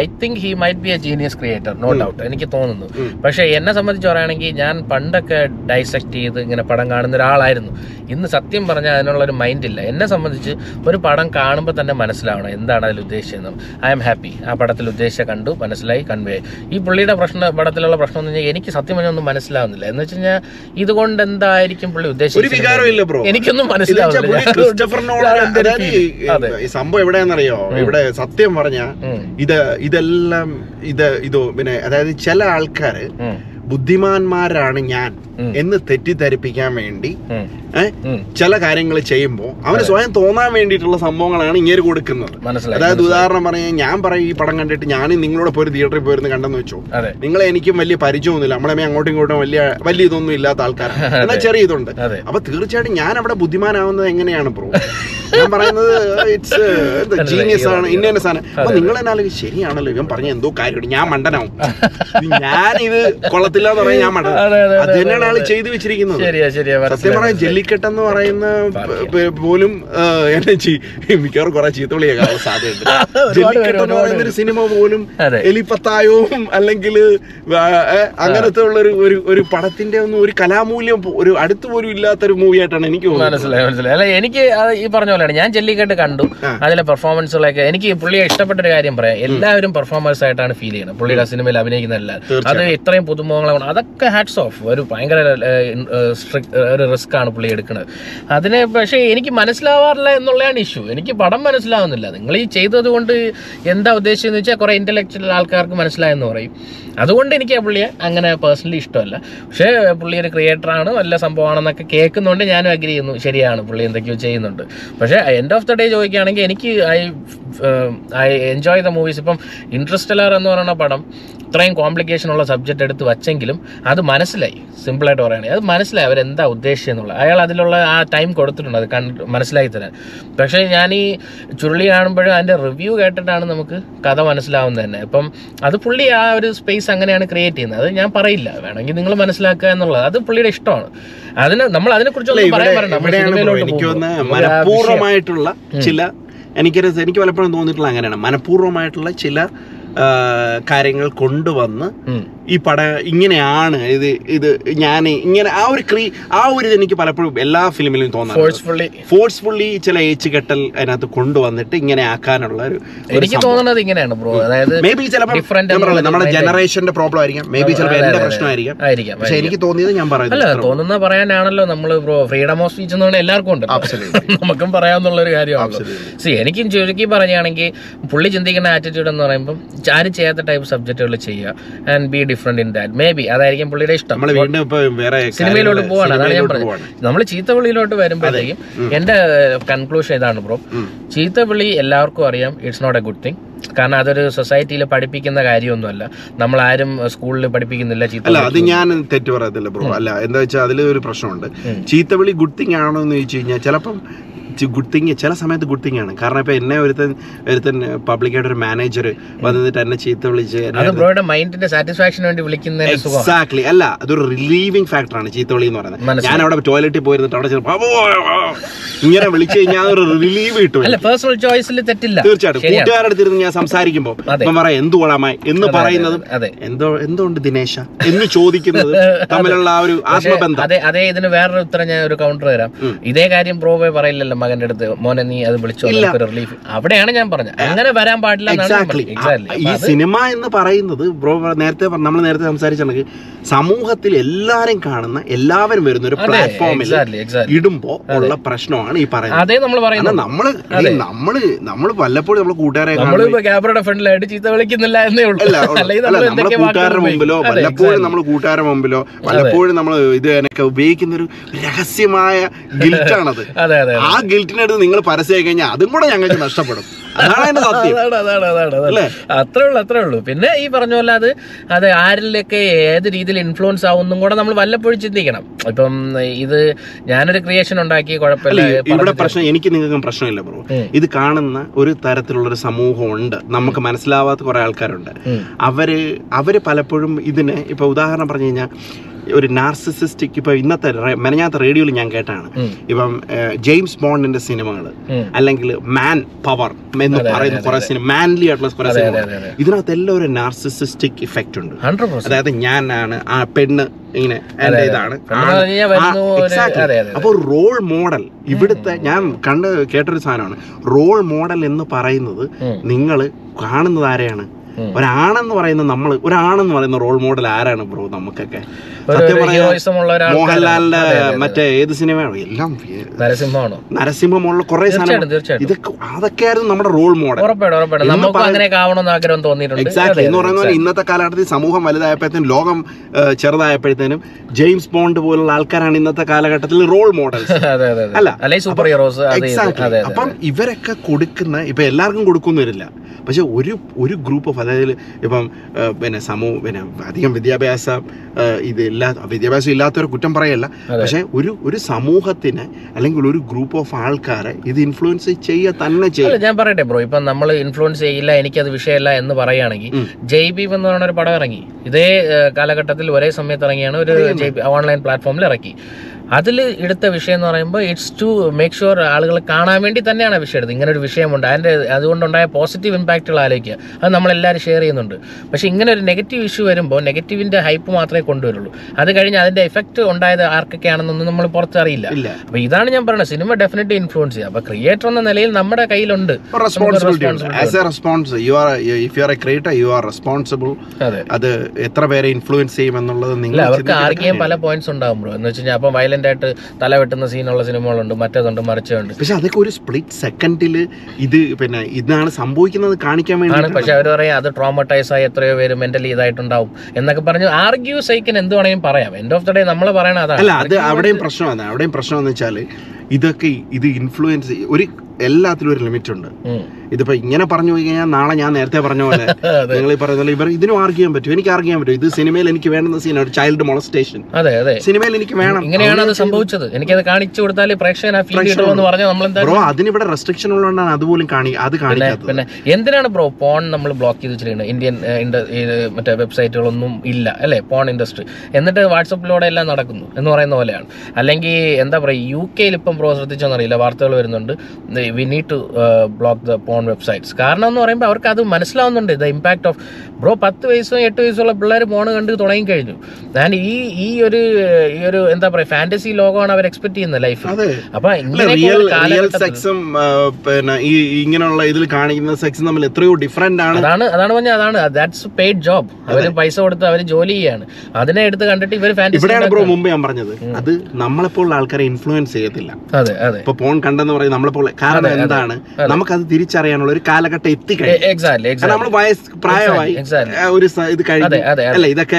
I think he might be a genius creator no doubt എനിക്ക് തോന്നുന്നു. പക്ഷെ എന്നെ സംബന്ധിച്ച് പറയുകയാണെങ്കിൽ ഞാൻ പണ്ടൊക്കെ ഡൈസെക്ട് ചെയ്ത് ഇങ്ങനെ പടം കാണുന്ന ഒരാളായിരുന്നു. ഇന്ന് സത്യം പറഞ്ഞാൽ അതിനുള്ള ഒരു മൈൻഡ് ഇല്ല. എന്നെ സംബന്ധിച്ച് ഒരു പടം കാണുമ്പോൾ തന്നെ മനസ്സിലാവണം എന്താണ് അതിൽ ഉദ്ദേശിച്ചത് ഐ എം ഹാപ്പി ആ പടത്തിൽ ഉദ്ദേശിച്ച കണ്ടു മനസ്സിലായി കൺവേ ഈ പുള്ളിയുടെ പ്രശ്ന പടത്തിലുള്ള പ്രശ്നം എന്ന് പറഞ്ഞാൽ എനിക്ക് സത്യം പറഞ്ഞാൽ ഒന്നും മനസ്സിലാവുന്നില്ല. എന്ന് വെച്ച് കഴിഞ്ഞാൽ ഇതുകൊണ്ട് എന്തായിരിക്കും പുള്ളി ഉദ്ദേശിച്ചത്? എനിക്കൊന്നും മനസ്സിലാവുന്നില്ല. അതെ. മനസ്സിലാവുന്നില്ല ഈ- സംഭവം എവിടെയാണെന്നറിയോ? ഇവിടെ സത്യം പറഞ്ഞ ഇത് ഇതെല്ലാം ഇത് ഇത് പിന്നെ അതായത് ചില ആൾക്കാര് ബുദ്ധിമാന്മാരാണ് ഞാൻ എന്ന് തെറ്റിദ്ധരിപ്പിക്കാൻ വേണ്ടി. ചില കാര്യങ്ങൾ ചെയ്യുമ്പോൾ അവന് സ്വയം തോന്നാൻ വേണ്ടിയിട്ടുള്ള സംഭവങ്ങളാണ് ഇങ്ങനെ കൊടുക്കുന്നത്. അതായത് ഉദാഹരണം പറഞ്ഞാൽ ഞാൻ പറയും ഈ പടം കണ്ടിട്ട് ഞാനും നിങ്ങളോട് പോയി തിയേറ്ററിൽ പോയിരുന്ന് കണ്ടെന്ന് വെച്ചോ. നിങ്ങളെ എനിക്കും വലിയ പരിചയമൊന്നുമില്ല. നമ്മളെ അങ്ങോട്ടും ഇങ്ങോട്ടും വലിയ വലിയ ഇതൊന്നും ഇല്ലാത്ത ആൾക്കാരാണ്. എന്നാൽ ചെറിയ ഇതുണ്ട്. അപ്പൊ തീർച്ചയായിട്ടും ഞാൻ അവിടെ ബുദ്ധിമാനാവുന്നത് എങ്ങനെയാണ് ബ്രോ ഞാൻ പറയുന്നത് ഇറ്റ്സ് ജീനിയസ് ആണ് ഇന്ന സാധനം അപ്പൊ നിങ്ങൾ എന്നാലും ശരിയാണല്ലോ ഇവൻ പറഞ്ഞ എന്തോ കാര്യമുണ്ട്. ഞാൻ മണ്ടനാവും. ഞാൻ ഇത് കൊള്ളത്തില്ല. പറ്റത്തില്ല എന്ന് പറയാൻ ഞാൻ മട അതെ, തന്നെയാണ് ആൾ ചെയ്തു വെച്ചിരിക്കുന്നത്. ശരിയാ ശരിയാ സത്യം പറയാൻ ജെല്ലിക്കെട്ട് എന്ന് പറയുന്ന പോലും എന്നെ മിക്കവാറും കുറെ ചീത്തവിളിയൊക്കെ സാധ്യതയുണ്ട്. (laughs) ജെല്ലിക്കെട്ട് എന്ന് പറയുന്ന ഒരു സിനിമ പോലും. എലിപ്പത്തായവും അല്ലെങ്കിൽ അങ്ങനത്തെ ഉള്ള ഒരു ഒരു പടത്തിന്റെ ഒന്നും ഒരു കലാമൂല്യം ഒരു അടുത്ത് പോലും ഇല്ലാത്തൊരു മൂവി ആയിട്ടാണ് എനിക്ക് മനസ്സിലായി മനസ്സിലായി. അല്ല എനിക്ക് ഈ പറഞ്ഞ പോലെയാണ്. ഞാൻ ജെല്ലിക്കെട്ട് കണ്ടു. അതിലെ പെർഫോമൻസുകളൊക്കെ എനിക്ക് പുള്ളിയെ ഇഷ്ടപ്പെട്ട ഒരു കാര്യം പറയാം. എല്ലാവരും പെർഫോമൻസ് ആയിട്ടാണ് ഫീൽ ചെയ്യുന്നത്. പുള്ളിയുടെ സിനിമയിൽ അഭിനയിക്കുന്ന എല്ലാവരും അത് ഇത്രയും പുതുമുഖങ്ങളാണ് അതൊക്കെ ഹാറ്റ്സ് ഓഫ് ഒരു ഭയങ്കര ഒരു റിസ്ക് ആണ് പുള്ളി എടുക്കുന്നത് അതിനെ പക്ഷേ എനിക്ക് മനസ്സിലാവാറില്ല എന്നുള്ളതാണ് ഇഷ്യൂ എനിക്ക് പടം മനസ്സിലാവുന്നില്ല. നിങ്ങൾ ഈ ചെയ്തത് കൊണ്ട് എന്താ ഉദ്ദേശിച്ചതെന്ന് വെച്ചാൽ കുറേ ഇന്റലക്ച്വൽ ആൾക്കാർക്ക് മനസ്സിലായെന്ന് പറയും. അതുകൊണ്ട് എനിക്ക് ആ പുള്ളിയെ അങ്ങനെ പേഴ്സണലി ഇഷ്ടമല്ല. പക്ഷേ പുള്ളി ഒരു ക്രിയേറ്റർ ആണ്. നല്ല സംഭവമാണെന്നൊക്കെ കേൾക്കുന്നുണ്ട്. ഞാനും അഗ്രി ചെയ്യുന്നു. ശരിയാണ്. പുള്ളി എന്തൊക്കെയോ ചെയ്യുന്നുണ്ട്. പക്ഷേ എൻഡ് ഓഫ് ദ ഡേ ചോദിക്കുകയാണെങ്കിൽ എനിക്ക് I I enjoy the movies ഇപ്പം ഇൻട്രസ്റ്റലർ എന്ന് പറയുന്ന പടം ഇത്രയും കോംപ്ലിക്കേഷൻ ഉള്ള സബ്ജക്റ്റ് എടുത്ത് വച്ചെങ്കിലും അത് മനസ്സിലായി. സിമ്പിളായിട്ട് പറയുകയാണെങ്കിൽ. അത് മനസ്സിലായി അവരെന്താ ഉദ്ദേശിച്ചെന്നുള്ളത്. അയാൾ അതിലുള്ള ആ ടൈം കൊടുത്തിട്ടുണ്ട്. അത് കണ്ട് മനസ്സിലാക്കി തരാൻ. പക്ഷേ ഞാൻ ഈ ചുരുളി കാണുമ്പോഴും അതിന്റെ റിവ്യൂ കേട്ടിട്ടാണ് നമുക്ക് കഥ മനസ്സിലാവുന്നത് തന്നെ. അപ്പം അത് പുള്ളി ആ ഒരു സ്പേസ് അങ്ങനെയാണ് ക്രിയേറ്റ് ചെയ്യുന്നത്. അത് ഞാൻ പറയില്ല. വേണമെങ്കിൽ നിങ്ങൾ മനസ്സിലാക്കുക എന്നുള്ളത്. അത് പുള്ളിയുടെ ഇഷ്ടമാണ്. അതിന് നമ്മൾ അതിനെ അല്ല, കുറിച്ചൊന്നും പറയാൻ പറയണ്ട മനഃപൂർവമായിട്ടുള്ള ചില എനിക്കൊരു എനിക്ക് പലപ്പോഴും തോന്നിയിട്ടുള്ള അങ്ങനെയാണ്. മനഃപൂർവമായിട്ടുള്ള ചില കാര്യങ്ങൾ കൊണ്ടുവന്ന് ഈ പട ഇങ്ങനെയാണ് ഇത് ഇത് ഞാൻ ഇങ്ങനെ ആ ഒരു ക്രീ ആ ഒരു ഇത് എനിക്ക് പലപ്പോഴും എല്ലാ ഫിലിമിലും തോന്നാറുണ്ട്. ഫോഴ്സ്ഫുള്ളി ചില ഏച്ച് കെട്ടൽ അതിനകത്ത് കൊണ്ടുവന്നിട്ട് ഇങ്ങനെ ആക്കാനുള്ള ഒരു എനിക്ക് തോന്നുന്നത് ഇങ്ങനെയാണ് ബ്രോ അതായത് മേ ബി ചിലപ്പോൾ നമ്മുടെ ജനറേഷന്റെ പ്രോബ്ലം ആയിരിക്കാം. മേ ബി ചിലപ്പോൾ എന്റെ പ്രശ്നമായിരിക്കാം. ആയിരിക്കാം പക്ഷെ എനിക്ക് തോന്നിയത് ഞാൻ പറയുന്നത് അല്ല തോന്നുന്ന പറയാനാണല്ലോ നമ്മൾ ബ്രോ ഫ്രീഡം ഓഫ് സ്പീച്ച് എന്ന് പറഞ്ഞാൽ എല്ലാവർക്കും ഉണ്ട്. (laughs) നമുക്കും പറയാമെന്നുള്ള ഒരു കാര്യമാണ് എനിക്കും ചുരുക്കി പറയുകയാണെങ്കിൽ പുള്ളി ചിന്തിക്കുന്ന ആറ്റിറ്റ്യൂഡ് എന്ന് പറയുമ്പോൾ ആരും ചെയ്യാത്ത ടൈപ്പ് സബ്ജക്റ്റുകൾ ചെയ്യുക and be different in that maybe അതായിരിക്കും പുള്ളിയുടെ ഇഷ്ടം. സിനിമയിലോട്ട് പോവാണ്. അതാണ് ഞാൻ പറഞ്ഞത്. നമ്മൾ ചീത്തവിളിയിലോട്ട് വരുമ്പോഴത്തേക്കും എന്റെ കൺക്ലൂഷൻ ഇതാണ് ബ്രോ ചീത്തവിളി എല്ലാവർക്കും അറിയാം. It's not a good thing കാരണം അതൊരു സൊസൈറ്റിയിൽ പഠിപ്പിക്കുന്ന കാര്യമൊന്നുമല്ല. നമ്മൾ ആരും സ്കൂളിൽ പഠിപ്പിക്കുന്നില്ല അല്ല അത് ഞാൻ തെറ്റ് പറയത്തില്ല ബ്രോ അല്ല എന്താ വെച്ചാൽ അതിൽ ഒരു പ്രശ്നമുണ്ട് ചീത്തവിളി ഗുഡ് തിങ് ആണോ എന്ന് ചോദിച്ചു കഴിഞ്ഞാൽ ചിലപ്പം ഗുഡ് തിങ് ചില സമയത്ത് ഗുഡ് തിങ് ആണ്. കാരണം ഇപ്പൊ എന്നെ ഒരുത്തൻ ഒരുത്തൻ പബ്ലിക്കായിട്ട് ഒരു മാനേജർ വന്നിട്ട് എന്നെ ചീത്ത വിളിച്ച് മൈൻഡിന്റെ സാറ്റിസ്ഫാക്ഷൻ വേണ്ടി വിളിക്കുന്ന എക്സാക്ട്ലി അല്ല അതൊരു റിലീവിംഗ് ഫാക്ടറാണ് ചീത്തവിളി എന്ന് പറയുന്നത്. ഞാൻ അവിടെ ടോയ്ലറ്റിൽ പോയിരുന്നിട്ട് അവിടെ. ഇങ്ങനെ വിളിച്ചു കഴിഞ്ഞാൽ ഒരു റിലീവ് കിട്ടും പേഴ്സണൽ ചോയ്സിൽ തെറ്റില്ല. തീർച്ചയായിട്ടും. കൂട്ടുകാരുടെ അടുത്ത് ഞാൻ സംസാരിക്കുമ്പോൾ. ഇപ്പം പറയാം എന്ത് കൊള്ളാമായി എന്ന് പറയുന്നതും എന്തോ എന്തുകൊണ്ട് ദിനേശ? എന്ന് ചോദിക്കുന്നത് തമ്മിലുള്ള ആ ഒരു ആത്മബന്ധം. അതെ അതെ ഇതിന് വേറൊരു ഉത്തരം ഞാൻ ഒരു കൗണ്ടർ തരാം. ഇതേ കാര്യം ബ്രോബെ പറയില്ലല്ലോ. മകന്റെ അടുത്ത് മോനെ നീ അത് വിളിച്ചു? റിലീഫ് അവിടെയാണ് ഞാൻ പറഞ്ഞത്. അങ്ങനെ വരാൻ പാടില്ല ഈ സിനിമ എന്ന് പറയുന്നത് ബ്രോ നേരത്തെ നമ്മൾ നേരത്തെ സംസാരിച്ച സമൂഹത്തിൽ എല്ലാരും കാണുന്ന എല്ലാവരും വരുന്ന ഒരു പ്ലാറ്റ്ഫോമിൽ ഇടുമ്പോ ഉള്ള പ്രശ്നമാണ് ഈ പറയുന്നത്. അതേ നമ്മൾ പറയുന്നത്. നമ്മൾ നമ്മൾ നമ്മൾ വല്ലപ്പോഴും നമ്മൾ കൂട്ടുകാരെ നമ്മൾ ക്യാമറയുടെ ഫ്രണ്ടിലായിട്ട് ചീത്ത വിളിക്കുന്നില്ല എന്നേ ഉള്ളൂ. നമ്മൾ നമ്മളെ കൂട്ടുകാരുടെ മുമ്പിലോ വല്ലപ്പോഴും നമ്മൾ കൂട്ടുകാരുടെ മുമ്പിലോ വല്ലപ്പോഴും നമ്മൾ ഇത് ഉപയോഗിക്കുന്ന ഒരു രഹസ്യമായ ഗിൽറ്റാണത് ആ ഗിൽറ്റിനടുത്ത് നിങ്ങൾ പരസ്യമായി കഴിഞ്ഞാൽ അതും കൂടെ ഞങ്ങൾക്ക് നഷ്ടപ്പെടും. അതാണ് അതാണ് അതാണ് അതാണ് അത്രേ ഉള്ളൂ അത്രേ ഉള്ളൂ പിന്നെ ഈ പറഞ്ഞ പോലെ അത് അത് ആരിലൊക്കെ ഏത് രീതിയിൽ ഇൻഫ്ലുവൻസ് ആവുന്നും കൂടെ നമ്മൾ വല്ലപ്പോഴും ചിന്തിക്കണം. ഇപ്പം ഇത് ഞാനൊരു ക്രിയേഷൻ ഉണ്ടാക്കി കുഴപ്പമില്ല ഇവിടെ പ്രശ്നം എനിക്ക് നിങ്ങൾക്കും പ്രശ്നമില്ല ബ്രോ. ഇത് കാണുന്ന ഒരു തരത്തിലുള്ള ഒരു സമൂഹമുണ്ട്. നമുക്ക് മനസ്സിലാവാത്ത കുറെ ആൾക്കാരുണ്ട്. അവർ അവർ പലപ്പോഴും ഇതിനെ ഇപ്പൊ ഉദാഹരണം പറഞ്ഞു കഴിഞ്ഞാൽ ഒരു നാർസിസിസ്റ്റിക് ഇപ്പൊ ഇന്നത്തെ മെനഞ്ഞാത്ത റേഡിയോയിൽ ഞാൻ കേട്ടാണ്. ഇപ്പം ജെയിംസ് ബോണ്ടിന്റെ സിനിമകൾ അല്ലെങ്കിൽ മാൻ പവർ എന്ന് പറയുന്ന കുറെ സിനിമ മാൻലി ആയിട്ടുള്ള കുറെ സിനിമ അതെ അതെ ഇതിനകത്ത് എല്ലാം ഒരു നാർസിസിസ്റ്റിക് ഇഫക്റ്റ് ഉണ്ട്. അതായത് ഞാനാണ് ആ പെണ്ണ് ഇങ്ങനെ എന്റെ ഇതാണ്. അപ്പോൾ റോൾ മോഡൽ ഇവിടുത്തെ ഞാൻ കണ്ട് കേട്ടൊരു സാധനമാണ്. റോൾ മോഡൽ എന്ന് പറയുന്നത്. നിങ്ങൾ കാണുന്നത് ആരെയാണ്. ഒരാണെന്ന് പറയുന്ന നമ്മൾ ഒരാണെന്ന് പറയുന്ന റോൾ മോഡൽ ആരാണ് ബ്രോ നമുക്കൊക്കെ? സത്യം പറയാ. മോഹൻലാലിന്റെ. മറ്റേ ഏത് സിനിമയാണ് എല്ലാം നരസിംഹമാണോ നരസിംഹമുള്ള കുറെ സാധനം ഇതൊക്കെ അതൊക്കെയായിരുന്നു നമ്മുടെ റോൾ മോഡൽ എക്സാക്ട് എക്സാക്ട്ലി എന്ന് പറയുന്ന പോലെ ഇന്നത്തെ കാലഘട്ടത്തിൽ സമൂഹം വലുതായപ്പോഴത്തേനും ലോകം ചെറുതായപ്പോഴത്തേനും ജെയിംസ് ബോണ്ട് പോലുള്ള ആൾക്കാരാണ് ഇന്നത്തെ കാലഘട്ടത്തിൽ റോൾ മോഡൽ (laughs) അല്ല. സൂപ്പർ ഹീറോസ് എക്സാക്ട്ലി അപ്പം ഇവരൊക്കെ കൊടുക്കുന്ന ഇപ്പൊ എല്ലാവർക്കും കൊടുക്കുന്നവരില്ല പക്ഷെ ഒരു ഒരു ഗ്രൂപ്പ് ഓഫ് അതായത് ഇപ്പം പിന്നെ സമൂഹ പിന്നെ അധികം വിദ്യാഭ്യാസം ഇത് ഇല്ലാ വിദ്യാഭ്യാസം ഇല്ലാത്തവരെ കുറ്റം പറയല്ല. പക്ഷെ ഒരു ഒരു സമൂഹത്തിന് അല്ലെങ്കിൽ ഒരു ഗ്രൂപ്പ് ഓഫ് ആൾക്കാരെ ഇത് ഇൻഫ്ലുവൻസ് ചെയ്യുക തന്നെ ചെയ്യും. ഞാൻ പറയട്ടെ ബ്രോ ഇപ്പം നമ്മൾ ഇൻഫ്ലുവൻസ് ചെയ്യില്ല എനിക്കത് വിഷയമല്ല എന്ന് പറയുകയാണെങ്കിൽ. ജയ് ബീപ് എന്ന് പറയുന്ന ഒരു പടം ഇറങ്ങി. ഇതേ കാലഘട്ടത്തിൽ ഒരേ സമയത്ത് ഇറങ്ങിയാണ് ഒരു ഓൺലൈൻ പ്ലാറ്റ്ഫോമിൽ ഇറക്കി. അതിൽ എടുത്ത വിഷയം എന്ന് പറയുമ്പോൾ ഇറ്റ്സ് ടു മേക്ക് ഷുവർ ആളുകൾ കാണാൻ വേണ്ടി തന്നെയാണ് വിഷയം എടുത്തത്. ഇങ്ങനെ ഒരു വിഷയമുണ്ട്. അതിന്റെ അതുകൊണ്ടുണ്ടായ പോസിറ്റീവ് ഇമ്പാക്റ്റുകൾ ആലോചിക്കുക. അത് നമ്മളെല്ലാവരും ഷെയർ ചെയ്യുന്നുണ്ട്. പക്ഷേ ഇങ്ങനെ ഒരു നെഗറ്റീവ് ഇഷ്യൂ വരുമ്പോൾ നെഗറ്റീവിന്റെ ഹൈപ്പ് മാത്രമേ കൊണ്ടുവരുള്ളൂ. അത് കഴിഞ്ഞ് അതിന്റെ എഫക്റ്റ് ഉണ്ടായത് ആർക്കൊക്കെയാണെന്നൊന്നും നമ്മൾ പുറത്തറിയില്ല. അപ്പോൾ അപ്പൊ ഇതാണ് ഞാൻ പറയുന്നത് സിനിമ ഡെഫിനറ്റ്ലി ഇൻഫ്ലുവൻസ് ചെയ്യുക. അപ്പോൾ ക്രിയേറ്റർ എന്ന നിലയിൽ നമ്മുടെ കയ്യിലുണ്ട്. അതെ. എത്ര പേരെ ഇൻഫ്ലുവൻസ് ചെയ്യും നിങ്ങൾ ഇല്ല അവർക്ക് ആർക്കെയും പല പോയിന്റ്സ് ബ്രോ എന്ന് വെച്ചാൽ കഴിഞ്ഞാൽ അപ്പം വയലന്റ് ആയിട്ട് തല വെട്ടുന്ന സീനുള്ള സിനിമകളുണ്ട് മറ്റേതുണ്ട് മറിച്ചുണ്ട് പക്ഷെ അതൊക്കെ ഒരു സ്പ്ലിറ്റ് സെക്കൻഡിൽ ഇത് പിന്നെ ഇതാണ് സംഭവിക്കുന്നത് കാണിക്കാൻ വേണ്ടി പക്ഷെ അവർ പറയാം അത് ട്രോമറ്റൈസ് ആയി എത്രയോ പേര് മെന്റലി ഇതായിട്ടുണ്ടാവും എന്നൊക്കെ പറഞ്ഞു. ആർഗ്യൂ സൈക്കിന് എന്ത് വേണമെങ്കിലും പറയാം. എൻഡ് ഓഫ് ദ ഡേ നമ്മൾ പറയണ അല്ല അതാണ് അത് അവിടെയും പ്രശ്നമാണ്. അവിടെയും പ്രശ്നം എന്ന് വെച്ചാൽ ഇതൊക്കെ ഇത് ഇൻഫ്ലുവൻസ് ഒരു എല്ലാത്തിലും ഒരു ലിമിറ്റ് ഉണ്ട്. ഇതിപ്പോ ഇങ്ങനെ പറഞ്ഞു പോയി കഴിഞ്ഞാൽ നാളെ ഞാൻ നേരത്തെ പറഞ്ഞ പോലെ നിങ്ങൾ ഈ പറയുന്ന ഇവർ ഇതിനും ആർഗ് ചെയ്യാൻ പറ്റും. എനിക്ക് ആർഗ് ചെയ്യാൻ പറ്റും. ഇത് സിനിമയിൽ എനിക്ക് വേണ്ടുന്ന സീനാണ് ഒരു ചൈൽഡ് മൊളസ്റ്റേഷൻ അതെ അതെ. സിനിമയിൽ എനിക്ക് വേണം. ഇങ്ങനെയാണ് അത് സംഭവിച്ചത്. എനിക്ക് അത് കാണിച്ചു കൊടുത്താൽ ബ്രോ അതിനിവിടെ റെസ്ട്രിക്ഷൻ ഉള്ളതുകൊണ്ടാണ് അതുപോലും കാണി അത് കാണിക്കാത്തത്. പിന്നെ എന്തിനാണ് ബ്രോ പോൺ നമ്മൾ ബ്ലോക്ക് ചെയ്ത് വെച്ചിരിക്കുന്നത്? ഇന്ത്യൻ മറ്റേ വെബ്സൈറ്റുകളൊന്നും ഇല്ല അല്ലേ? പോൺ ഇൻഡസ്ട്രി എന്നിട്ട് വാട്സപ്പിലൂടെ എല്ലാം നടക്കുന്നു എന്ന് പറയുന്ന പോലെയാണ്. അല്ലെങ്കിൽ എന്താ പറയുക യു കെയിൽ ഇപ്പം ബ്രോ ശ്രദ്ധിച്ചോന്നറിയില്ല വാർത്തകൾ വരുന്നുണ്ട്. We need to block the porn websites കാരണം എന്ന് പറയുമ്പോൾ അവർക്ക് അത് മനസ്സിലാവുന്നുണ്ട്. ദ ഇമ്പാക്ട് ഓഫ് ബ്രോ പത്ത് വയസ്സും എട്ട് വയസ്സുള്ള പിള്ളേർ പോൺ കണ്ട് തുടങ്ങി കഴിഞ്ഞു. ഞാൻ ഈ ഈ ഒരു ഈ ഒരു എന്താ പറയുക ഫാന്റസി ലോകമാണ് അവർ എക്സ്പെക്ട് ചെയ്യുന്നത് ലൈഫ് അപ്പൊ സെക്സും പിന്നെ ഈ ഇങ്ങനെയുള്ള ഇതിൽ കാണിക്കുന്ന സെക്സും തമ്മിൽ എത്രയോ ഡിഫറെന്റ് ആണ്. അതാണ് അതാണ് പറഞ്ഞ അതാണ്. ദാറ്റ്സ് പെയ്ഡ് ജോബ് അവർ പൈസ കൊടുത്ത് അവർ ജോലി ചെയ്യാണ്. അതിനെ എടുത്ത് കണ്ടിട്ട് ഇവർ ഇവിടെയാണ് ബ്രോ മുമ്പ് ഞാൻ പറഞ്ഞത്. അത് നമ്മളെപ്പോലുള്ള ആൾക്കാരെ ഇൻഫ്ലുവൻസ് ചെയ്യത്തില്ല. അതെ അതെ. ഇപ്പൊ പോൺ കണ്ടെന്ന് പറയും നമ്മളെപ്പോലെ കാരണം എന്താണ് നമുക്കത് തിരിച്ചറിയാനുള്ള ഒരു കാലഘട്ടം എത്തിക്കഴിഞ്ഞു നമ്മൾ വയസ്സ് പ്രായമായി ഒരു ഇത് കഴിഞ്ഞു. അല്ല ഇതൊക്കെ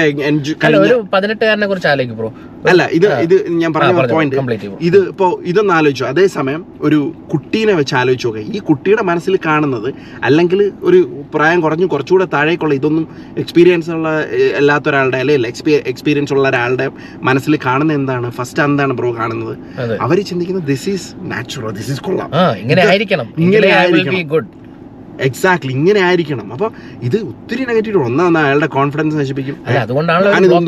ഒരു പതിനെട്ടുകാരനെ കുറിച്ച് ആലോചിക്കും ബ്രോ. അല്ല ഇത് ഇത് ഞാൻ പറഞ്ഞ പോയിന്റ് ഇത് ഇപ്പോ ഇതൊന്ന് ആലോചിച്ചു. അതേസമയം ഒരു കുട്ടീനെ വെച്ച് ആലോചിച്ച് നോക്കുക ഈ കുട്ടിയുടെ മനസ്സിൽ കാണുന്നത് അല്ലെങ്കിൽ ഒരു പ്രായം കുറഞ്ഞു കുറച്ചുകൂടെ താഴേക്കുള്ള ഇതൊന്നും എക്സ്പീരിയൻസ് ഉള്ള അല്ലാത്ത ഒരാളുടെ അല്ലെങ്കിൽ എക്സ്പീരിയൻസ് ഉള്ള ഒരാളുടെ മനസ്സിൽ കാണുന്നത് എന്താണ്? ഫസ്റ്റ് എന്താണ് ബ്രോ കാണുന്നത്? അവർ അവർ ചിന്തിക്കുന്നത് this is natural this is കൊള്ളാം. ഇങ്ങനെ ആയിരിക്കണം. ഇങ്ങനെ ആയിരിക്കണം. എക്സാക്ട്ലി ഇങ്ങനെ ആയിരിക്കണം. അപ്പൊ ഇത് ഒത്തിരി നെഗറ്റീവ് ഒന്നാണ് അയാളുടെ കോൺഫിഡൻസ് നശിപ്പിക്കും.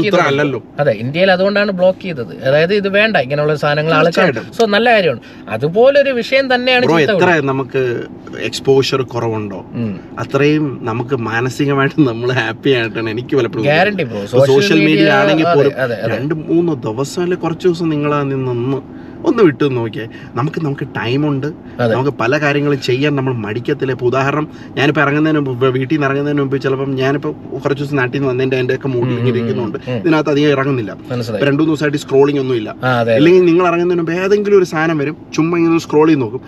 ചെയ്തത്. അല്ലല്ലോ അതെ ഇന്ത്യയിൽ അതുകൊണ്ടാണ് ബ്ലോക്ക് ചെയ്തത്. അതായത് ഇത് വേണ്ട ഇങ്ങനെയുള്ള സാധനങ്ങൾ. സോ നല്ല കാര്യമാണ്. അതുപോലെ ഒരു വിഷയം തന്നെയാണ് എത്ര നമുക്ക് എക്സ്പോഷർ കുറവുണ്ടോ? അത്രയും നമുക്ക് മാനസികമായിട്ട് നമ്മൾ ഹാപ്പി ആയിട്ടാണ് എനിക്ക് പലപ്പോഴും ഗ്യാരണ്ടി സോഷ്യൽ മീഡിയ ആണെങ്കിൽ പോലും രണ്ട് മൂന്ന് ദിവസം അല്ലെ കുറച്ച് ദിവസം നിങ്ങൾ നിന്ന് ഒന്ന് വിട്ടു നോക്കിയേ. നമുക്ക് നമുക്ക് ടൈമുണ്ട്. നമുക്ക് പല കാര്യങ്ങളും ചെയ്യാൻ നമ്മൾ മടിക്കത്തില്ല. ഇപ്പോൾ ഉദാഹരണം ഞാനിപ്പോൾ ഇറങ്ങുന്നതിന് മുമ്പ് വീട്ടിൽ നിന്ന് ഇറങ്ങുന്നതിന് മുമ്പ് ചിലപ്പം ഞാനിപ്പോൾ കുറച്ച് ദിവസം നാട്ടിൽ നിന്ന് വന്നതിന്റെ എന്റെ ഒക്കെ ഇങ്ങനെ ഇരിക്കുന്നുണ്ട്. ഇതിനകത്ത് അധികം ഇറങ്ങുന്നില്ല. രണ്ടു ദിവസമായിട്ട് സ്ക്രോളിംഗ് ഒന്നും ഇല്ല. അല്ലെങ്കിൽ നിങ്ങൾ ഇറങ്ങുന്നതിന് മുമ്പ് ഏതെങ്കിലും ഒരു സാധനം വരും ചുമ്മാ ഇങ്ങനെ സ്ക്രോൾ ചെയ്ത് നോക്കും.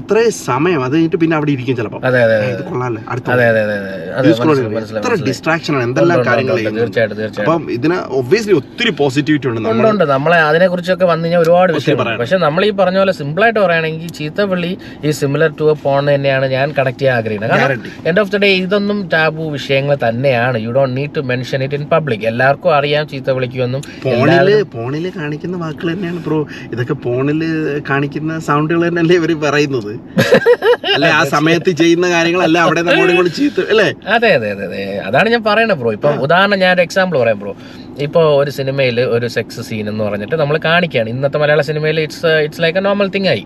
അത്രേ അത്രയും സമയം അത് കഴിഞ്ഞിട്ട് പിന്നെ അവിടെ ഇരിക്കും ചിലപ്പോൾ ഇത് കൊള്ളാല്ലേ? അടുത്ത ഡിസ്ട്രാക്ഷൻ ആണ്. എന്തെല്ലാം കാര്യങ്ങൾ അപ്പം ഇതിന് ഒബ്വിയസ്ലി ഒത്തിരി പോസിറ്റിവിറ്റി ഉണ്ട് നമ്മളെ അതിനെ കുറിച്ചൊക്കെ വന്നു കഴിഞ്ഞാൽ ഒരുപാട് വിഷയം പറയാനുണ്ട്. പക്ഷെ നമ്മൾ ഈ പറഞ്ഞ പോലെ സിമ്പിൾ ആയിട്ട് പറയുകയാണെങ്കിൽ ചീത്തപ്പള്ളി ഈ സിമിലർ ടു എ പോൺ തന്നെയാണ് ഞാൻ കണക്ട് ചെയ്യാൻ ആഗ്രഹിക്കുന്നത്. കാരണം എൻഡ് ഓഫ് ദ ഡേ ഇതൊന്നും ടാബു വിഷയങ്ങൾ തന്നെയാണ്. You don't need to mention it in public എല്ലാവർക്കും അറിയാം ചീത്ത വിളിക്കുമെന്നും. ഫോണിൽ ഫോണിൽ കാണിക്കുന്ന വാക്കുകൾ തന്നെയാണ് ബ്രോ ഇതൊക്കെ ഫോണിൽ കാണിക്കുന്ന സൗണ്ടുകൾ തന്നെയല്ലേ ഇവർ പറയുന്നത്? (laughs) അല്ലെ? ആ സമയത്ത് ചെയ്യുന്ന കാര്യങ്ങളല്ല അവിടെ ചീത്ത അല്ലേ? അതെ അതെ അതെ അതെ. അതാണ് ഞാൻ പറയണത് ബ്രോ ഇപ്പം ഉദാഹരണം ഞാൻ ഒരു എക്സാമ്പിൾ പറയാം ബ്രോ ഇപ്പോൾ ഒരു സിനിമയിൽ ഒരു സെക്സ് സീൻ എന്ന് പറഞ്ഞിട്ട് നമ്മൾ കാണിക്കുകയാണ് ഇന്നത്തെ മലയാള സിനിമയിൽ it's it's like a normal thing ആയി.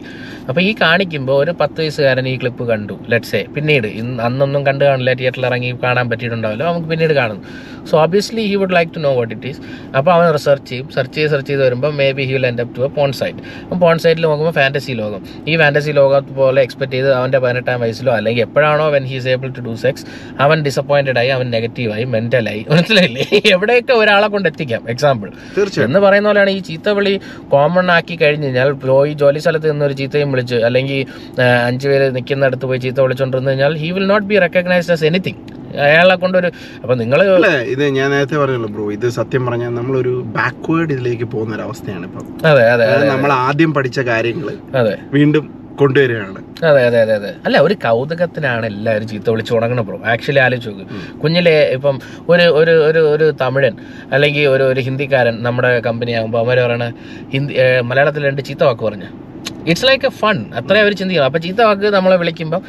അപ്പോൾ ഈ കാണിക്കുമ്പോൾ ഒരു പത്ത് വയസ്സുകാരൻ ഈ ക്ലിപ്പ് കണ്ടു ലെറ്റ്സേ പിന്നീട് ഇന്ന് അന്നൊന്നും കണ്ടു കാണില്ല തിയേറ്ററിൽ ഇറങ്ങി കാണാൻ പറ്റിയിട്ടുണ്ടാവില്ല നമുക്ക് പിന്നീട് കാണുന്നു so obviously he would like to know what it is അപ്പോൾ അവൻ റിസർച്ച് ചെയ്യും. സെർച്ച് ചെയ്ത് സെർച്ച് ചെയ്ത് വരുമ്പോൾ maybe he will end up to a porn site അപ്പം പോൺ സൈറ്റിൽ നോക്കുമ്പോൾ ഫാന്റസി ലോകം. ഈ ഫാന്റസി ലോകം പോലെ എക്സ്പെക്ട് ചെയ്ത് അവന്റെ പതിനെട്ടാം വയസ്സിലോ അല്ലെങ്കിൽ എപ്പോഴാണോ when he's able to do sex അവൻ ഡിസപ്പോയിന്റഡ് ആയി അവൻ നെഗറ്റീവായി മെന്റലായി മനസ്സിലായില്ലേ? (laughs) എവിടെയൊക്കെ ഒരാളെ കൊണ്ട് എത്തിക്കാം. എക്സാമ്പിൾ തീർച്ചയായും. എന്ന് പറയുന്ന പോലെയാണ് ഈ ചീത്തവിളി കോമൺ ആക്കി കഴിഞ്ഞ് കഴിഞ്ഞാൽ പോയി ജോലി സ്ഥലത്ത് നിന്ന് ഒരു ചീത്തയും വിളിച്ച് അല്ലെങ്കിൽ അഞ്ചു പേര് നിൽക്കുന്നിടത്ത് പോയി ചീത്ത വിളിച്ചുകൊണ്ടിരുന്നു കഴിഞ്ഞാൽ he will not be recognised as anything അയാളെ കൊണ്ടൊരു അപ്പൊ നിങ്ങൾ ഇത് ഞാൻ നേരത്തെ പറഞ്ഞല്ലോ ബ്രോ ഇത് സത്യം പറഞ്ഞാൽ നമ്മളൊരു ബാക്ക്വേർഡ് ഇതിലേക്ക് പോകുന്ന ഒരു അവസ്ഥയാണ് ഇപ്പൊ അതെ അതെ. നമ്മൾ ആദ്യം പഠിച്ച കാര്യങ്ങൾ അതെ. വീണ്ടും കൊണ്ടുവരികയാണ്. അതെ അതെ അതെ അതെ. അല്ല ഒരു കൗതുകത്തിനാണ് എല്ലാവരും ചീത്ത വിളിച്ച് ഉണങ്ങണം ബ്രോ ആക്ച്വലി ആലോചിച്ച് നോക്ക്. കുഞ്ഞിലെ ഇപ്പം ഒരു ഒരു ഒരു ഒരു തമിഴൻ അല്ലെങ്കിൽ ഒരു ഒരു ഹിന്ദിക്കാരൻ നമ്മുടെ കമ്പനി ആകുമ്പോൾ അവർ പറയണ ഹിന്ദി മലയാളത്തിൽ രണ്ട് ചീത്ത വാക്ക് പറഞ്ഞു. ഇറ്റ്സ് ലൈക്ക് എ ഫൺ അത്രേ അവർ ചിന്തിക്കണം. അപ്പോൾ ചീത്ത വാക്ക് നമ്മളെ വിളിക്കുമ്പോൾ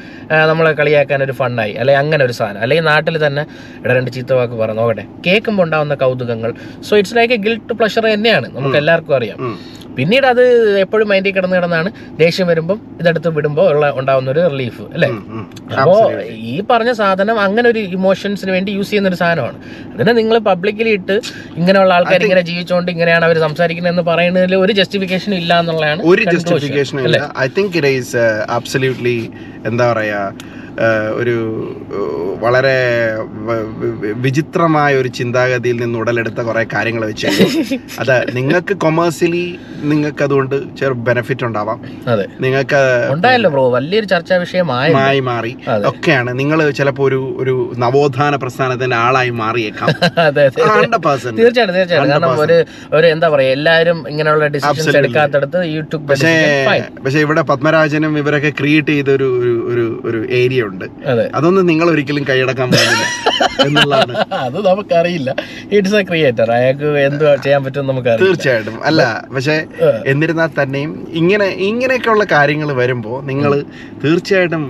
നമ്മളെ കളിയാക്കാൻ ഒരു ഫണ്ണായി അല്ലെങ്കിൽ അങ്ങനെ ഒരു സാധനം. അല്ലെങ്കിൽ നാട്ടിൽ തന്നെ ഇവിടെ രണ്ട് ചീത്ത വാക്ക് പറഞ്ഞു നോക്കട്ടെ. കേൾക്കുമ്പോൾ ഉണ്ടാവുന്ന കൗതുകങ്ങൾ. So it's like a guilt pleasure തന്നെയാണ്. നമുക്ക് എല്ലാവർക്കും അറിയാം. പിന്നീട് അത് എപ്പോഴും മൈൻഡിൽ കിടന്ന് കിടന്നാണ് ദേഷ്യം വരുമ്പോൾ ഇതെടുത്ത് വിടുമ്പോൾ ഉള്ള ഉണ്ടാവുന്ന ഒരു റിലീഫ് അല്ലേ? ഉം. ഈ പറഞ്ഞ സാധനം അങ്ങനെ ഒരു ഇമോഷൻസിന് വേണ്ടി യൂസ് ചെയ്യുന്ന ഒരു സാധനമാണ്. അതിനെ നിങ്ങൾ പബ്ലിക്കലി ഇട്ട് ഇങ്ങനെയുള്ള ആൾക്കാർ ഇങ്ങനെ ജീവിച്ചുകൊണ്ട് ഇങ്ങനെയാണ് അവർ സംസാരിക്കുന്നത് എന്ന് പറയുന്നതിൽ ഒരു ജസ്റ്റിഫിക്കേഷൻ ഇല്ല എന്നുള്ളതാണ് ഒരു ഇല്ല. I think it is absolutely എന്താ പറയാ ഒരു വളരെ വിചിത്രമായ ഒരു ചിന്താഗതിയിൽ നിന്ന് ഉടലെടുത്ത കുറെ കാര്യങ്ങൾ വെച്ച് (laughs) അത് നിങ്ങൾക്ക് കൊമേഴ്സ്യലി നിങ്ങൾക്ക് അതുകൊണ്ട് ചെറു ബെനിഫിറ്റ് ഉണ്ടാവാം. നിങ്ങൾക്ക് ഉണ്ടായല്ലോ ബ്രോ വലിയൊരു ചർച്ചാ വിഷയമായി മായി മാറി. ഒക്കെയാണ്. നിങ്ങൾ ചിലപ്പോ ഒരു ഒരു നവോത്ഥാന പ്രസ്ഥാനത്തിന്റെ ആളായി മാറിയേക്കാം. (laughs) തീർച്ചയായിട്ടും തീർച്ചയായിട്ടും. കാരണം ഒരു ഒരു എന്താ പറയാ എല്ലാവരും ഇങ്ങനെയുള്ള ഡിസിഷൻസ്. എടുക്കാത്തടത്ത് യൂട്യൂബ് പക്ഷേ പക്ഷെ ഇവിടെ പത്മരാജനും ഇവരൊക്കെ ക്രിയേറ്റ് ചെയ്ത ഒരു- ഒരു ഒരു ഏരിയ ഉണ്ട് അതൊന്നും നിങ്ങൾ ഒരിക്കലും കൈയടക്കാൻ പറ്റില്ല (laughs) എന്നുള്ളതാണ്. അത് നമുക്കറിയില്ല. ഇറ്റ്സ് എ ക്രിയേറ്റർ അയാൾക്ക് എന്ത് ചെയ്യാൻ പറ്റും നമുക്ക് തീർച്ചയായിട്ടും. അല്ല പക്ഷെ എന്നിരുന്നാൽ തന്നെയും ഇങ്ങനെ ഇങ്ങനെയൊക്കെയുള്ള കാര്യങ്ങൾ വരുമ്പോൾ നിങ്ങൾ തീർച്ചയായിട്ടും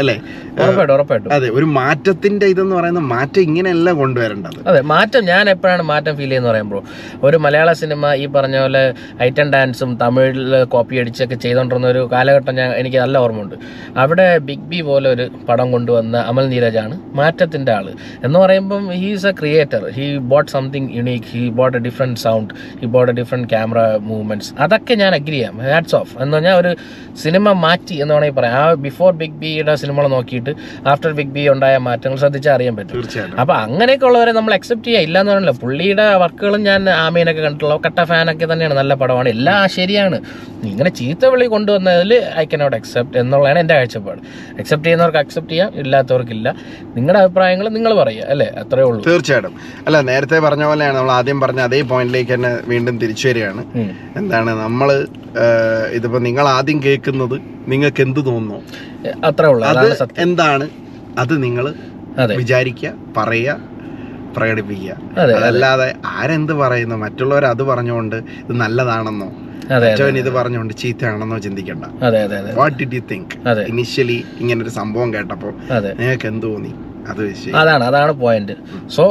അല്ലേ? ഉറപ്പായിട്ടും ഉറപ്പായിട്ടും. അതെ ഒരു മാറ്റത്തിന്റെ ഇതെന്ന് പറയുന്ന മാറ്റം ഇങ്ങനെയല്ല കൊണ്ടുവരേണ്ടത്. അതെ മാറ്റം ഞാൻ എപ്പോഴാണ് മാറ്റം ഫീൽ ചെയ്യുന്നത് പറയുമ്പോൾ ഒരു മലയാള സിനിമ ഈ പറഞ്ഞ പോലെ ഐറ്റം ഡാൻസും തമിഴിൽ കോപ്പി അടിച്ചൊക്കെ ചെയ്തുകൊണ്ടിരുന്ന ഒരു കാലഘട്ടം ഞാൻ എനിക്ക് നല്ല ഓർമ്മയുണ്ട്. അവിടെ ബിഗ് ബി പോലെ ഒരു പടം കൊണ്ടുവന്ന അമൽ നീരജാണ് മാറ്റത്തിന്റെ ആൾ എന്ന് പറയുമ്പം he is a creator he bought something unique he bought a different sound he bought a different camera movements അതൊക്കെ ഞാൻ അഗ്രി ചെയ്യാം. ഹാറ്റ്സ് ഓഫ് എന്ന് പറഞ്ഞാൽ ഒരു സിനിമ മാറ്റി എന്ന് വേണമെങ്കിൽ പറയാം. ആ ബിഫോർ ബിഗ് ബിയുടെ സിനിമകൾ നോക്കിയിട്ട് ആഫ്റ്റർ ബിഗ് ബി ഉണ്ടായ മാറ്റങ്ങൾ ശ്രദ്ധിച്ചാൽ അറിയാൻ പറ്റും. അപ്പോൾ അപ്പൊ അങ്ങനെയൊക്കെ ഉള്ളവരെ നമ്മൾ അക്സെപ്റ്റ് ചെയ്യാം. ഇല്ല എന്ന് പറഞ്ഞില്ല. പുള്ളിയുടെ വർക്കുകളും ഞാൻ ആമീനൊക്കെ കണ്ടിട്ടുള്ള കട്ട ഫാനൊക്കെ തന്നെയാണ്. നല്ല പടമാണ്. എല്ലാം ശരിയാണ്. ഇങ്ങനെ ചീത്ത വിളി കൊണ്ടുവന്നതിൽ ഐ കനോട്ട് അക്സെപ്റ്റ് എന്നുള്ളതാണ് എന്റെ കാഴ്ചപ്പാട്. അക്സെപ്റ്റ് ചെയ്യുന്നവർക്ക് അക്സെപ്റ്റ് ചെയ്യാം ഇല്ലാത്തവർക്കില്ല. നിങ്ങളുടെ അഭിപ്രായങ്ങൾ നിങ്ങൾ പറയുക അല്ലേ? അത്രേ ഉള്ളൂ. തീർച്ചയായിട്ടും. അല്ല നേരത്തെ പറഞ്ഞ പോലെയാണ് നമ്മൾ ആദ്യം പറഞ്ഞ അതേ പോയിന്റിലേക്ക് തന്നെ വീണ്ടും തിരിച്ചു വരികയാണ്. എന്താണ് നമ്മൾ ഇതിപ്പോ നിങ്ങൾ ആദ്യം കേൾക്കുന്നത് നിങ്ങൾക്ക് എന്ത് തോന്നുന്നു? അത്രേ ഉള്ളൂ അത് എന്താണ്? അത് നിങ്ങൾ വിചാരിക്കുക പറയുക പ്രകടിപ്പിക്കുക. അതല്ലാതെ ആരെന്ത് പറയുന്നു? മറ്റുള്ളവർ അത് പറഞ്ഞുകൊണ്ട് ഇത് നല്ലതാണെന്നോ? മറ്റവൻ ഇത് പറഞ്ഞുകൊണ്ട് ചീത്തയാണെന്നോ ചിന്തിക്കണ്ട. What did you think initially ഇങ്ങനെ ഒരു സംഭവം കേട്ടപ്പോൾ നിങ്ങൾക്ക് എന്ത് തോന്നി? അത് അതാണ് അതാണ് പോയിന്റ് സോ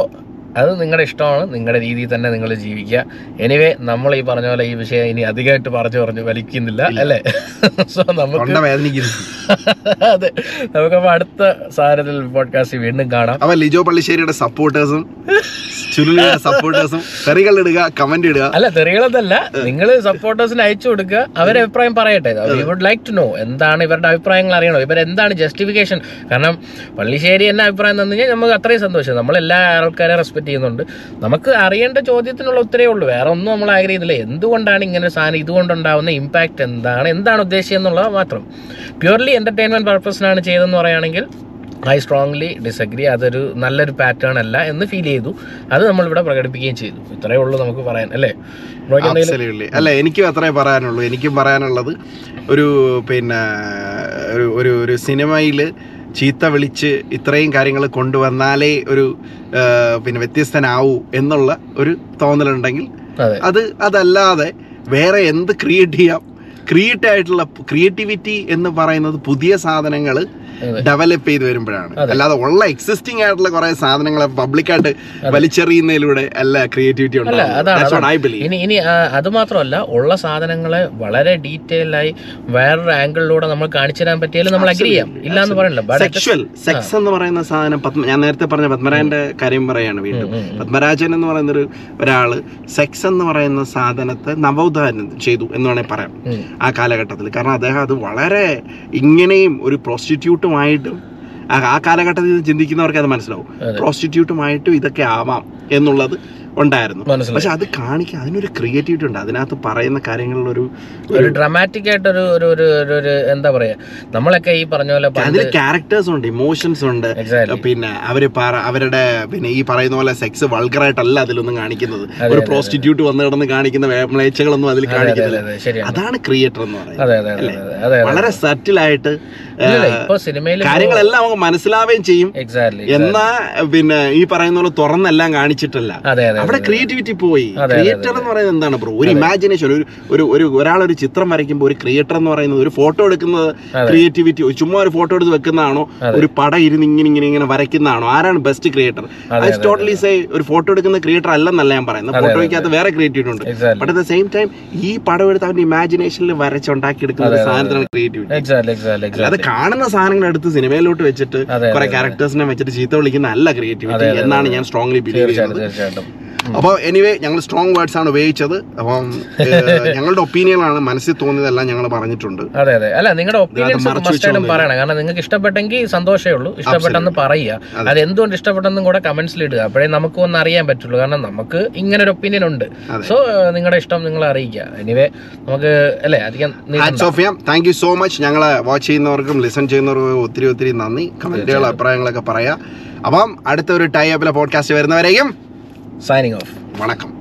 അത് നിങ്ങളുടെ ഇഷ്ടമാണ്. നിങ്ങളുടെ രീതിയിൽ തന്നെ നിങ്ങൾ ജീവിക്കുക. എനിവേ നമ്മൾ ഈ പറഞ്ഞ പോലെ ഈ വിഷയം ഇനി അധികമായിട്ട് പറഞ്ഞു പറഞ്ഞു വലിക്കുന്നില്ല അല്ലേ? (laughs) സോ നമുക്ക് (laughs) അതെ. നമുക്കപ്പോൾ അടുത്ത സാരത്തിൽ പോഡ്കാസ്റ്റ് വീണ്ടും കാണാം. ലിജോ പള്ളിശ്ശേരിയുടെ സപ്പോർട്ടേഴ്സും (laughs) ചുരുളിയുടെ സപ്പോർട്ടേഴ്സും തെറികൾ ഇടുക കമന്റ് ഇടുക. അല്ല തെറികളതല്ല നിങ്ങൾ സപ്പോർട്ടേഴ്സിന് അയച്ചു കൊടുക്കുക അവരെ അഭിപ്രായം പറയട്ടെ. We would like to know എന്താണ് ഇവരുടെ അഭിപ്രായങ്ങൾ അറിയണം. ഇവരെന്താണ് ജസ്റ്റിഫിക്കേഷൻ കാരണം പള്ളിശ്ശേരി എന്നെ അഭിപ്രായം തന്നു നമുക്ക് അത്രയും സന്തോഷം. നമ്മൾ എല്ലാ ആൾക്കാരെ റെസ്പെക്ട് ചെയ്യുന്നുണ്ട്. നമുക്ക് അറിയേണ്ട ചോദ്യത്തിനുള്ള ഉത്തരേ ഉള്ളൂ. വേറെ ഒന്നും നമ്മൾ ആഗ്രഹിക്കുന്നില്ല എന്തുകൊണ്ടാണ് ഇങ്ങനെ ഒരു സാധനം ഇതുകൊണ്ടുണ്ടാവുന്ന ഇമ്പാക്റ്റ് എന്താണ്? എന്താണ് ഉദ്ദേശിച്ചത് എന്നുള്ളത് മാത്രം. പ്യൂർലി എന്റർടൈൻമെന്റ് പർപ്പസിനാണ് ചെയ്തതെന്ന് പറയുകയാണെങ്കിൽ ഐ സ്ട്രോങ്ലി ഡിസഗ്രി അതൊരു നല്ലൊരു പാറ്റേൺ അല്ല എന്ന് ഫീൽ ചെയ്തു. അത് നമ്മൾ ഇവിടെ പ്രകടിപ്പിക്കുകയും ചെയ്തു. ഇത്രയേ ഉള്ളൂ നമുക്ക് പറയാൻ അല്ലേ. അല്ല എനിക്കും അത്രേ പറയാനുള്ളൂ. എനിക്കും പറയാനുള്ളത് ഒരു പിന്നെ ഒരു ഒരു ഒരു സിനിമയിൽ ചീത്ത വിളിച്ച് ഇത്രയും കാര്യങ്ങൾ കൊണ്ടുവന്നാലേ ഒരു പിന്നെ വ്യത്യസ്തനാവൂ എന്നുള്ള ഒരു തോന്നലുണ്ടെങ്കിൽ അതെ. അത് അതല്ലാതെ വേറെ എന്ത് ക്രിയേറ്റ് ചെയ്യാം? ക്രിയേറ്റ് ആയിട്ടുള്ള ക്രിയേറ്റിവിറ്റി എന്ന് പറയുന്നത് പുതിയ സാധനങ്ങൾ. ഡെവലപ്പ് ചെയ്ത് വരുമ്പോഴാണ്. അല്ലാതെ ഉള്ള എക്സിസ്റ്റിംഗ് ആയിട്ടുള്ള കുറെ സാധനങ്ങളെ പബ്ലിക്കായിട്ട് വലിച്ചെറിയുന്നതിലൂടെ അല്ല ക്രിയേറ്റിവിറ്റി ഇനി ഇനി അത് മാത്രമല്ല ഉള്ള സാധനങ്ങളെ വളരെ ഡീറ്റെയിൽ ആയി വേറൊരു ആംഗിളിലൂടെ നമ്മൾ കാണിച്ചു തരാൻ പറ്റിയാലും നമ്മൾ അഗ്രി ചെയ്യാം. ഇല്ല എന്ന് പറയണില്ല. സെക്ഷൽ സെക്സ് എന്ന് പറയുന്ന സാധനം പത്മ ഞാൻ നേരത്തെ പറഞ്ഞ പത്മരാജന്റെ കാര്യം പറയാണ് വീണ്ടും. പത്മരാജൻ എന്ന് പറയുന്ന ഒരു ഒരാൾ സെക്സ് എന്ന് പറയുന്ന സാധനത്തെ നവോദ്ധാരണം ചെയ്തു എന്ന് വേണമെങ്കിൽ പറയാം ആ കാലഘട്ടത്തിൽ. കാരണം അദ്ദേഹം അത് വളരെ ഇങ്ങനെയും ഒരു പ്രോസ്റ്റിറ്റ്യൂട്ടുമായിട്ടും ആ കാലഘട്ടത്തിൽ ചിന്തിക്കുന്നവർക്ക് അത് മനസ്സിലാവും. പ്രോസ്റ്റിറ്റ്യൂട്ടുമായിട്ടും ഇതൊക്കെ ആവാം എന്നുള്ളത് ഉണ്ടായിരുന്നു. പക്ഷെ അത് കാണിക്കാൻ അതിനൊരു ക്രിയേറ്റിവിറ്റി ഉണ്ട്. അതിനകത്ത് പറയുന്ന കാര്യങ്ങളിലൊരു ഒരു ഒരു ഡ്രാമാറ്റിക് ആയിട്ടൊരു ഒരു ഒരു ഒരു എന്താ പറയാ നമ്മളൊക്കെ ഈ പറഞ്ഞ പോലെ അതിൽ ക്യാരക്ടേഴ്സ് ഉണ്ട് ഇമോഷൻസ് ഉണ്ട്. പിന്നെ അവർ അവരുടെ പിന്നെ ഈ പറയുന്ന പോലെ സെക്സ് വൾഗറായിട്ടല്ല അതിലൊന്നും കാണിക്കുന്നത്. ഒരു പ്രോസ്റ്റിറ്റ്യൂട്ട് വന്ന് കിടന്ന് കാണിക്കുന്ന വേമളേച്ചകളൊന്നും അതിൽ അതെ അതെ കാണിക്കുന്നില്ല. അതാണ് ക്രിയേറ്റർ എന്ന് പറയുന്നത്. വളരെ സറ്റിലായിട്ട് കാര്യങ്ങളെല്ലാം നമുക്ക് മനസ്സിലാവുകയും ചെയ്യും. എന്നാ പിന്നെ ഈ പറയുന്ന പോലെ തുറന്നെല്ലാം കാണിച്ചിട്ടില്ല. അവിടെ ക്രിയേറ്റിവിറ്റി പോയി. ക്രിയേറ്റർ എന്ന് പറയുന്നത് എന്താണ് ബ്രോ? ഒരു ഇമാജിനേഷൻ ഒരു ഒരു ഒരു ഒരാളൊരു ചിത്രം വരയ്ക്കുമ്പോൾ ഒരു ക്രിയേറ്റർ എന്ന് പറയുന്നത് ഒരു ഫോട്ടോ എടുക്കുന്നത്. ക്രിയേറ്റിവിറ്റി ചുമ്മാ ഒരു ഫോട്ടോ എടുത്ത് വെക്കുന്നതാണോ? ഒരു പടം ഇരുന്ന് ഇങ്ങനെ ഇങ്ങനെ ഇങ്ങനെ വരയ്ക്കുന്നതാണോ? ആരാണ് best creator I totally say ഒരു ഫോട്ടോ എടുക്കുന്ന ക്രിയേറ്റർ അല്ലെന്നല്ല ഞാൻ പറയുന്നത്. ഫോട്ടോ ഫോട്ടോയ്ക്കകത്ത് വേറെ ക്രിയേറ്റിവിറ്റി ഉണ്ട്. But at the same time ഈ പടം എടുത്ത് അവന്റെ ഇമാജിനേഷനിൽ വരച്ചുണ്ടാക്കി എടുക്കുന്ന ഒരു സാധനത്തിനാണ് ക്രിയേറ്റിവിറ്റി അത് കാണുന്ന സാധനങ്ങൾ എടുത്ത് സിനിമയിലോട്ട് വെച്ചിട്ട് കുറെ ക്യാരക്ടേഴ്സിനെ വെച്ചിട്ട് ചീത്ത വിളിക്കുന്ന അല്ല ക്രിയേറ്റിവിറ്റി എന്നാണ് ഞാൻ സ്ട്രോങ്ലി ബിലീവ് ചെയ്യുന്നത്. അപ്പോൾ എനിവേ ഞങ്ങൾ സ്ട്രോങ് വേർഡ്സ് ആണ് ഉപയോഗിച്ചത്. അപ്പം (laughs) ഞങ്ങളുടെ ഒപ്പീനിയനാണ് മനസ്സിൽ തോന്നിയതെല്ലാം ഞങ്ങൾ പറഞ്ഞിട്ടുണ്ട്. അതെ അതെ. അല്ല നിങ്ങളുടെ ഒപ്പീനിയൻസ് പറയണം. കാരണം നിങ്ങൾക്ക് ഇഷ്ടപ്പെട്ടെങ്കിൽ സന്തോഷമേ ഉള്ളൂ. ഇഷ്ടപ്പെട്ടെന്ന് പറയുക. അത്. എന്തുകൊണ്ട് ഇഷ്ടപ്പെട്ടെന്നും കൂടെ കമന്റ്സിൽ ഇടുക. അപ്പോഴേ നമുക്ക് ഒന്ന് അറിയാൻ പറ്റുള്ളൂ. കാരണം നമുക്ക് ഇങ്ങനെ ഒരു ഒപ്പീനിയൻ ഉണ്ട്. സോ നിങ്ങളുടെ ഇഷ്ടം നിങ്ങൾ അറിയിക്കുക. എനിവേ നമുക്ക് അല്ലേ അധികം താങ്ക് യു സോ മച്ച് ഞങ്ങളെ വാച്ച് ചെയ്യുന്നവർക്കും ലിസൺ ചെയ്യുന്നവർക്കും ഒത്തിരി ഒത്തിരി നന്ദി. കമന്റുകൾ അഭിപ്രായങ്ങളൊക്കെ പറയാം. അപ്പം അടുത്ത ഒരു ടൈ അപ്പിലെ പോഡ്കാസ്റ്റ് വരുന്നവരെയും signing off. Wanakam.